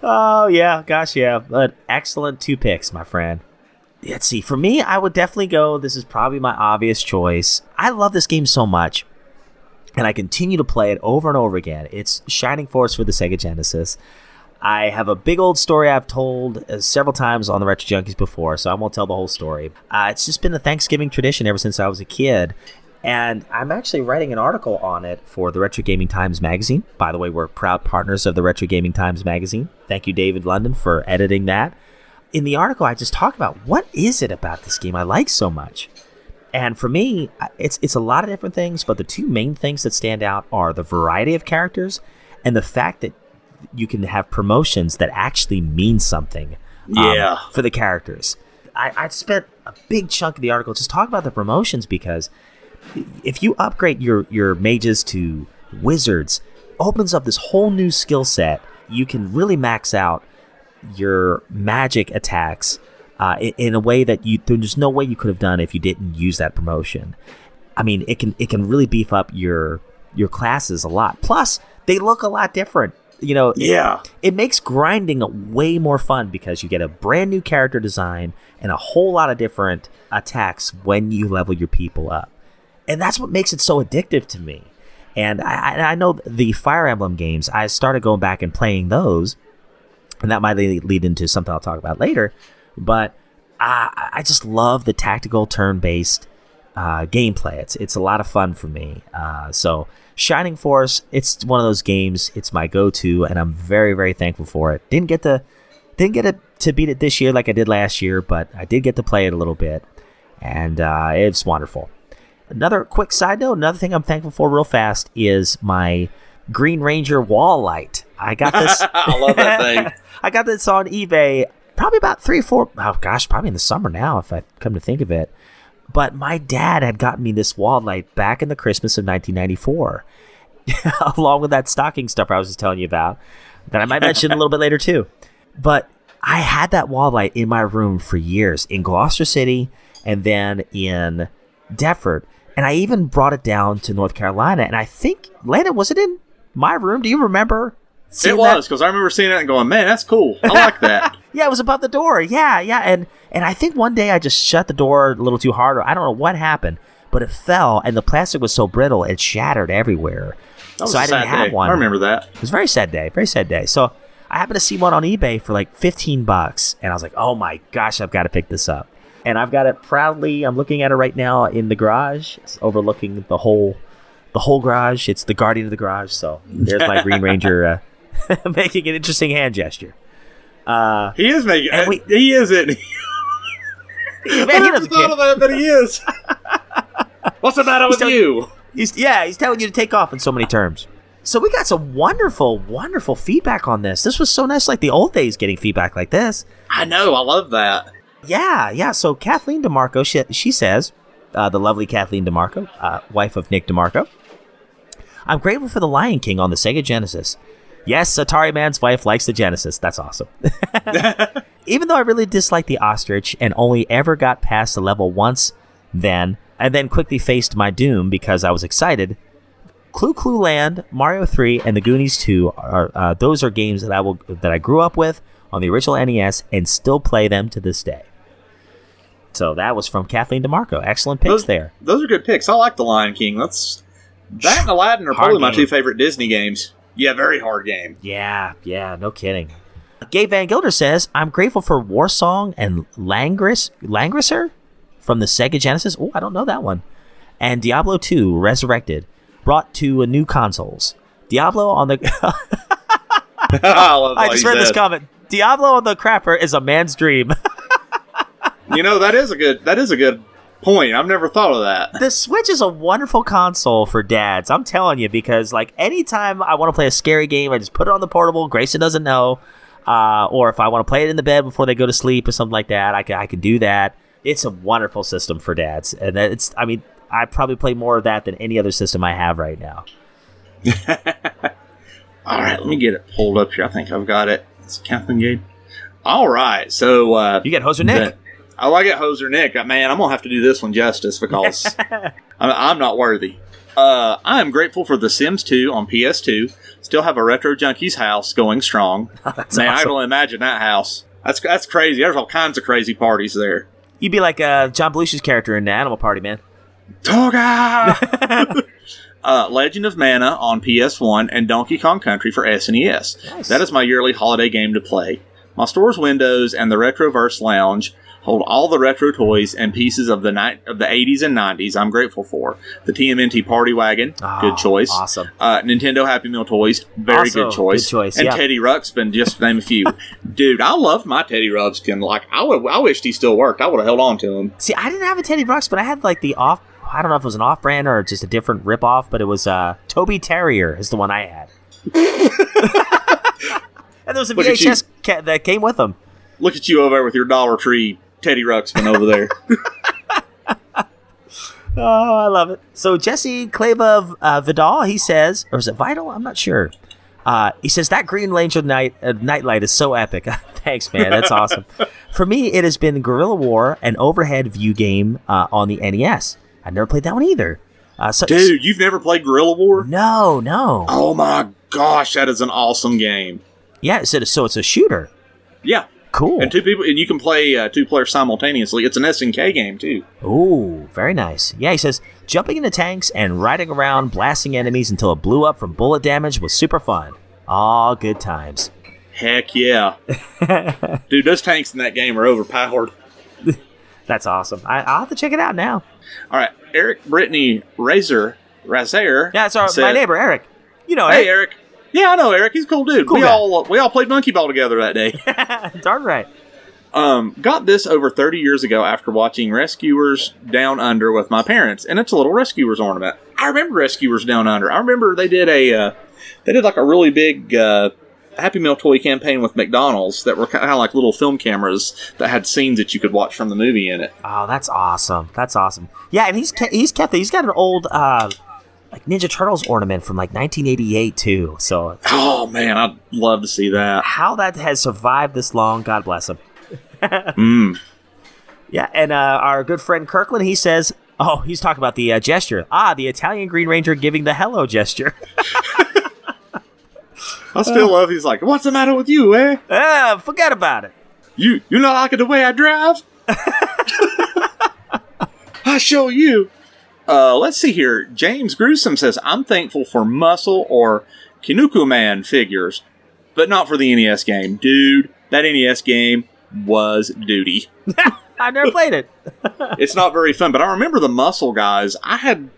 Speaker 1: oh yeah, gosh, yeah. But excellent two picks, my friend. Let's see. For me, I would definitely go. This is probably my obvious choice. I love this game so much, and I continue to play it over and over again. It's Shining Force for the Sega Genesis. I have a big old story I've told uh, several times on the Retro Junkies before, so I won't tell the whole story. Uh, it's just been a Thanksgiving tradition ever since I was a kid. And I'm actually writing an article on it for the Retro Gaming Times magazine. By the way, we're proud partners of the Retro Gaming Times magazine. Thank you, David London, for editing that. In the article, I just talk about what is it about this game I like so much. And for me, it's it's a lot of different things, but the two main things that stand out are the variety of characters and the fact that you can have promotions that actually mean something um,
Speaker 2: Yeah.
Speaker 1: for the characters. I, I spent a big chunk of the article just talking about the promotions because if you upgrade your your mages to wizards, opens up this whole new skill set. You can really max out your magic attacks uh, in, in a way that you there's no way you could have done if you didn't use that promotion. I mean, it can it can really beef up your your classes a lot. Plus, they look a lot different. You know,
Speaker 2: Yeah.
Speaker 1: it makes grinding way more fun because you get a brand new character design and a whole lot of different attacks when you level your people up. And that's what makes it so addictive to me. And I, I know the Fire Emblem games, I started going back and playing those, and that might lead lead into something I'll talk about later. But I, I just love the tactical turn based uh, gameplay. It's it's a lot of fun for me. Uh, so Shining Force, it's one of those games. It's my go to, and I'm very very thankful for it. Didn't get to didn't get it to beat it this year like I did last year, but I did get to play it a little bit, and uh, it's wonderful. Another quick side note, another thing I'm thankful for real fast is my Green Ranger wall light. I got this. [laughs]
Speaker 2: I love that thing. [laughs]
Speaker 1: I got this on eBay probably about three, four, oh gosh, probably in the summer now, if I come to think of it. But my dad had gotten me this wall light back in the Christmas of 1994, [laughs] along with that stocking stuffer I was just telling you about, that I might [laughs] mention a little bit later too. But I had that wall light in my room for years in Gloucester City and then in Deptford. And I even brought it down to North Carolina. And I think, Landon, was it in my room? Do you remember?
Speaker 2: It was because I remember seeing it and going, "Man, that's cool. I [laughs] like that."
Speaker 1: Yeah, it was above the door. Yeah, yeah, and and I think one day I just shut the door a little too hard. Or I don't know what happened, but it fell, and the plastic was so brittle it shattered everywhere. So I didn't have
Speaker 2: day.
Speaker 1: one.
Speaker 2: I remember that.
Speaker 1: It was a very sad day. Very sad day. So I happened to see one on eBay for like fifteen bucks, and I was like, "Oh my gosh, I've got to pick this up." And I've got it proudly. I'm looking at it right now in the garage, it's overlooking the whole the whole garage. It's the guardian of the garage. So there's my Green Ranger uh, [laughs] making an interesting hand gesture. Uh,
Speaker 2: He is making.
Speaker 1: We-
Speaker 2: he is it. [laughs] [laughs]
Speaker 1: Man,
Speaker 2: I never thought of that, but he is. What's the matter
Speaker 1: He's
Speaker 2: with
Speaker 1: telling-
Speaker 2: you?
Speaker 1: He's yeah, he's telling you to take off in so many terms. So we got some wonderful, wonderful feedback on this. This was so nice, like the old days, getting feedback like this.
Speaker 2: I know. I love that.
Speaker 1: Yeah, yeah. So Kathleen DeMarco, she, she says, uh, the lovely Kathleen DeMarco, uh, wife of Nick DeMarco. I'm grateful for the Lion King on the Sega Genesis. Yes, Atari Man's wife likes the Genesis. That's awesome. [laughs] Even though I really disliked the ostrich and only ever got past the level once, then and then quickly faced my doom because I was excited. Clu Clu Land, Mario 3, and The Goonies 2 are uh, those are games that I will that I grew up with on the original NES and still play them to this day. So that was from Kathleen DeMarco. Excellent picks
Speaker 2: Those,
Speaker 1: there.
Speaker 2: those are good picks. I like the Lion King. That's that and Aladdin are
Speaker 1: Hard
Speaker 2: probably my two favorite Disney games. Yeah, very hard game.
Speaker 1: Yeah, yeah, no kidding. Gabe Van Gilder says, I'm grateful for Warsong and Langris Langrisser from the Sega Genesis. Oh, I don't know that one. And Diablo 2 Resurrected, brought to new consoles. Diablo on the [laughs] [laughs]
Speaker 2: I
Speaker 1: I just read this comment. Diablo on the crapper is a man's dream. [laughs]
Speaker 2: You know that is a good. That is a good point. I've never thought of that.
Speaker 1: The Switch is a wonderful console for dads. I'm telling you because like anytime I want to play a scary game, I just put it on the portable. Grayson doesn't know, uh, or if I want to play it in the bed before they go to sleep or something like that, I can I can do that. It's a wonderful system for dads, and it's. I mean, I probably play more of that than any other system I have right now. [laughs]
Speaker 2: All right, let me get it pulled up here. I think I've got it. It's Captain Gate. All right, so uh,
Speaker 1: you get Hoser Nick.
Speaker 2: the- oh, I get Hoser Nick. Uh, Man, I'm gonna have to do this one justice because [laughs] I'm, I'm not worthy. Uh, I am grateful for The Sims 2 on PS2. Still have a retro junkie's house going strong. [laughs] Man, I
Speaker 1: awesome.
Speaker 2: can only imagine that house. That's that's crazy. There's all kinds of crazy parties there.
Speaker 1: You'd be like uh, John Belushi's character in the Animal Party, man.
Speaker 2: Toga! [laughs] uh, Legend of Mana on PS1 and Donkey Kong Country for SNES.
Speaker 1: Nice.
Speaker 2: That is my yearly holiday game to play. My store's windows and the Retroverse Lounge hold all the retro toys and pieces of the night of the 80s and 90s I'm grateful for. The TMNT Party Wagon, good choice.
Speaker 1: awesome.
Speaker 2: Uh, Nintendo Happy Meal toys, very
Speaker 1: Also,
Speaker 2: good choice.
Speaker 1: good choice,
Speaker 2: And
Speaker 1: yeah.
Speaker 2: Teddy Ruxpin, just to name a few. [laughs] Dude, I loved my Teddy Ruxpin. Like I would, I wished he still worked. I would have held on to him.
Speaker 1: See, I didn't have a Teddy but I had like the off. I don't know if it was an off-brand or just a different rip-off, but it was uh, Toby Terrier is the one I had. [laughs] and there was a
Speaker 2: Look at you.
Speaker 1: VHS ca- that came with them.
Speaker 2: Look at you over there with your Dollar Tree Teddy Ruxpin over there. [laughs]
Speaker 1: Oh, I love it. So Jesse Kleba uh, Vidal, he says, or is it Vital? I'm not sure. Uh, he says that Green Ranger night uh, nightlight is so epic. [laughs] Thanks, man. That's awesome. [laughs] For me, it has been Guerrilla War, an overhead view game uh, on the NES. I've never played that one either. Uh, so,
Speaker 2: Dude, you've never played Guerrilla War?
Speaker 1: No, no.
Speaker 2: Oh my gosh, that is an awesome game.
Speaker 1: Yeah, so, so it's a shooter.
Speaker 2: Yeah.
Speaker 1: Cool.
Speaker 2: And two people, and you can play uh, two players simultaneously. It's an SNK game too.
Speaker 1: Ooh, very nice. Yeah, he says jumping into tanks and riding around blasting enemies until it blew up from bullet damage was super fun. All good times.
Speaker 2: Heck yeah, [laughs] dude! Those tanks in that game are overpowered. [laughs]
Speaker 1: That's awesome. I, I'll have to check it out now.
Speaker 2: All right, Eric Brittany Razor Razer.
Speaker 1: Yeah, it's our,
Speaker 2: said-
Speaker 1: my neighbor Eric. You know,
Speaker 2: Hey, Eric. Yeah, I know Eric. He's a cool dude.
Speaker 1: Cool
Speaker 2: we
Speaker 1: guy.
Speaker 2: all we all played monkey ball together that day. [laughs]
Speaker 1: Darn right.
Speaker 2: Um, got this over 30 years ago after watching Rescuers Down Under with my parents, and it's a little Rescuers ornament. I remember Rescuers Down Under. I remember they did a uh, they did like a really big uh, Happy Meal toy campaign with McDonald's that were kind of like little film cameras that had scenes that you could watch from the movie in it.
Speaker 1: Oh, that's awesome. That's awesome. Yeah, and he's ke- he's kept it. He's got an old uh, like Ninja Turtles ornament from like 1988 too. So
Speaker 2: Oh man, I'd love to see that.
Speaker 1: how that has survived this long, God bless him. [laughs]
Speaker 2: Mm.
Speaker 1: Yeah, and uh, our good friend Kirkland, he says, oh, he's talking about the uh, gesture. Ah, the Italian Green Ranger giving the hello gesture. [laughs]
Speaker 2: I still love. He's like, "What's the matter with you, eh?
Speaker 1: Ah, forget about it.
Speaker 2: You you not liking the way I drive? [laughs] I show you." Uh, let's see here. James Gruesome says, "I'm thankful for muscle or Kinnikuman figures, but not for the NES game, dude. That NES game was duty. [laughs]
Speaker 1: I never played it.
Speaker 2: it's not very fun, but I remember the muscle guys. I had."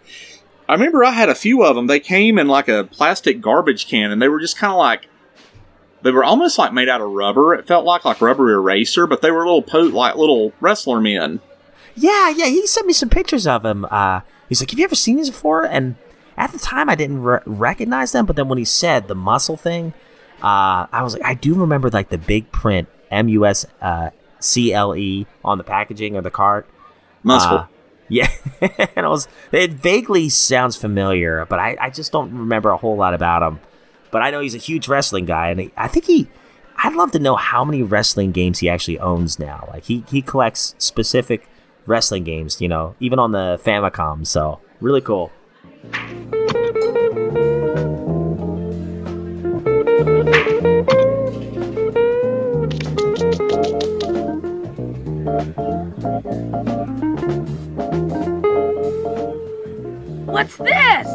Speaker 2: I remember I had a few of them. They came in like a plastic garbage can, and they were just kind of like they were almost like made out of rubber. It felt like like rubber eraser, but they were little po- like little wrestler men.
Speaker 1: Yeah, yeah, he sent me some pictures of him. Uh, he's like, "Have you ever seen these before?" And at the time, I didn't re- recognize them. But then when he said the muscle thing, uh, I was like, I do remember like the big print M U S uh, C L E on the packaging or the cart.
Speaker 2: Muscle.
Speaker 1: Uh, yeah, [laughs] and I was. It vaguely sounds familiar, but I, I just don't remember a whole lot about him. But I know he's a huge wrestling guy, and he, I think he. I'd love to know how many wrestling games he actually owns now. Like he he collects specific wrestling games, you know, even on the Famicom. So really cool.
Speaker 6: What's this?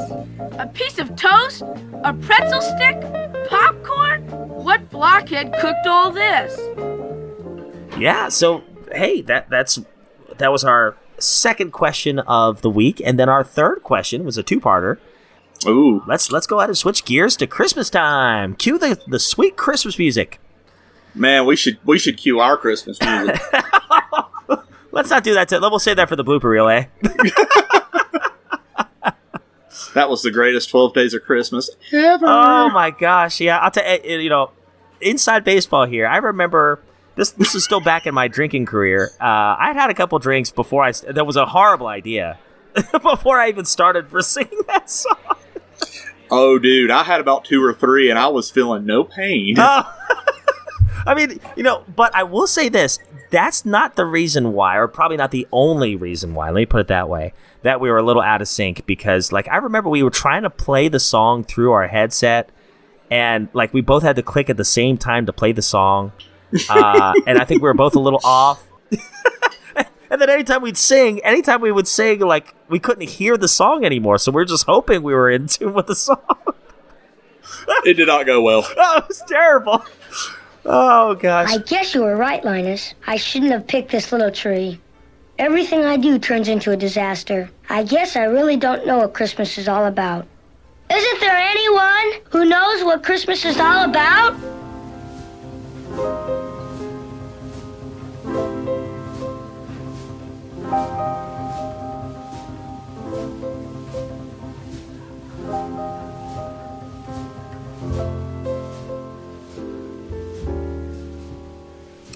Speaker 6: A piece of toast? A pretzel stick? Popcorn? What blockhead cooked all this?
Speaker 1: Yeah. So hey, that that's that was our second question of the week, and then our third question was a two-parter.
Speaker 2: Ooh.
Speaker 1: Let's let's go ahead and switch gears to Christmas time. Cue the the sweet Christmas music.
Speaker 2: Man, we should we should cue our Christmas [laughs] music.
Speaker 1: Let's not do that. To, we'll save that for the blooper reel, eh? [laughs]
Speaker 2: That was the greatest 12 days of Christmas ever.
Speaker 1: Oh my gosh! Yeah, I'll tell you. You know, inside baseball here. I remember this. This is still back in my drinking career. Uh, I'd had a couple drinks before I. That was a horrible idea. [laughs] before I even started for singing that song.
Speaker 2: Oh, dude, I had about two or three, and I was feeling no pain.
Speaker 1: Oh. [laughs] I mean, you know, but I will say this: that's not the reason why, or probably not the only reason why. Let me put it that way. That we were a little out of sync because, like, I remember we were trying to play the song through our headset, and like we both had to click at the same time to play the song, uh, and I think we were both a little off. [laughs] and then anytime we'd sing, anytime we would sing, like we couldn't hear the song anymore, so we are just hoping we were in tune with the song.
Speaker 2: it did not go well. [laughs]
Speaker 1: Oh, it was terrible. Oh gosh.
Speaker 3: I guess you were right, Linus. I shouldn't have picked this little tree. Everything I do turns into a disaster. I guess I really don't know what Christmas is all about. Isn't there anyone who knows what Christmas is all about?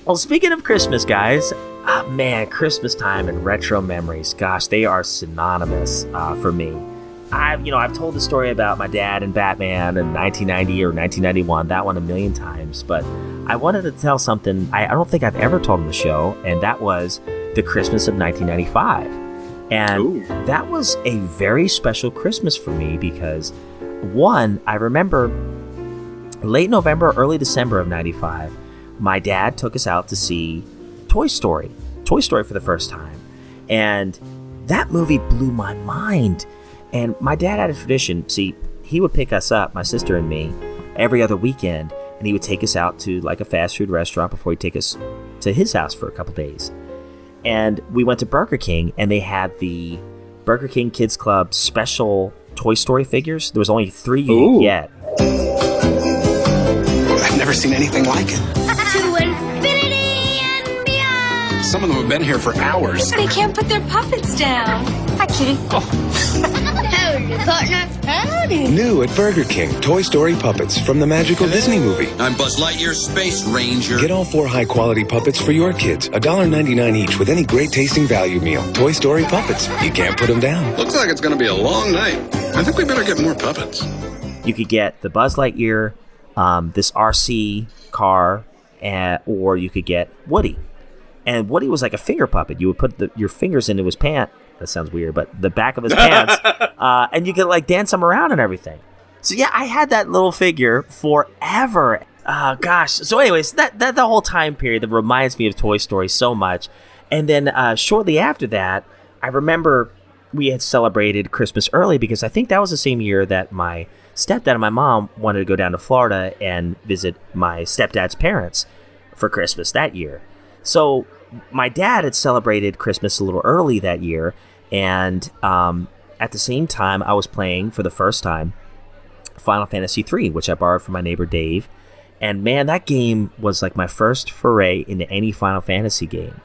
Speaker 1: Well, speaking of Christmas, guys, ah, man, Christmas time and retro memories, gosh, they are synonymous uh, for me. I've, you know, I've told the story about my dad and Batman in 1990 or 1991, that one a million times, but I wanted to tell something I, I don't think I've ever told on the show, and that was the Christmas of 1995. And
Speaker 2: Ooh.
Speaker 1: that was a very special Christmas for me because, one, I remember late November, early December of 95, my dad took us out to see Toy Story, Toy Story for the first time. And that movie blew my mind. And my dad had a tradition. See, he would pick us up, my sister and me, every other weekend, and he would take us out to like a fast food restaurant before he'd take us to his house for a couple days. And we went to Burger King, and they had the Burger King Kids Club special Toy Story figures. There was only three you could get.
Speaker 20: I've never seen anything like it. Some of them have been here for hours.
Speaker 17: They can't put their puppets down. Hi, kitty.
Speaker 3: Howdy, partner. Howdy.
Speaker 20: New at Burger King, Toy Story puppets from the magical Disney movie.
Speaker 21: I'm Buzz Lightyear Space Ranger.
Speaker 20: Get all four high quality puppets for your kids. $1.99 each with any great tasting value meal. Toy Story puppets. You can't put them down.
Speaker 21: Looks like it's going to be a long night. I think we better get more puppets.
Speaker 1: You could get the Buzz Lightyear, um, this RC car, and, or you could get Woody. And Woody was like a finger puppet. You would put the, your fingers into his pant. That sounds weird, but the back of his pants, [laughs] uh, and you could like dance him around and everything. So yeah, I had that little figure forever. Uh, gosh. So, anyways, that that the whole time period that reminds me of Toy Story so much. And then uh, shortly after that, I remember we had celebrated Christmas early because I think that was the same year that my stepdad and my mom wanted to go down to Florida and visit my stepdad's parents for Christmas that year. So my dad had celebrated Christmas a little early that year, and um, at the same time, I was playing for the first time Final Fantasy III, which I borrowed from my neighbor Dave. And man, that game was like my first foray into any Final Fantasy game.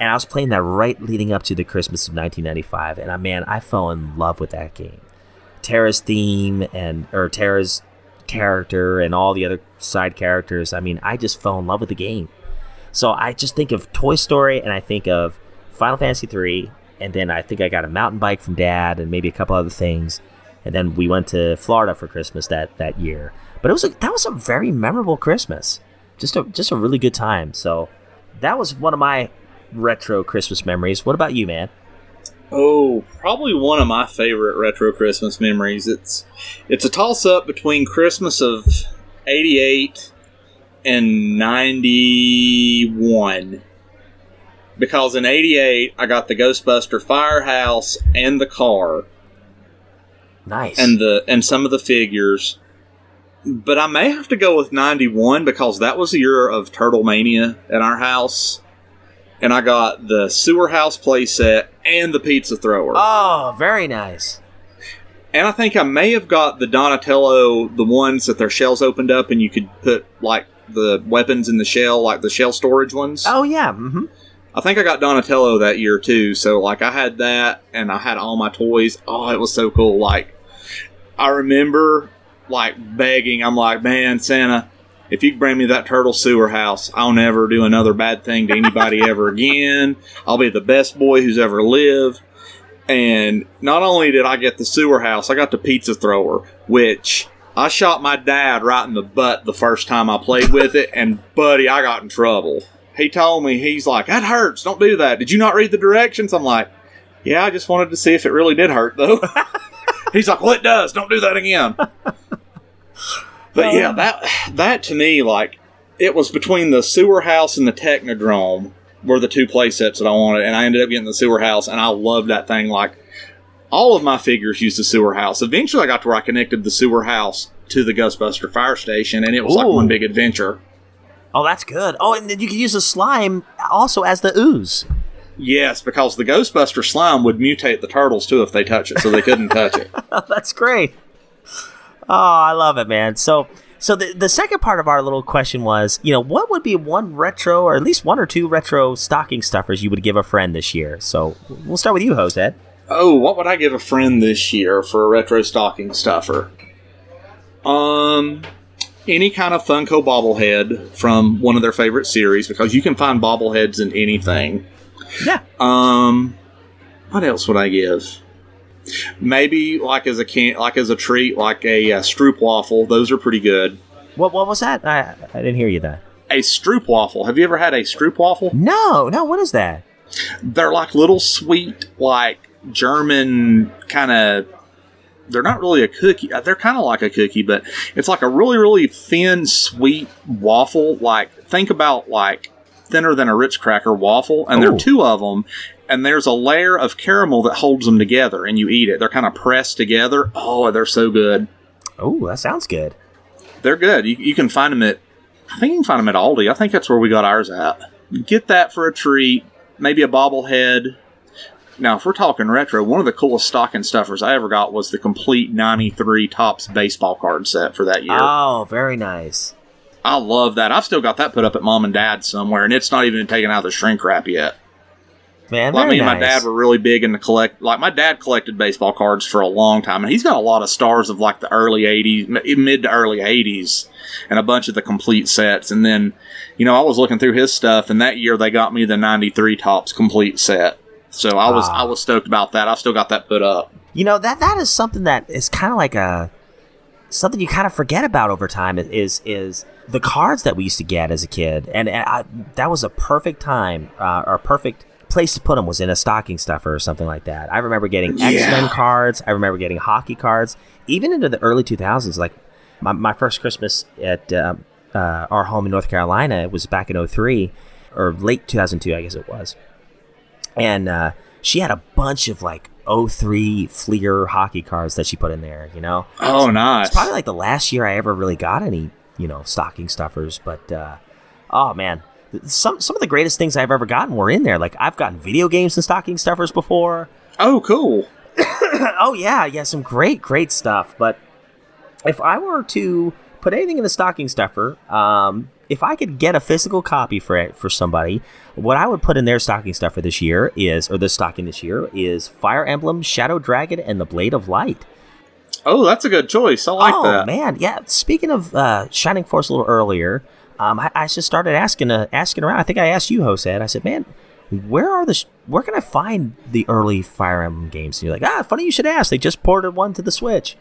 Speaker 1: And I was playing that right leading up to the Christmas of 1995, and I man, I fell in love with that game. Terra's theme and or Terra's character and all the other side characters. I mean, I just fell in love with the game. So I just think of Toy Story and I think of Final Fantasy 3 and then I think I got a mountain bike from dad and maybe a couple other things. And then we went to Florida for Christmas that that year. But it was a, that was a very memorable Christmas. Just a just a really good time. So that was one of my retro Christmas memories. What about you, man?
Speaker 2: Oh, probably one of my favorite retro Christmas memories. It's it's a toss up between Christmas of '88 and '91. Because in '88 I got the Ghostbuster Firehouse and the car,
Speaker 1: Nice.
Speaker 2: and the and some of the figures. But I may have to go with '91 because that was the year of Turtle Mania at our house, and I got the Sewer House playset and the pizza thrower.
Speaker 1: Oh, very nice.
Speaker 2: And I think I may have got the Donatello, the ones that their shells opened up and you could put like the weapons in the shell, like the shell storage ones.
Speaker 1: Oh yeah. Mm-hmm.
Speaker 2: I think I got Donatello that year too. So like I had that and I had all my toys. Oh, it was so cool. Like I remember like begging. I'm like, man, Santa, if you bring me that turtle sewer house, I'll never do another bad thing to anybody [laughs] ever again. I'll be the best boy who's ever lived. And not only did I get the sewer house, I got the pizza thrower, which I shot my dad right in the butt the first time I played with it, and buddy, I got in trouble. He told me, he's like, that hurts, don't do that. Did you not read the directions? I'm like, yeah, I just wanted to see if it really did hurt, though. [laughs] he's like, well, it does, don't do that again. But oh. yeah, that that to me, like, it was between the sewer house and the Technodrome were the two play sets that I wanted, and I ended up getting the sewer house, and I loved that thing. Like, all of my figures used the sewer house. Eventually, I got to where I connected the sewer house to the Ghostbuster fire station, and it was like one big adventure.
Speaker 1: Oh, that's good. Oh, and then you could use the slime also as the ooze.
Speaker 2: Yes, because the Ghostbuster slime would mutate the turtles too if they touch it, so they couldn't touch it. [laughs]
Speaker 1: That's great. Oh, I love it, man. So, so the the second part of our little question was, you know, what would be one retro, or at least one or two retro stocking stuffers you would give a friend this year? So, we'll start with you, Jose.
Speaker 2: Oh, what would I give a friend this year for a retro stocking stuffer? Um, any kind of Funko bobblehead from one of their favorite series because you can find bobbleheads in anything.
Speaker 1: Yeah.
Speaker 2: Um, what else would I give? Maybe like as a can, like as a treat, like a uh, Stroop waffle. Those are pretty good.
Speaker 1: What what was that? I I didn't hear you there.
Speaker 2: A Stroop waffle. Have you ever had a Stroop waffle?
Speaker 1: No, no. What is that?
Speaker 2: They're like little sweet, like German kind of. They're not really a cookie. uh, They're kind of like a cookie, but it's like a really, really thin, sweet waffle. Like think about like thinner than a Ritz cracker waffle, and there are two of them. And there's a layer of caramel that holds them together, and you eat it. They're kind of pressed together. Oh, they're so good.
Speaker 1: Oh, that sounds good.
Speaker 2: They're good. You, you can find them at. I think you can find them at Aldi. I think that's where we got ours at. Get that for a treat. Maybe a bobblehead. Now, if we're talking retro, one of the coolest stocking stuffers I ever got was the complete '93 Topps baseball card set for that year.
Speaker 1: Oh, very nice.
Speaker 2: I love that. I've still got that put up at mom and dad somewhere, and it's not even taken out of the shrink wrap yet.
Speaker 1: Man,
Speaker 2: Like me and my
Speaker 1: nice.
Speaker 2: dad were really big into collect. Like my dad collected baseball cards for a long time, and he's got a lot of stars of like the early '80s, mid to early '80s, and a bunch of the complete sets. And then, you know, I was looking through his stuff, and that year they got me the '93 Topps complete set. So I was
Speaker 1: Ah.
Speaker 2: I was stoked about that. I've still got that put up.
Speaker 1: You know that that is something that is kind of like a something you kind of forget about over time. Is is the cards that we used to get as a kid, and, and I, that was a perfect time uh, or a perfect place to put them was in a stocking stuffer or something like that. I remember getting
Speaker 2: Yeah.
Speaker 1: X Men cards. I remember getting hockey cards, even into the early two thousands. Like my, my first Christmas at um, uh, our home in North Carolina it was back in 03 or late two thousand two, I guess it was and uh, she had a bunch of like 03 Fleer hockey cards that she put in there. You know,
Speaker 2: Oh, nice.
Speaker 1: it's probably like the last year I ever really got any, you know, stocking stuffers. But uh, oh man, some some of the greatest things I've ever gotten were in there. Like I've gotten video games and stocking stuffers before.
Speaker 2: Oh, cool. [coughs]
Speaker 1: oh yeah, yeah, some great great stuff. But if I were to put anything in the stocking stuffer, um, if I could get a physical copy for it for somebody, what I would put in their stocking stuffer this year is, or the stocking this year is Fire Emblem, Shadow Dragon, and the Blade of Light.
Speaker 2: Oh, that's a good choice. I like
Speaker 1: oh
Speaker 2: that.
Speaker 1: Oh man, yeah. Speaking of uh, Shining Force, a little earlier, um, I, I just started asking uh, asking around. I think I asked you, Jose. I said, "Man, where are the sh- where can I find the early Fire Emblem games?" And you're like, "Ah, funny you should ask. They just ported one to the Switch."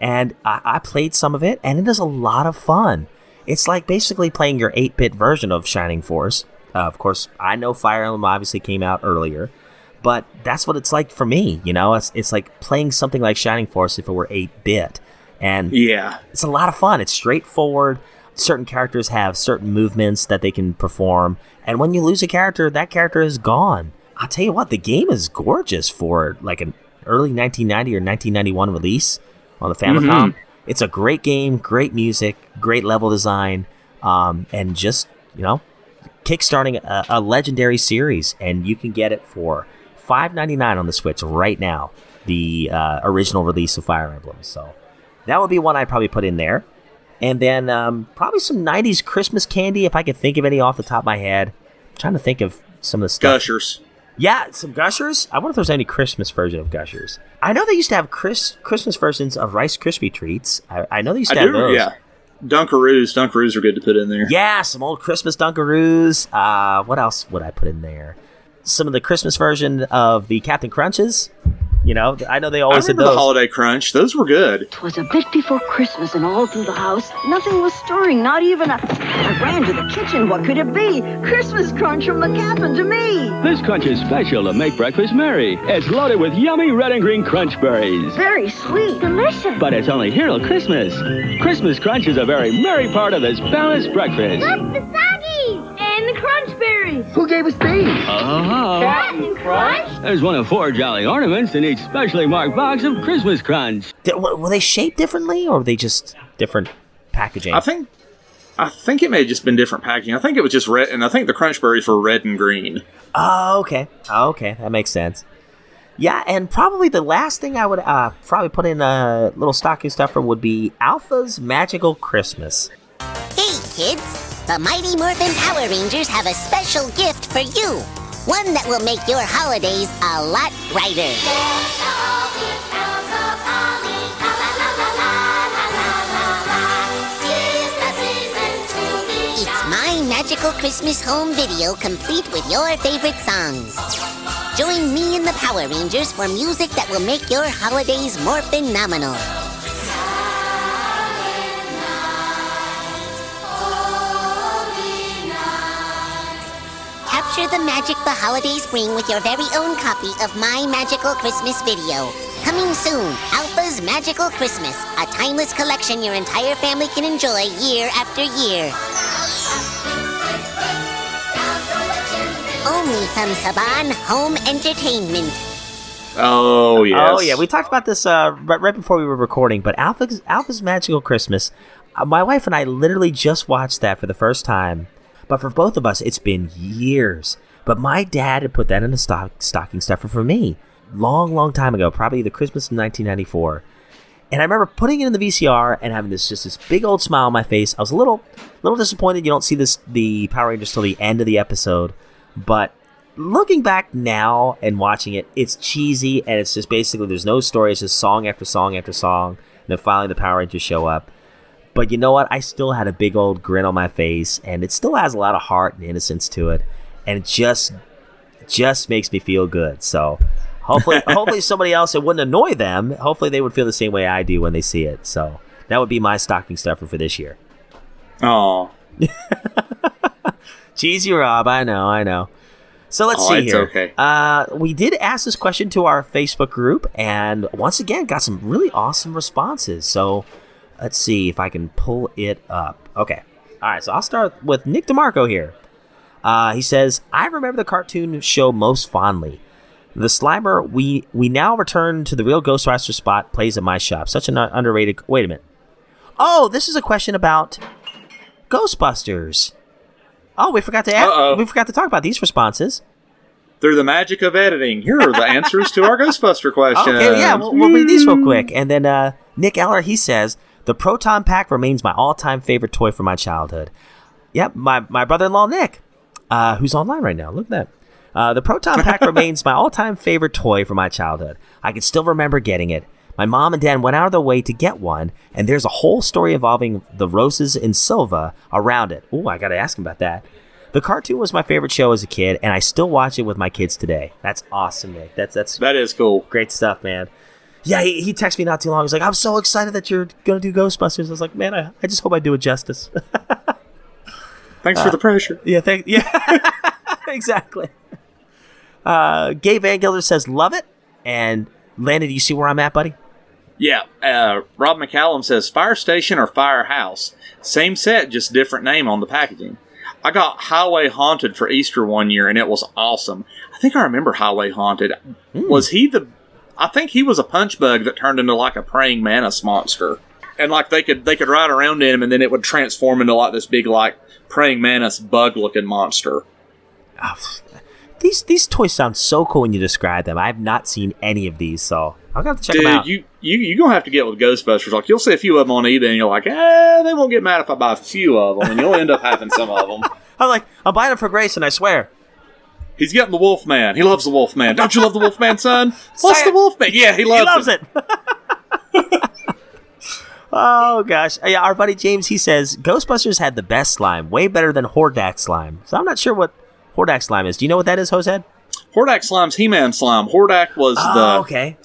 Speaker 1: And I, I played some of it, and it is a lot of fun. It's like basically playing your 8 bit version of Shining Force. Uh, of course, I know Fire Emblem obviously came out earlier, but that's what it's like for me. You know, it's, it's like playing something like Shining Force if it were 8 bit. And
Speaker 2: Yeah.
Speaker 1: it's a lot of fun. It's straightforward. Certain characters have certain movements that they can perform, and when you lose a character, that character is gone. I'll tell you what, the game is gorgeous for like an early 1990 or 1991 release on the Famicom.
Speaker 2: Mhm.
Speaker 1: It's a great game, great music, great level design, um, and just you know, kickstarting a, a legendary series, and you can get it for five ninety nine on the Switch right now. The uh, original release of Fire Emblem. So that would be one I'd probably put in there. And then um, probably some 90s Christmas candy if I could think of any off the top of my head. I'm trying to think of some of the stuff.
Speaker 2: Gushers.
Speaker 1: Yeah, some Gushers. I wonder if there's any Christmas version of Gushers. I know they used to have Chris, Christmas versions of Rice Krispie treats. I, I know they used
Speaker 2: I
Speaker 1: to have
Speaker 2: do,
Speaker 1: those.
Speaker 2: yeah. Dunkaroos. Dunkaroos are good to put in there.
Speaker 1: Yeah, some old Christmas Dunkaroos. Uh, what else would I put in there? Some of the Christmas version of the Captain Crunches. You know, I know they
Speaker 2: I
Speaker 1: always did
Speaker 2: remember
Speaker 1: those.
Speaker 2: the Holiday Crunch. Those were good.
Speaker 22: Twas a bit before Christmas, and all through the house, nothing was stirring, not even a. I ran to the kitchen. What could it be? Christmas crunch from the cabin to me.
Speaker 23: This crunch is special to make breakfast merry. It's loaded with yummy red and green crunch berries.
Speaker 22: Very sweet, delicious.
Speaker 23: But it's only here till Christmas. Christmas crunch is a very merry part of this balanced breakfast.
Speaker 3: Look, the soggies and the crunch berries.
Speaker 23: Who gave us these? Uh-huh.
Speaker 3: Captain Crunch?
Speaker 23: There's one of four jolly ornaments in each specially marked box of Christmas crunch.
Speaker 1: Did- were were they shaped differently, or were they just different packaging?
Speaker 2: I think. I think it may have just been different packaging. I think it was just red, and I think the Crunch Berries were red and green.
Speaker 1: Oh, okay. Oh, okay. That makes sense. Yeah, and probably the last thing I would uh, probably put in a little stocking stuffer would be Alpha's Magical Christmas.
Speaker 24: Hey, kids! The Mighty Morphin Power Rangers have a special gift for you. One that will make your holidays a lot brighter. It's my magical Christmas home video complete with your favorite songs. Join me and the Power Rangers for music that will make your holidays more phenomenal. Capture the magic the holidays bring with your very own copy of My Magical Christmas video. Coming soon, Alpha's Magical Christmas, a timeless collection your entire family can enjoy year after year. Only from Saban Home Entertainment.
Speaker 2: Oh yes.
Speaker 1: Oh yeah, we talked about this uh, right, right before we were recording. But Alpha's Alpha's Magical Christmas. Uh, my wife and I literally just watched that for the first time. But for both of us, it's been years. But my dad had put that in a stock, stocking stuffer for me, long, long time ago, probably the Christmas of 1994. And I remember putting it in the VCR and having this just this big old smile on my face. I was a little, little disappointed you don't see this the Power Rangers till the end of the episode, but looking back now and watching it, it's cheesy and it's just basically there's no story. It's just song after song after song. And then finally the Power Rangers show up. But you know what? I still had a big old grin on my face, and it still has a lot of heart and innocence to it, and it just just makes me feel good. So hopefully, [laughs] hopefully somebody else it wouldn't annoy them. Hopefully they would feel the same way I do when they see it. So that would be my stocking stuffer for this year.
Speaker 2: Oh, [laughs]
Speaker 1: Cheesy Rob, I know, I know. So let's
Speaker 2: Oh,
Speaker 1: see here.
Speaker 2: okay.
Speaker 1: Uh, we did ask this question to our Facebook group, and once again, got some really awesome responses. So let's see if I can pull it up. Okay. All right, so I'll start with Nick DeMarco here. Uh, he says, I remember the cartoon show most fondly. The Slimer, we we now return to the real Ghostbuster spot, plays at my shop. Such an underrated. Wait a minute. Oh, this is a question about Ghostbusters. Oh, we forgot to add, we forgot to talk about these responses.
Speaker 2: through the magic of editing, here are the answers to our [laughs] Ghostbuster question.
Speaker 1: Okay, yeah, we'll, we'll read these real quick. And then uh, Nick Eller, he says, the Proton Pack remains my all-time favorite toy from my childhood. Yep, my, my brother-in-law Nick, uh, who's online right now. Look at that. Uh, the Proton Pack [laughs] remains my all-time favorite toy from my childhood. I can still remember getting it. My mom and dad went out of their way to get one, and there's a whole story involving the Roses and Silva around it. Ooh, I gotta ask him about that. The cartoon was my favorite show as a kid, and I still watch it with my kids today. That's awesome, Nick. That's that's
Speaker 2: that is cool.
Speaker 1: Great stuff, man. Yeah, he, he texted me not too long. He's like, "I'm so excited that you're gonna do Ghostbusters." I was like, "Man, I, I just hope I do it justice." [laughs]
Speaker 2: Thanks
Speaker 1: Uh,
Speaker 2: for the pressure.
Speaker 1: Yeah, thank yeah, [laughs] exactly. Uh, Gabe Van Gilder says, "Love it." And Landon, do you see where I'm at, buddy?
Speaker 2: Yeah, uh, Rob McCallum says Fire Station or Firehouse. Same set, just different name on the packaging. I got Highway Haunter for Easter one year and it was awesome. I think I remember Highway Haunter. Was he the. I think he was a punch bug that turned into like a praying mantis monster. And like they could they could ride around in him and then it would transform into like this big like praying mantis bug looking monster.
Speaker 1: These these toys sound so cool when you describe them. I have not seen any of these, so I'm gonna have to check
Speaker 2: Dude,
Speaker 1: them out.
Speaker 2: you you you gonna have to get with Ghostbusters. Like you'll see a few of them on eBay, and you're like, eh, they won't get mad if I buy a few of them, and you'll end up having some of them. [laughs]
Speaker 1: I'm like, I'm buying them for Grayson. I swear.
Speaker 2: He's getting the Wolfman. He loves the Wolfman. Don't you love the Wolfman, son? [laughs] What's the Wolfman? Yeah, he loves, it.
Speaker 1: he loves it. [laughs] oh gosh, uh, yeah. Our buddy James he says Ghostbusters had the best slime, way better than Hordak slime. So I'm not sure what Hordak slime is. Do you know what that is, Jose?
Speaker 2: Hordak slime's He-Man slime. Hordak was
Speaker 1: oh,
Speaker 2: the
Speaker 1: okay.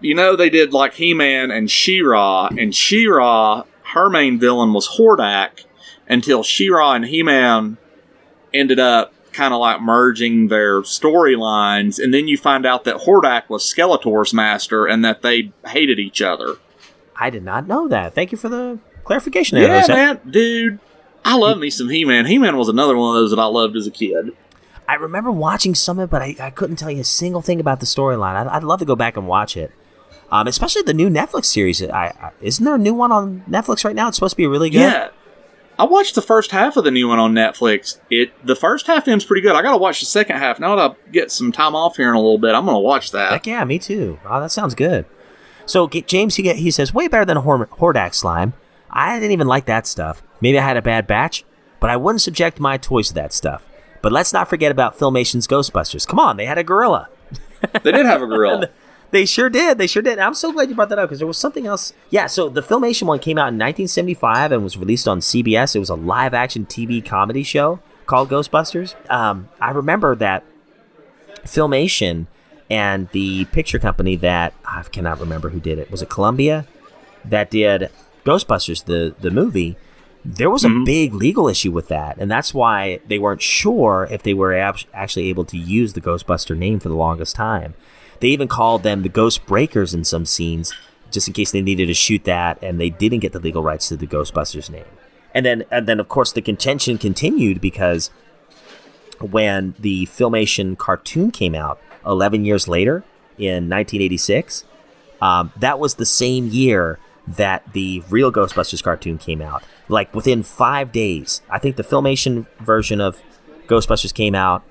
Speaker 2: You know they did like He-Man and She-Ra, and She-Ra, her main villain was Hordak, until She-Ra and He-Man ended up kind of like merging their storylines, and then you find out that Hordak was Skeletor's master and that they hated each other.
Speaker 1: I did not know that. Thank you for the clarification.
Speaker 2: There,
Speaker 1: yeah,
Speaker 2: man, dude, I love me some He-Man. He-Man was another one of those that I loved as a kid.
Speaker 1: I remember watching some of it, but I, I couldn't tell you a single thing about the storyline. I'd, I'd love to go back and watch it. Um, especially the new Netflix series. I, I, isn't there a new one on Netflix right now? It's supposed to be really good.
Speaker 2: Yeah, I watched the first half of the new one on Netflix. It the first half ends pretty good. I gotta watch the second half now that I get some time off here in a little bit. I'm gonna watch that.
Speaker 1: Heck yeah, me too. Oh, that sounds good. So James, he he says way better than a Hor- Hordak slime. I didn't even like that stuff. Maybe I had a bad batch, but I wouldn't subject my toys to that stuff. But let's not forget about Filmation's Ghostbusters. Come on, they had a gorilla.
Speaker 2: They did have a gorilla. [laughs]
Speaker 1: They sure did. They sure did. I'm so glad you brought that up because there was something else. Yeah, so the Filmation one came out in 1975 and was released on CBS. It was a live action TV comedy show called Ghostbusters. Um, I remember that Filmation and the picture company that I cannot remember who did it. Was it Columbia that did Ghostbusters the the movie? There was a
Speaker 2: Mm-hmm.
Speaker 1: big legal issue with that, and that's why they weren't sure if they were ab- actually able to use the Ghostbuster name for the longest time. They even called them the Ghost Breakers in some scenes, just in case they needed to shoot that, and they didn't get the legal rights to the Ghostbusters name. And then, and then, of course, the contention continued because when the Filmation cartoon came out 11 years later in 1986, um, that was the same year that the real Ghostbusters cartoon came out. Like within five days, I think the Filmation version of Ghostbusters came out,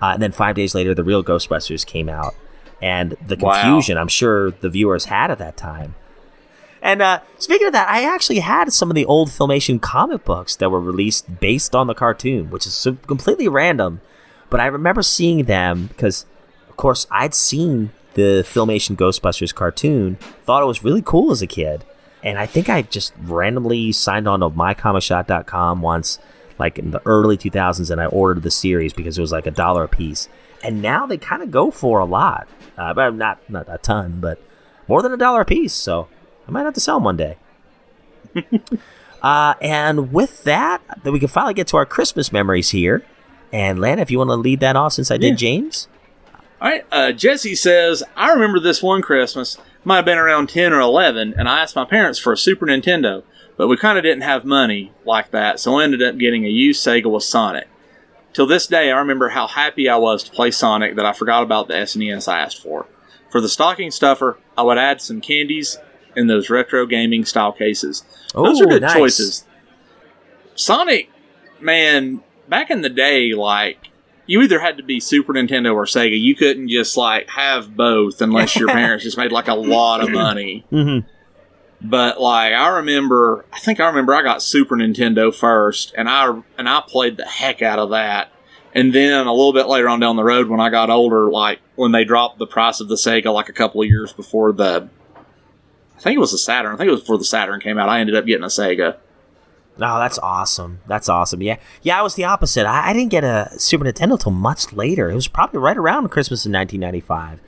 Speaker 1: uh, and then five days later, the real Ghostbusters came out. And the
Speaker 2: Wow.
Speaker 1: confusion I'm sure the viewers had at that time. And uh, speaking of that, I actually had some of the old Filmation comic books that were released based on the cartoon, which is so completely random. But I remember seeing them because, of course, I'd seen the Filmation Ghostbusters cartoon, thought it was really cool as a kid. And I think I just randomly signed on to mycomicshop.com once, like in the early 2000s, and I ordered the series because it was like a dollar a piece. And now they kind of go for a lot. Uh, but not, not a ton, but more than a dollar a piece. So I might have to sell them one day. [laughs] uh, and with that, then we can finally get to our Christmas memories here. And Lana, if you want to lead that off, since I did
Speaker 2: Yeah.
Speaker 1: James.
Speaker 2: All right, uh, Jesse says, I remember this one Christmas, might have been around 10 or 11, and I asked my parents for a Super Nintendo, but we kind of didn't have money like that, so I ended up getting a used Sega with Sonic. Till this day, I remember how happy I was to play Sonic that I forgot about the SNES I asked for. For the stocking stuffer, I would add some candies in those retro gaming style cases. Those are good
Speaker 1: nice.
Speaker 2: choices. Sonic, man, back in the day, like you either had to be Super Nintendo or Sega. You couldn't just like have both unless your [laughs] parents just made like a lot of money.
Speaker 1: Mm-hmm.
Speaker 2: But like I remember, I think I remember I got Super Nintendo first, and I and I played the heck out of that. And then a little bit later on down the road, when I got older, like when they dropped the price of the Sega, like a couple of years before the, I think it was the Saturn. I think it was before the Saturn came out. I ended up getting a Sega.
Speaker 1: Oh, that's awesome. That's awesome. Yeah. Yeah, I was the opposite. I, I didn't get a Super Nintendo till much later. It was probably right around Christmas in 1995.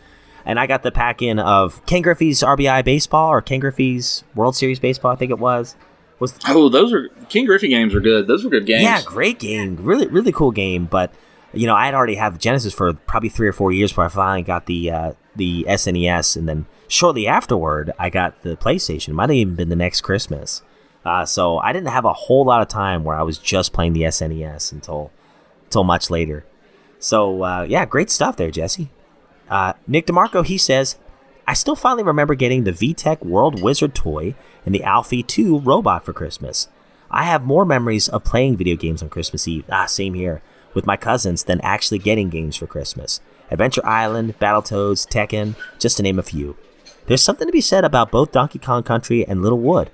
Speaker 1: And I got the pack in of Ken Griffey's RBI Baseball or Ken Griffey's World Series Baseball, I think it was. Was
Speaker 2: Oh, those are Ken Griffey games are good. Those were good games.
Speaker 1: Yeah, great game. Really, really cool game. But you know, I had already had Genesis for probably three or four years before I finally got the uh, the SNES, and then shortly afterward, I got the PlayStation. Might have even been the next Christmas. Uh, so I didn't have a whole lot of time where I was just playing the SNES until until much later. So uh, yeah, great stuff there, Jesse. Uh, Nick DeMarco he says, I still finally remember getting the VTech World Wizard toy and the Alphie 2 robot for Christmas. I have more memories of playing video games on Christmas Eve, ah, same here, with my cousins than actually getting games for Christmas. Adventure Island, Battletoads, Tekken, just to name a few. There's something to be said about both Donkey Kong Country and Littlewood.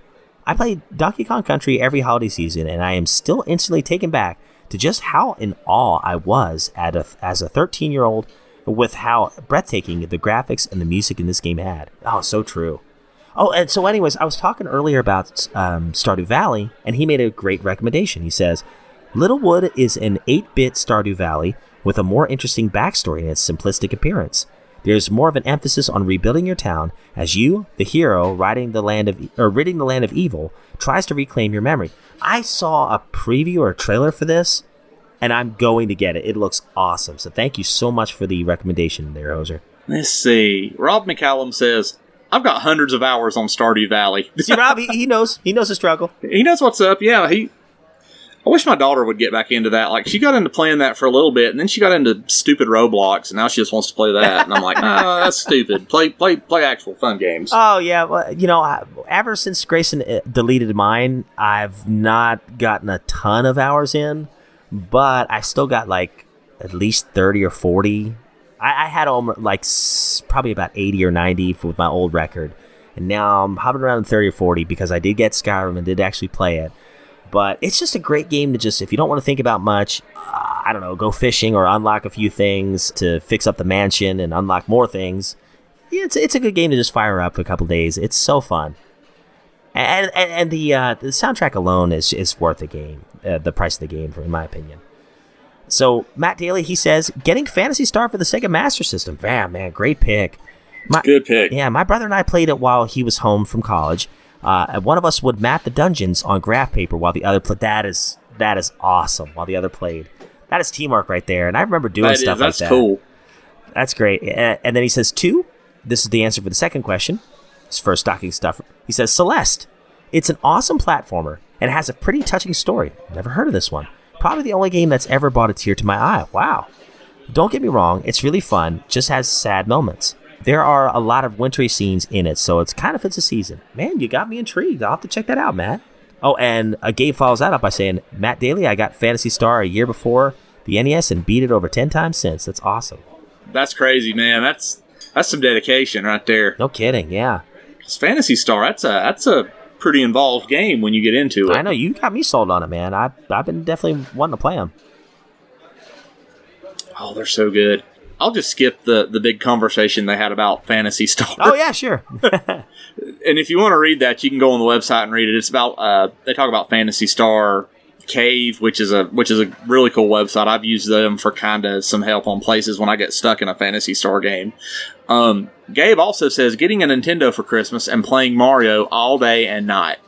Speaker 1: I play Donkey Kong Country every holiday season, and I am still instantly taken back to just how in awe I was at a, as a 13 year old with how breathtaking the graphics and the music in this game had. Oh, so true. Oh, and so, anyways, I was talking earlier about um, Stardew Valley, and he made a great recommendation. He says, Littlewood is an 8 bit Stardew Valley with a more interesting backstory and its simplistic appearance. There's more of an emphasis on rebuilding your town as you, the hero, riding the land of or ridding the land of evil, tries to reclaim your memory. I saw a preview or a trailer for this, and I'm going to get it. It looks awesome. So thank you so much for the recommendation there, Hoser.
Speaker 2: Let's see. Rob McCallum says, I've got hundreds of hours on Stardew Valley. [laughs]
Speaker 1: See, Rob, he, he knows. He knows the struggle.
Speaker 2: He knows what's up. Yeah, he. I wish my daughter would get back into that. Like, she got into playing that for a little bit, and then she got into stupid Roblox, and now she just wants to play that. And I'm like, [laughs] ah, that's stupid. Play, play, play actual fun games.
Speaker 1: Oh yeah, well, you know, I- ever since Grayson uh, deleted mine, I've not gotten a ton of hours in, but I still got like at least thirty or forty. I, I had almost like probably about eighty or ninety for, with my old record, and now I'm hovering around thirty or forty because I did get Skyrim and did actually play it. But it's just a great game to just if you don't want to think about much, uh, I don't know, go fishing or unlock a few things to fix up the mansion and unlock more things. Yeah, it's it's a good game to just fire up for a couple days. It's so fun, and and, and the uh, the soundtrack alone is is worth the game, uh, the price of the game, for in my opinion. So Matt Daly, he says, getting Phantasy Star for the Sega Master System. Man, man, great pick. My,
Speaker 2: Good pick.
Speaker 1: Yeah, my brother and I played it while he was home from college. Uh, one of us would map the dungeons on graph paper while the other played. That is that is awesome. While the other played, that is teamwork right there. And I remember doing
Speaker 2: That is-
Speaker 1: stuff
Speaker 2: that's
Speaker 1: like that.
Speaker 2: That's cool.
Speaker 1: That's great. And then he says two. This is the answer for the second question. For stocking stuff. He says Celeste. It's an awesome platformer and has a pretty touching story. Never heard of this one. Probably the only game that's ever brought a tear to my eye. Wow. Don't get me wrong, it's really fun, just has sad moments. There are a lot of wintry scenes in it, so it's kind of fits the season. Man, you got me intrigued. I'll have to check that out, Matt. Oh, and uh, Gabe follows that up by saying, Matt Daly, I got Phantasy Star a year before the NES and beat it over 10 times since. That's awesome.
Speaker 2: That's crazy, man. That's that's some dedication right there.
Speaker 1: No kidding, yeah.
Speaker 2: Phantasy Star, that's a that's a pretty involved game when you get into it.
Speaker 1: I know, you got me sold on it, man. I, I've been definitely wanting to play them.
Speaker 2: Oh, they're so good. I'll just skip the the big conversation they had about Phantasy Star.
Speaker 1: Oh, yeah, sure. [laughs] [laughs]
Speaker 2: and if you want to read that, you can go on the website and read it. It's about uh, they talk about Phantasy Star Cave, which is a which is a really cool website. I've used them for kind of some help on places when I get stuck in a Phantasy Star game. Um, Gabe also says getting a Nintendo for Christmas and playing Mario all day and night.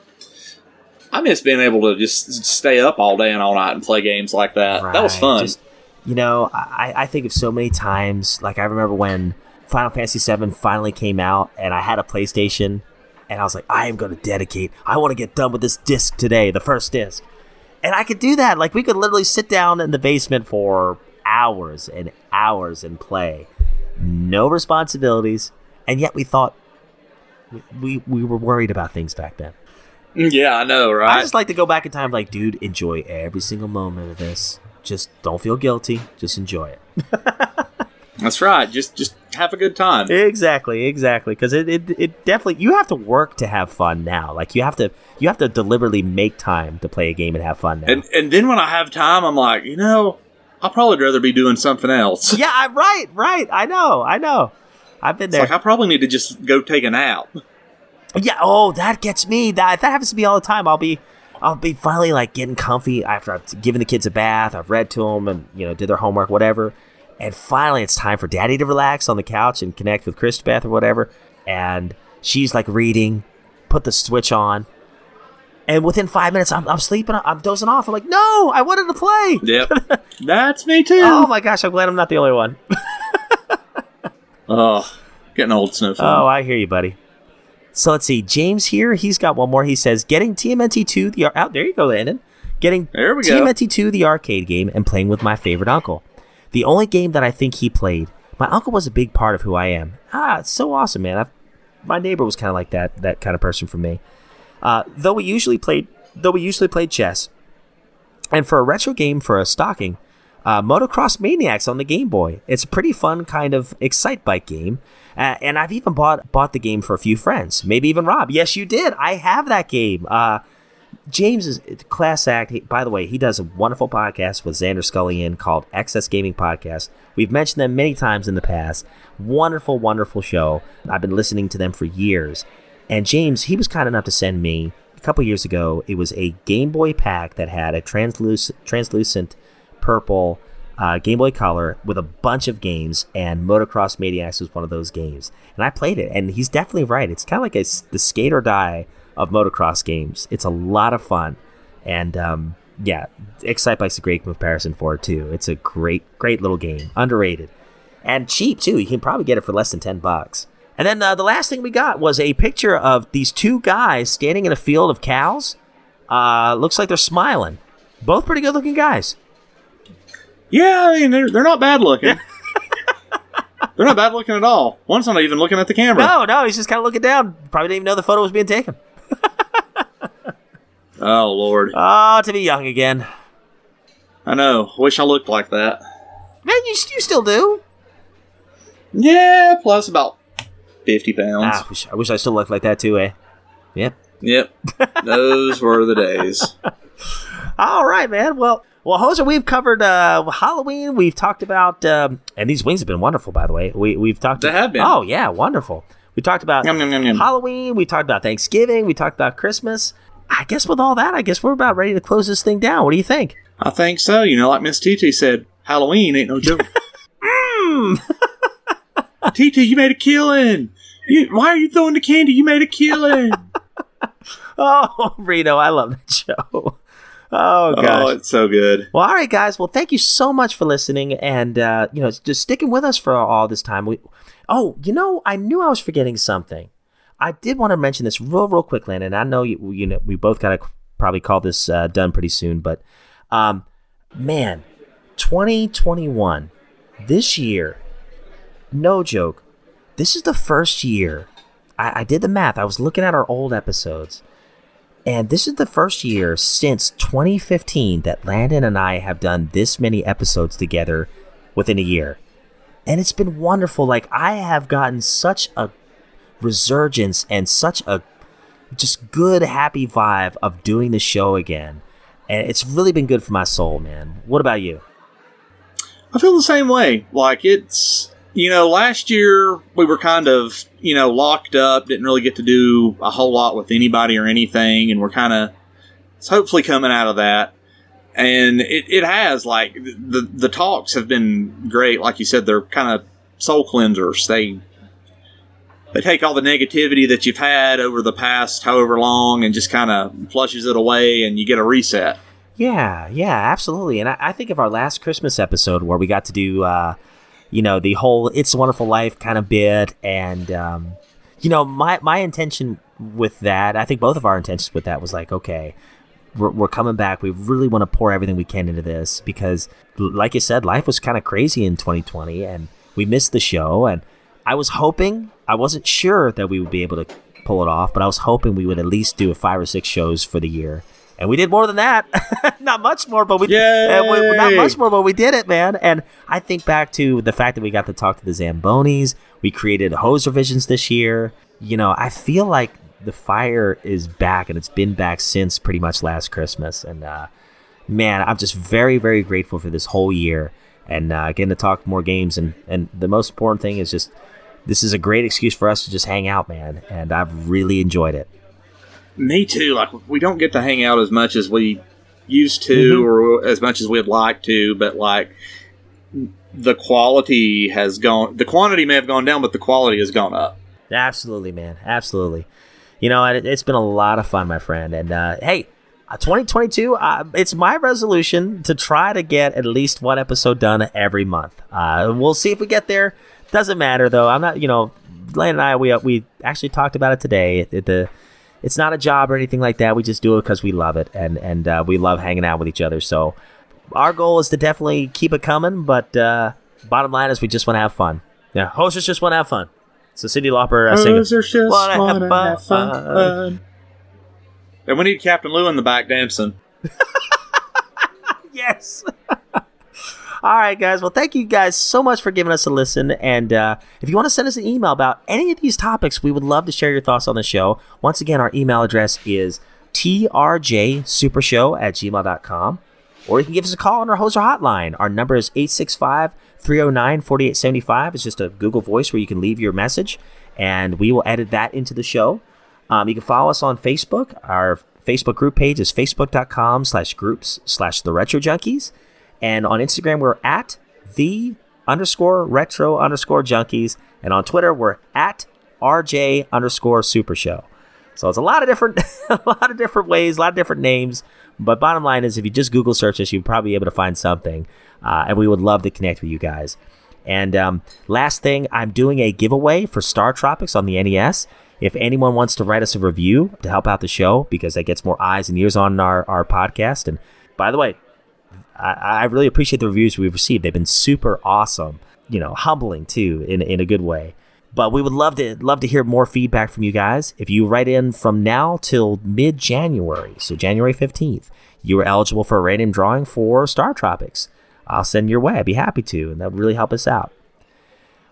Speaker 2: I miss being able to just stay up all day and all night and play games like that. That was fun.
Speaker 1: just- you know, I, I think of so many times. Like I remember when Final Fantasy VII finally came out, and I had a PlayStation, and I was like, I am going to dedicate. I want to get done with this disc today, the first disc, and I could do that. Like we could literally sit down in the basement for hours and hours and play, no responsibilities, and yet we thought we we were worried about things back then.
Speaker 2: Mm, yeah, I know, right?
Speaker 1: I just like to go back in time, like, dude, enjoy every single moment of this. Just don't feel guilty. Just enjoy it. [laughs]
Speaker 2: That's right. Just just have a good time.
Speaker 1: Exactly, exactly. Because it, it, it definitely you have to work to have fun now. Like you have to you have to deliberately make time to play a game and have fun now.
Speaker 2: And and then when I have time, I'm like, you know, I'll probably rather be doing something else. [laughs]
Speaker 1: yeah, I'm right, right. I know, I know. I've been
Speaker 2: It's
Speaker 1: there.
Speaker 2: like I probably need to just go take a nap.
Speaker 1: Yeah. Oh, that gets me. That that happens to me all the time. I'll be, I'll be finally like getting comfy after I've given the kids a bath. I've read to them and you know did their homework, whatever. And finally, it's time for Daddy to relax on the couch and connect with Chris Beth or whatever. And she's like reading, put the switch on, and within five minutes, I'm, I'm sleeping. I'm dozing off. I'm like, no, I wanted to play.
Speaker 2: Yep, [laughs] that's me too.
Speaker 1: Oh my gosh, I'm glad I'm not the only one. [laughs]
Speaker 2: Oh, getting old, Snowfall.
Speaker 1: Oh, I hear you, buddy. So let's see. James here, he's got one more. He says, getting TMNT 2, the ar- out there you go, Landon. Getting
Speaker 2: There we go.
Speaker 1: TMNT 2, the arcade game, and playing with my favorite uncle. The only game that I think he played. My uncle was a big part of who I am. Ah, it's so awesome, man. I've, my neighbor was kind of like that, that kind of person for me. Uh, though we usually played, though we usually played chess, and for a retro game for a stocking, uh, Motocross Maniacs on the Game Boy. It's a pretty fun kind of excite bike game, uh, and I've even bought bought the game for a few friends, maybe even Rob. Yes, you did. I have that game. Uh, James is class act. He, by the way, he does a wonderful podcast with Xander Scullion called XS Gaming Podcast. We've mentioned them many times in the past. Wonderful, wonderful show. I've been listening to them for years. And James, he was kind enough to send me a couple years ago. It was a Game Boy pack that had a translucent, translucent purple uh, Game Boy Color with a bunch of games, and Motocross Maniacs was one of those games. And I played it, and he's definitely right. It's kind of like a, the skate or die of motocross games. It's a lot of fun, and um, yeah, Excitebike's a great comparison for it too. It's a great, great little game, underrated, and cheap too. You can probably get it for less than ten bucks. And then uh, the last thing we got was a picture of these two guys standing in a field of cows. Uh, looks like they're smiling. Both pretty good looking guys.
Speaker 2: Yeah, I mean they're, they're not bad looking. [laughs] they're not bad looking at all. One's not even looking at the camera.
Speaker 1: No, no, he's just kind of looking down. Probably didn't even know the photo was being taken.
Speaker 2: Oh Lord.
Speaker 1: Ah, to be young again.
Speaker 2: I know. Wish I looked like that.
Speaker 1: Man, you, you still do.
Speaker 2: Yeah, plus about fifty pounds.
Speaker 1: Ah, I wish, I wish I still looked like that too, eh? Yep.
Speaker 2: Yep. [laughs] Those were the days.
Speaker 1: All right, man. Well, well, Hoser, we've covered uh, Halloween. We've talked about, um, and these wings have been wonderful, by the way. We we've talked.
Speaker 2: They have been.
Speaker 1: Oh yeah, wonderful. We talked about
Speaker 2: yum, yum, yum.
Speaker 1: Halloween. We talked about Thanksgiving. We talked about Christmas. I guess with all that, I guess we're about ready to close this thing down. What do you think?
Speaker 2: I think so. You know, like Miss TT said, Halloween ain't no joke. [laughs] [laughs]
Speaker 1: Mm.
Speaker 2: TT, you made a killing. You, why are you throwing the candy? You made a killing. [laughs]
Speaker 1: Oh, Reno, I love that show. Oh gosh.
Speaker 2: oh, it's so good.
Speaker 1: Well, all right, guys. Well, thank you so much for listening, and uh, you know, just sticking with us for all this time. We, oh, you know, I knew I was forgetting something. I did want to mention this real, real quick, Landon. I know you, you know, we both got to probably call this uh, done pretty soon, but um, man, 2021, this year, no joke, this is the first year. I, I did the math. I was looking at our old episodes. And this is the first year since 2015 that Landon and I have done this many episodes together within a year. And it's been wonderful. Like, I have gotten such a resurgence and such a just good, happy vibe of doing the show again. And it's really been good for my soul, man. What about you?
Speaker 2: I feel the same way. Like it's you know, last year we were kind of you know locked up, didn't really get to do a whole lot with anybody or anything, and we're kind of it's hopefully coming out of that. And it, it has like the the talks have been great. Like you said, they're kind of soul cleansers. They they take all the negativity that you've had over the past however long and just kind of flushes it away, and you get a reset.
Speaker 1: Yeah, yeah, absolutely. And I, I think of our last Christmas episode where we got to do, uh, you know, the whole "It's a Wonderful Life" kind of bit, and um, you know, my my intention with that, I think both of our intentions with that was like, okay, we're, we're coming back. We really want to pour everything we can into this because, like you said, life was kind of crazy in 2020, and we missed the show. And I was hoping, I wasn't sure that we would be able to pull it off, but I was hoping we would at least do five or six shows for the year. And we did more than that. [laughs] not much more, but we, uh, we- not much more, but we did it, man. And I think back to the fact that we got to talk to the Zambonis. We created hose revisions this year. You know, I feel like the fire is back, and it's been back since pretty much last Christmas. And uh, man, I'm just very, very grateful for this whole year and uh, getting to talk more games. And and the most important thing is just this is a great excuse for us to just hang out, man. And I've really enjoyed it.
Speaker 2: Me too. Like we don't get to hang out as much as we used to,
Speaker 1: Mhm.
Speaker 2: or as much as we'd like to. But like the quality has gone. The quantity may have gone down, but the quality has gone up.
Speaker 1: Absolutely, man. Absolutely. You know, it, it's been a lot of fun, my friend. And uh, hey, uh, 2022, uh, it's my resolution to try to get at least one episode done every month. Uh, we'll see if we get there. Doesn't matter though. I'm not, you know, Lane and I, we uh, we actually talked about it today. It, it- the it's not a job or anything like that. We just do it because we love it and and uh, we love hanging out with each other. So our goal is to definitely keep it coming. But uh, bottom line is we just want to have fun. Yeah, hosters just want to have fun. It's a Cyndi Lauper uh, singing.
Speaker 2: Hosers just
Speaker 1: Wanna have
Speaker 2: wanna have
Speaker 1: fun.
Speaker 2: fun. And we need Captain Lou in the back dancing. [laughs]
Speaker 1: yes. [laughs] All right, guys. Well, thank you guys so much for giving us a listen. And uh, if you want to send us an email about any of these topics, we would love to share your thoughts on the show. Once again, our email address is trjsupershow at gmail.com. Or you can give us a call on our Hoser hotline. Our number is 865 309 4875. It's just a Google Voice where you can leave your message, and we will edit that into the show. Um, you can follow us on Facebook. Our Facebook group page is facebook.com slash groups slash the retro junkies. And on Instagram, we're at the underscore retro underscore junkies. And on Twitter, we're at RJ underscore super show. So it's a lot of different, [laughs] a lot of different ways, a lot of different names. But bottom line is, if you just Google search us, you'll probably be able to find something. Uh, and we would love to connect with you guys. And um, last thing, I'm doing a giveaway for Star Tropics on the NES. If anyone wants to write us a review to help out the show, because that gets more eyes and ears on our, our podcast. And by the way, I, I really appreciate the reviews we've received. They've been super awesome, you know, humbling too, in, in a good way. But we would love to love to hear more feedback from you guys. If you write in from now till mid January, so January 15th, you are eligible for a random drawing for Star Tropics. I'll send your way. I'd be happy to, and that would really help us out.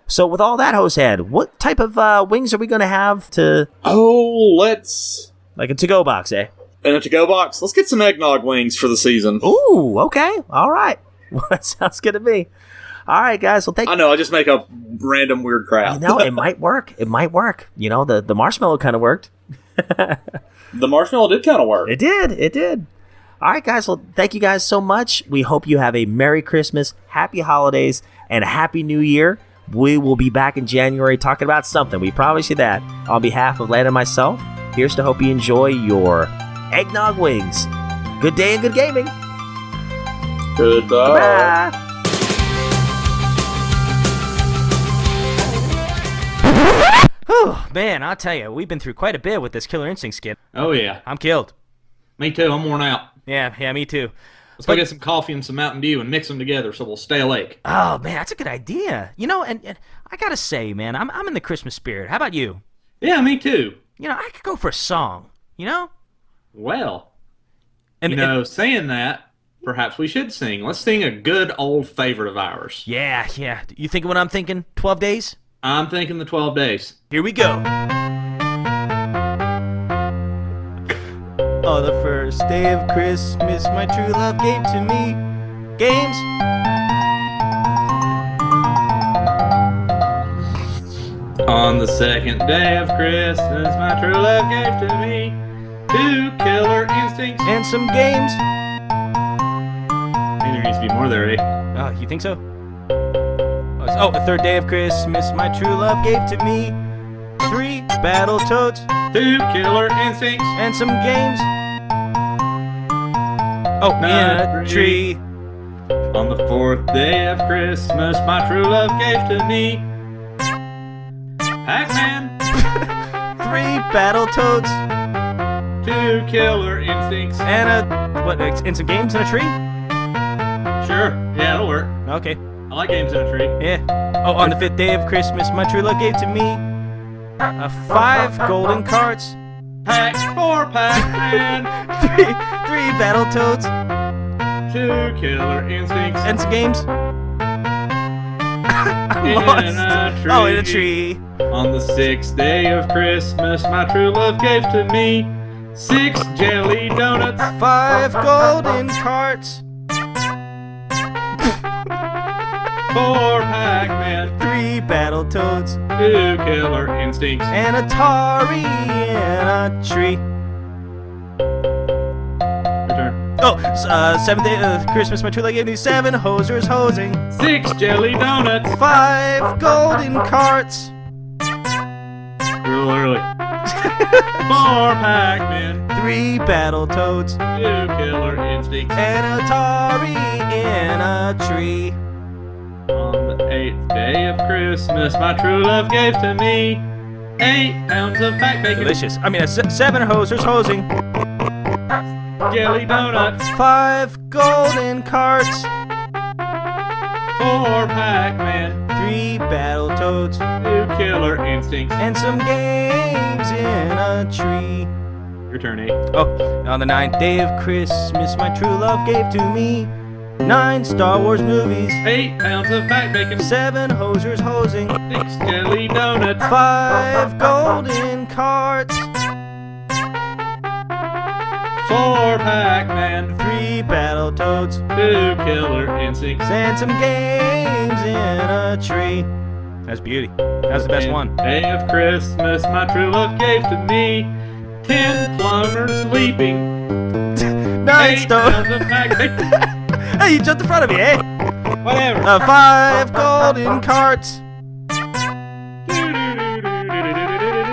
Speaker 1: So, with all that, Hosehead, what type of uh, wings are we going to have to.
Speaker 2: Oh, let's.
Speaker 1: Like a to go box, eh?
Speaker 2: In a to go box, let's get some eggnog wings for the season.
Speaker 1: Ooh, okay. All right. Well, [laughs] that sounds good to me. All right, guys. Well, thank you.
Speaker 2: I know, I just make up random weird crap.
Speaker 1: You know, it [laughs] might work. It might work. You know, the, the marshmallow kind of worked. [laughs]
Speaker 2: the marshmallow did kind of work.
Speaker 1: It did. It did. All right, guys. Well, thank you guys so much. We hope you have a Merry Christmas, Happy Holidays, and a Happy New Year. We will be back in January talking about something. We promise you that. On behalf of Lana and myself, here's to hope you enjoy your eggnog wings. Good day and good gaming.
Speaker 2: Goodbye.
Speaker 1: Goodbye.
Speaker 25: Whew, man, I'll tell you, we've been through quite a bit with this Killer Instinct skit.
Speaker 2: Oh, yeah.
Speaker 25: I'm killed.
Speaker 2: Me too. I'm worn out.
Speaker 25: Yeah, yeah, me too.
Speaker 2: Let's go get some coffee and some Mountain Dew and mix them together so we'll stay awake.
Speaker 25: Oh man, that's a good idea. You know, and, and I gotta say, man, I'm I'm in the Christmas spirit. How about you?
Speaker 2: Yeah, me too.
Speaker 25: You know, I could go for a song. You know?
Speaker 2: Well,
Speaker 25: And-
Speaker 2: you know, saying that, perhaps we should sing. Let's sing a good old favorite of ours.
Speaker 25: Yeah, yeah. You thinking what I'm thinking? Twelve days?
Speaker 2: I'm thinking the 12 days.
Speaker 25: Here we go. On the first day of Christmas, my true love gave to me games.
Speaker 2: On the second day of Christmas, my true love gave to me two killer instincts
Speaker 25: and some games.
Speaker 2: I think there needs to be more there, eh?
Speaker 25: Oh, you think so? Oh, the third day of Christmas, my true love gave to me three battle toads,
Speaker 2: two killer instincts,
Speaker 25: and some games. Oh, in a tree.
Speaker 2: On the fourth day of Christmas, my true love gave to me Pac-Man, [laughs]
Speaker 25: three battle toads,
Speaker 2: two killer instincts,
Speaker 25: and a what? And some games in a tree.
Speaker 2: Sure, yeah, it'll work.
Speaker 25: Okay.
Speaker 2: I like games in a tree.
Speaker 25: Yeah. Oh, on the fifth day of Christmas, my true love gave to me uh, five golden carts,
Speaker 2: Pac four Pac-Man, [laughs]
Speaker 25: three three battle toads,
Speaker 2: two killer instincts,
Speaker 25: and some games. [laughs] I'm lost.
Speaker 2: a tree.
Speaker 25: Oh, in a tree.
Speaker 2: On the sixth day of Christmas, my true love gave to me six jelly donuts,
Speaker 25: five golden carts,
Speaker 2: four Pac-Man,
Speaker 25: three battle toads,
Speaker 2: two killer instincts,
Speaker 25: and Atari in a tree.
Speaker 2: Return.
Speaker 25: Oh, uh, seventh day of Christmas, my true love gave me seven hosers hosing,
Speaker 2: Six jelly donuts,
Speaker 25: five golden carts,
Speaker 2: real early. [laughs] Four Pac-Man,
Speaker 25: three battle toads,
Speaker 2: two killer instincts,
Speaker 25: and Atari in a tree.
Speaker 2: On the eighth day of Christmas, my true love gave to me eight pounds of back bacon,
Speaker 25: Delicious. I mean, seven hosers hosing,
Speaker 2: jelly donuts,
Speaker 25: five golden carts,
Speaker 2: four Pac-Man,
Speaker 25: three battle toads,
Speaker 2: two killer instincts.
Speaker 25: and some games in a tree.
Speaker 2: Your turn, eight.
Speaker 25: Oh, on the ninth day of Christmas, my true love gave to me nine Star Wars movies,
Speaker 2: Eight pounds of back bacon,
Speaker 25: seven hosers hosing,
Speaker 2: six jelly donuts,
Speaker 25: five golden carts,
Speaker 2: Pac-Man,
Speaker 25: three battle toads,
Speaker 2: two killer instincts,
Speaker 25: and some games in a tree. That's beauty. That's the best one.
Speaker 2: Day of Christmas, my true love gave to me ten plumbers sleeping. [laughs]
Speaker 25: Nine
Speaker 2: eight
Speaker 25: stone.
Speaker 2: pounds of Pac-Man. [laughs]
Speaker 25: hey, you jumped in front of me, eh?
Speaker 2: Whatever.
Speaker 25: Uh, five golden carts.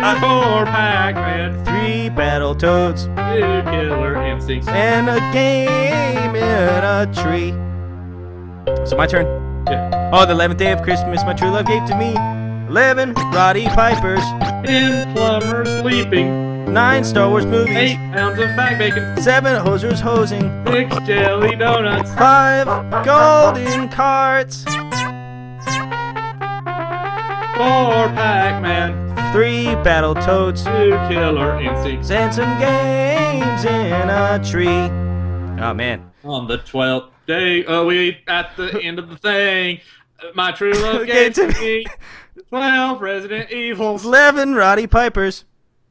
Speaker 2: Four Pac-Man,
Speaker 25: three battle toads,
Speaker 2: two killer instincts,
Speaker 25: and a game in a tree. So my turn.
Speaker 2: Yeah.
Speaker 25: Oh, the eleventh day of Christmas, my true love gave to me eleven Roddy Pipers,
Speaker 2: ten plumbers sleeping,
Speaker 25: nine Star Wars movies,
Speaker 2: eight pounds of back bacon,
Speaker 25: seven hosers hosing,
Speaker 2: six jelly donuts,
Speaker 25: five golden carts,
Speaker 2: four Pac-Man,
Speaker 25: three battle toads,
Speaker 2: two killer instincts,
Speaker 25: and some games in a tree. Oh man.
Speaker 2: On the twelfth day, oh we at the [laughs] end of the thing, my true love [laughs] gave to me. twelve Resident Evils,
Speaker 25: eleven Roddy Pipers,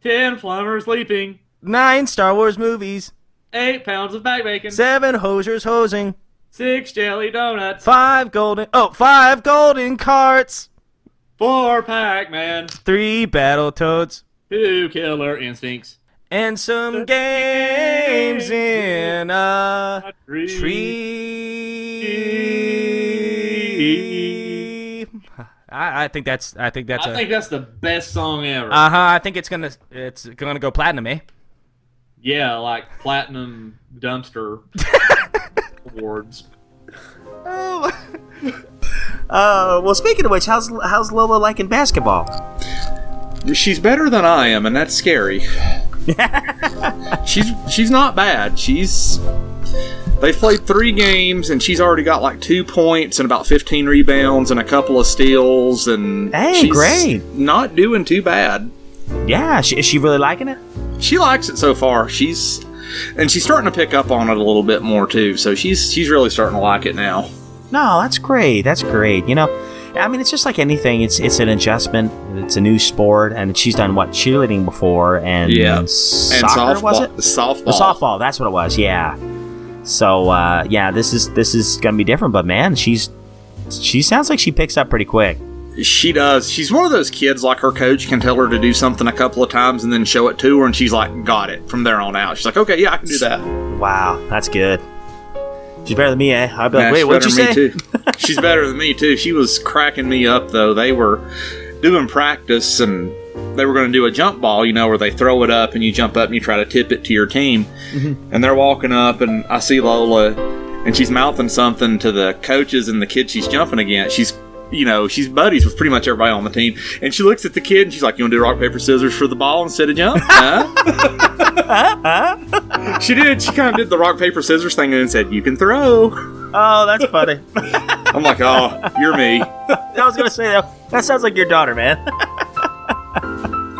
Speaker 2: ten plumbers sleeping,
Speaker 25: nine Star Wars movies,
Speaker 2: eight pounds of back bacon,
Speaker 25: seven hosers hosing,
Speaker 2: six jelly donuts,
Speaker 25: five golden oh five golden carts,
Speaker 2: four Pac-Man,
Speaker 25: three battle toads,
Speaker 2: two killer instincts,
Speaker 25: and some games in a tree. [laughs] I, I think that's I think that's
Speaker 2: I
Speaker 25: a,
Speaker 2: think that's the best song ever.
Speaker 25: uh huh. I think it's gonna it's gonna go platinum, eh?
Speaker 2: yeah, like platinum dumpster [laughs] awards. [laughs]
Speaker 1: Uh, well, speaking of which, how's how's Lola liking basketball?
Speaker 2: She's better than I am, and that's scary. [laughs] she's she's not bad. She's they've played three games, and she's already got like two points and about fifteen rebounds and a couple of steals, and
Speaker 1: Hey,
Speaker 2: she's
Speaker 1: great.
Speaker 2: Not doing too bad.
Speaker 1: Yeah, she, is she really liking it?
Speaker 2: She likes it so far. She's and she's starting to pick up on it a little bit more too. So she's she's really starting to like it now.
Speaker 1: No, that's great. That's great. You know, I mean, it's just like anything. It's it's an adjustment. It's a new sport, and she's done what cheerleading before, and
Speaker 2: Yeah. And
Speaker 1: soccer was
Speaker 2: softball-
Speaker 1: it?
Speaker 2: softball.
Speaker 1: The softball. That's what it was. Yeah. So uh, yeah, this is this is gonna be different. But man, she's she sounds like she picks up pretty quick.
Speaker 2: She does. She's one of those kids like her coach can tell her to do something a couple of times and then show it to her, and she's like, got it from there on out. She's like, okay, yeah, I can do that.
Speaker 1: Wow, that's good. She's better than me, eh? I'd be like, wait, what'd you say?
Speaker 2: too. [laughs] she's better than me too. She was cracking me up though. They were doing practice and they were going to do a jump ball, you know, where they throw it up and you jump up and you try to tip it to your team. And they're walking up and I see Lola and she's mouthing something to the coaches and the kid she's jumping against. She's you know, she's buddies with pretty much everybody on the team. And she looks at the kid and she's like, You want to do rock, paper, scissors for the ball instead of jump? Huh? [laughs] she did. She kind of did the rock, paper, scissors thing and then said, You can throw.
Speaker 1: Oh, that's funny. [laughs]
Speaker 2: I'm like, Oh, you're me. [laughs]
Speaker 1: I was gonna say that. That sounds like your daughter, man.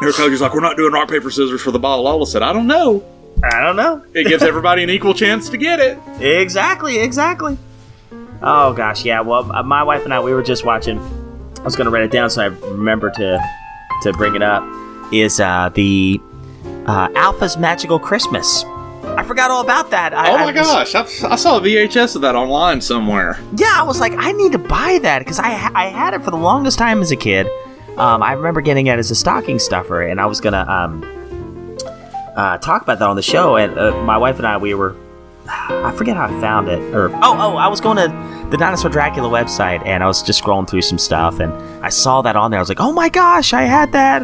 Speaker 2: Her coach is like, We're not doing rock, paper, scissors for the ball. Lola said, I don't know.
Speaker 1: I don't know.
Speaker 2: It gives everybody an equal chance to get it.
Speaker 1: Exactly, exactly. Oh gosh, yeah. Well, uh, my wife and I, we were just watching. I was gonna write it down so I remember to to bring it up. Is uh, the uh, Alpha's Magical Christmas? I forgot all about that. I,
Speaker 2: oh
Speaker 1: I
Speaker 2: my
Speaker 1: was-
Speaker 2: gosh, I, I saw a VHS of that online somewhere.
Speaker 1: Yeah, I was like, I need to buy that because I I had it for the longest time as a kid. Um, I remember getting it as a stocking stuffer, and I was gonna um, uh, talk about that on the show. And uh, my wife and I, we were, I forget how I found it, or oh oh, I was going to the Dinosaur Dracula website, and I was just scrolling through some stuff, and I saw that on there. I was like, oh my gosh, I had that.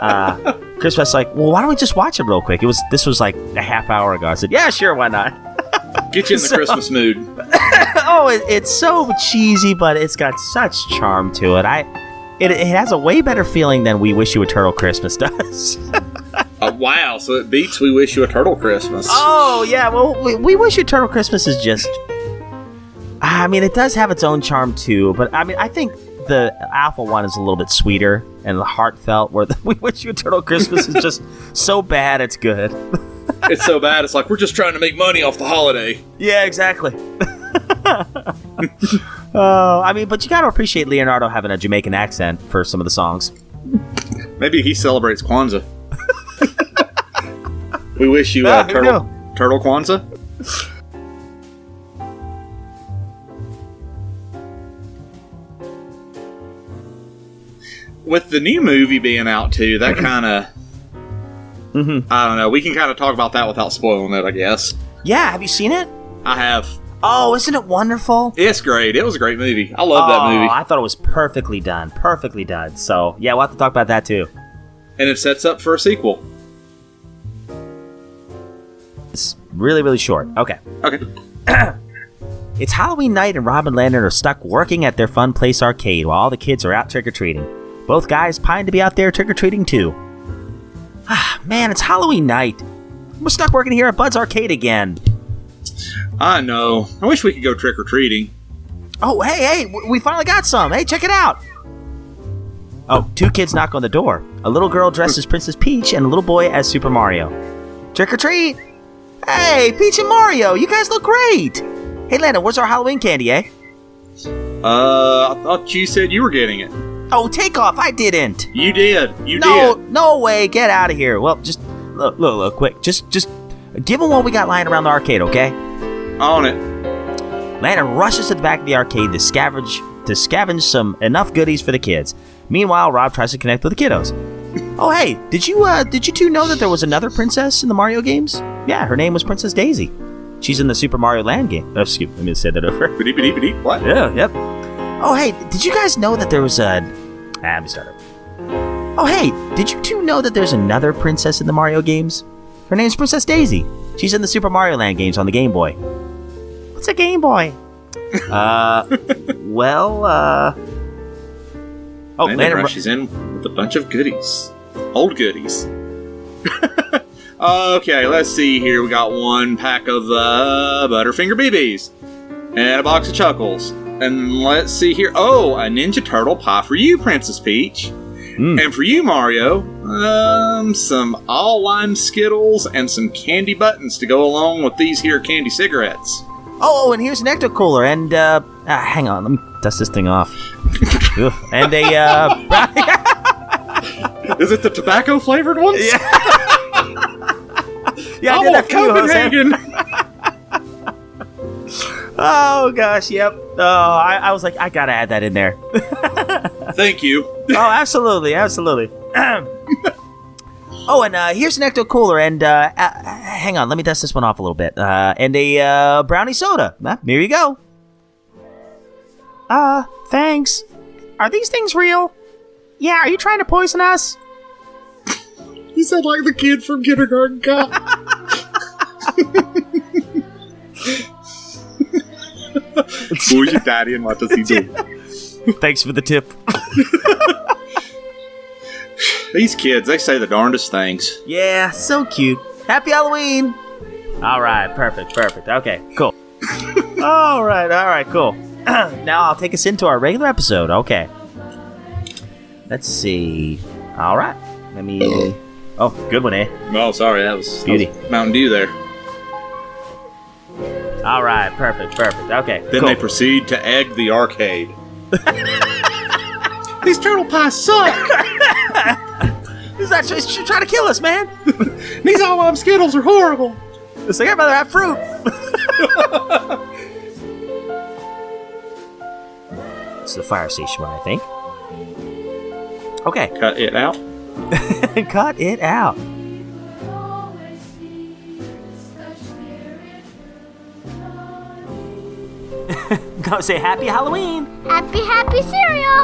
Speaker 1: uh, [laughs] Chris was like, well, why don't we just watch it real quick? It was this was like a half hour ago. I said, yeah, sure, why not? [laughs]
Speaker 2: Get you in the
Speaker 1: So-
Speaker 2: Christmas mood. [laughs]
Speaker 1: oh, it, it's so cheesy, but it's got such charm to it. I, it, it has a way better feeling than "We Wish You a Turtle Christmas" [laughs] does.
Speaker 2: Uh, wow, so it beats We Wish You a Turtle Christmas.
Speaker 1: oh yeah, well, we, we Wish You a Turtle Christmas is just. I mean, it does have its own charm too, but I mean, I think the Alpha one is a little bit sweeter and heartfelt. Where the [laughs] "We Wish You a Turtle Christmas" is just so bad it's good.
Speaker 2: it's so bad. It's like we're just trying to make money off the holiday.
Speaker 1: Yeah, exactly. [laughs] Oh, [laughs] I mean, but you got to appreciate Leonardo having a Jamaican accent for some of the songs.
Speaker 2: Maybe he celebrates Kwanzaa. we wish you
Speaker 1: Ah,
Speaker 2: a
Speaker 1: who
Speaker 2: turtle.
Speaker 1: knew?
Speaker 2: Turtle Kwanzaa. With the new movie being out too, that [clears throat] kind of.
Speaker 1: Mm-hmm.
Speaker 2: I don't know. We can kind of talk about that without spoiling it, I guess.
Speaker 1: Yeah, have you seen it?
Speaker 2: I have.
Speaker 1: Oh, isn't it wonderful?
Speaker 2: It's great. It was a great movie. I love that
Speaker 1: Oh,
Speaker 2: movie.
Speaker 1: I thought it was perfectly done. Perfectly done. So, yeah, we'll have to talk about that too.
Speaker 2: And it sets up for a sequel.
Speaker 1: It's really, really short. Okay.
Speaker 2: Okay. [clears throat]
Speaker 1: It's Halloween night, and Rob and Landon are stuck working at their fun place arcade while all the kids are out trick or treating. Both guys pine to be out there trick or treating too. Ah, [sighs] man, it's Halloween night. We're stuck working here at Bud's Arcade again.
Speaker 2: I know. I wish we could go trick or treating.
Speaker 1: Oh, hey, hey, we finally got some. Hey, check it out. Oh, two kids knock on the door. A little girl dressed as Princess Peach and a little boy as Super Mario. Trick or treat! Hey, Peach and Mario, you guys look great! Hey, Landon, where's our Halloween candy, eh?
Speaker 2: Uh, I thought you said you were getting it.
Speaker 1: Oh, take off! I didn't.
Speaker 2: You did. You
Speaker 1: no,
Speaker 2: did.
Speaker 1: No, no way! Get out of here. Well, just look, look, look, quick. Just, just give them what we got lying around the arcade, okay?
Speaker 2: On it.
Speaker 1: Lana rushes to the back of the arcade to scavenge to scavenge some enough goodies for the kids. Meanwhile, Rob tries to connect with the kiddos. Oh, hey, did you uh, did you two know that there was another princess in the Mario games? Yeah, her name was Princess Daisy. She's in the Super Mario Land game. Oh, excuse me, let me say that over.
Speaker 2: What?
Speaker 1: Yeah, yep. Oh, hey, did you guys know that there was a? Ah, let me start over. Oh, hey, did you two know that there's another princess in the Mario games? Her name's Princess Daisy. She's in the Super Mario Land games on the Game Boy. What's a Game Boy? uh, well, uh. Oh,
Speaker 2: Landon
Speaker 1: Landon
Speaker 2: rushes in with a bunch of goodies. Old goodies. [laughs] okay, let's see here. We got one pack of uh, Butterfinger BBs and a box of Chuckles. And let's see here. Oh, a Ninja Turtle pie for you, Princess Peach. And for you, Mario, um, some all lime Skittles and some candy buttons to go along with these here candy cigarettes.
Speaker 1: Oh, and here's an ecto cooler, and uh, ah, hang on, let me dust this thing off. Ugh, and a uh, [laughs]
Speaker 2: Is it the tobacco flavored ones?
Speaker 1: Yeah. yeah, I
Speaker 2: I
Speaker 1: did that for you, Jose. [laughs] Oh gosh, yep. Oh, I, I was like, I gotta add that in there. [laughs]
Speaker 2: Thank you.
Speaker 1: oh, absolutely, absolutely. [clears throat] oh, and uh, here's an ecto cooler, and uh, uh, hang on, let me dust this one off a little bit. Uh, and a uh, brownie soda. Ah, here you go. Uh, thanks. Are these things real? Yeah, are you trying to poison us?
Speaker 2: You sound like the kid from Kindergarten Cop. [laughs] Who's your daddy and what does he do? [laughs]
Speaker 1: Thanks for the tip. [laughs]
Speaker 2: These kids, they say the darndest things.
Speaker 1: Yeah, so cute. Happy Halloween! All right, perfect, perfect. Okay, cool. [laughs] all right, all right, cool. [clears throat] now I'll take us into our regular episode. Okay. Let's see. All right. Let me. Oh, good one, eh?
Speaker 2: Oh, sorry, that was, that was Mountain Dew there.
Speaker 1: All right, perfect, perfect. Okay.
Speaker 2: Then
Speaker 1: cool.
Speaker 2: they proceed to egg the arcade. [laughs] These turtle pies suck!
Speaker 1: He's not he's trying to kill us, man. [laughs]
Speaker 2: These all lime Skittles are horrible!
Speaker 1: It's like I'd rather have fruit. [laughs] it's the fire station one, I think. Okay.
Speaker 2: Cut it out. [laughs]
Speaker 1: Cut it out. Go say Happy Halloween.
Speaker 3: Happy, happy cereal.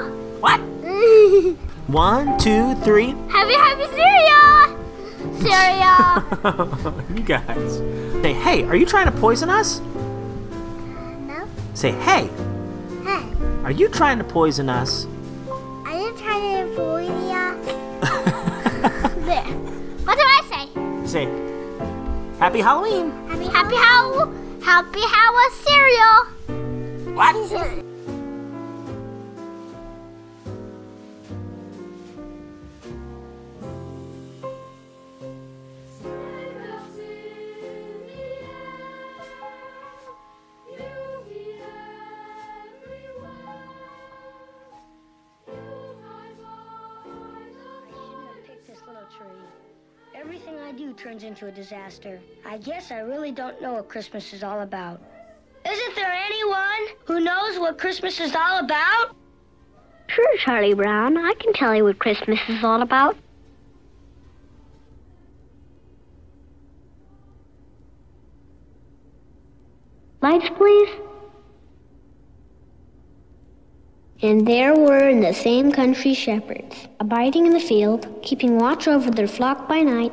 Speaker 3: Happy, [laughs]
Speaker 1: One, two, three.
Speaker 3: happy cereal. Cereal. [laughs]
Speaker 1: you guys. Say, hey, are you trying to poison us?
Speaker 3: No.
Speaker 1: Say, hey,
Speaker 3: Hey,
Speaker 1: are you trying to poison us?
Speaker 3: are you trying to poison ya? [laughs] there. What do I say?
Speaker 1: Say, Happy Halloween.
Speaker 3: Happy, happy how, happy how cereal.
Speaker 1: What?
Speaker 3: Turns into a disaster. I guess I really don't know what Christmas is all about. Isn't there anyone who knows what Christmas is all about?
Speaker 26: Sure, Charlie Brown. I can tell you what Christmas is all about. Lights, please. And there were in the same country shepherds, abiding in the field, keeping watch over their flock by night.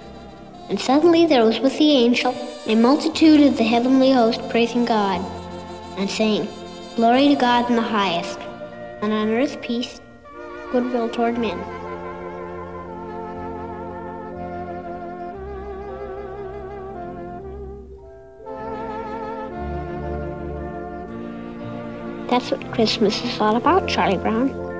Speaker 26: And suddenly there was with the angel a multitude of the heavenly host praising God, and saying, Glory to God in the highest, and on earth peace, goodwill toward men. That's what Christmas is all about, Charlie Brown.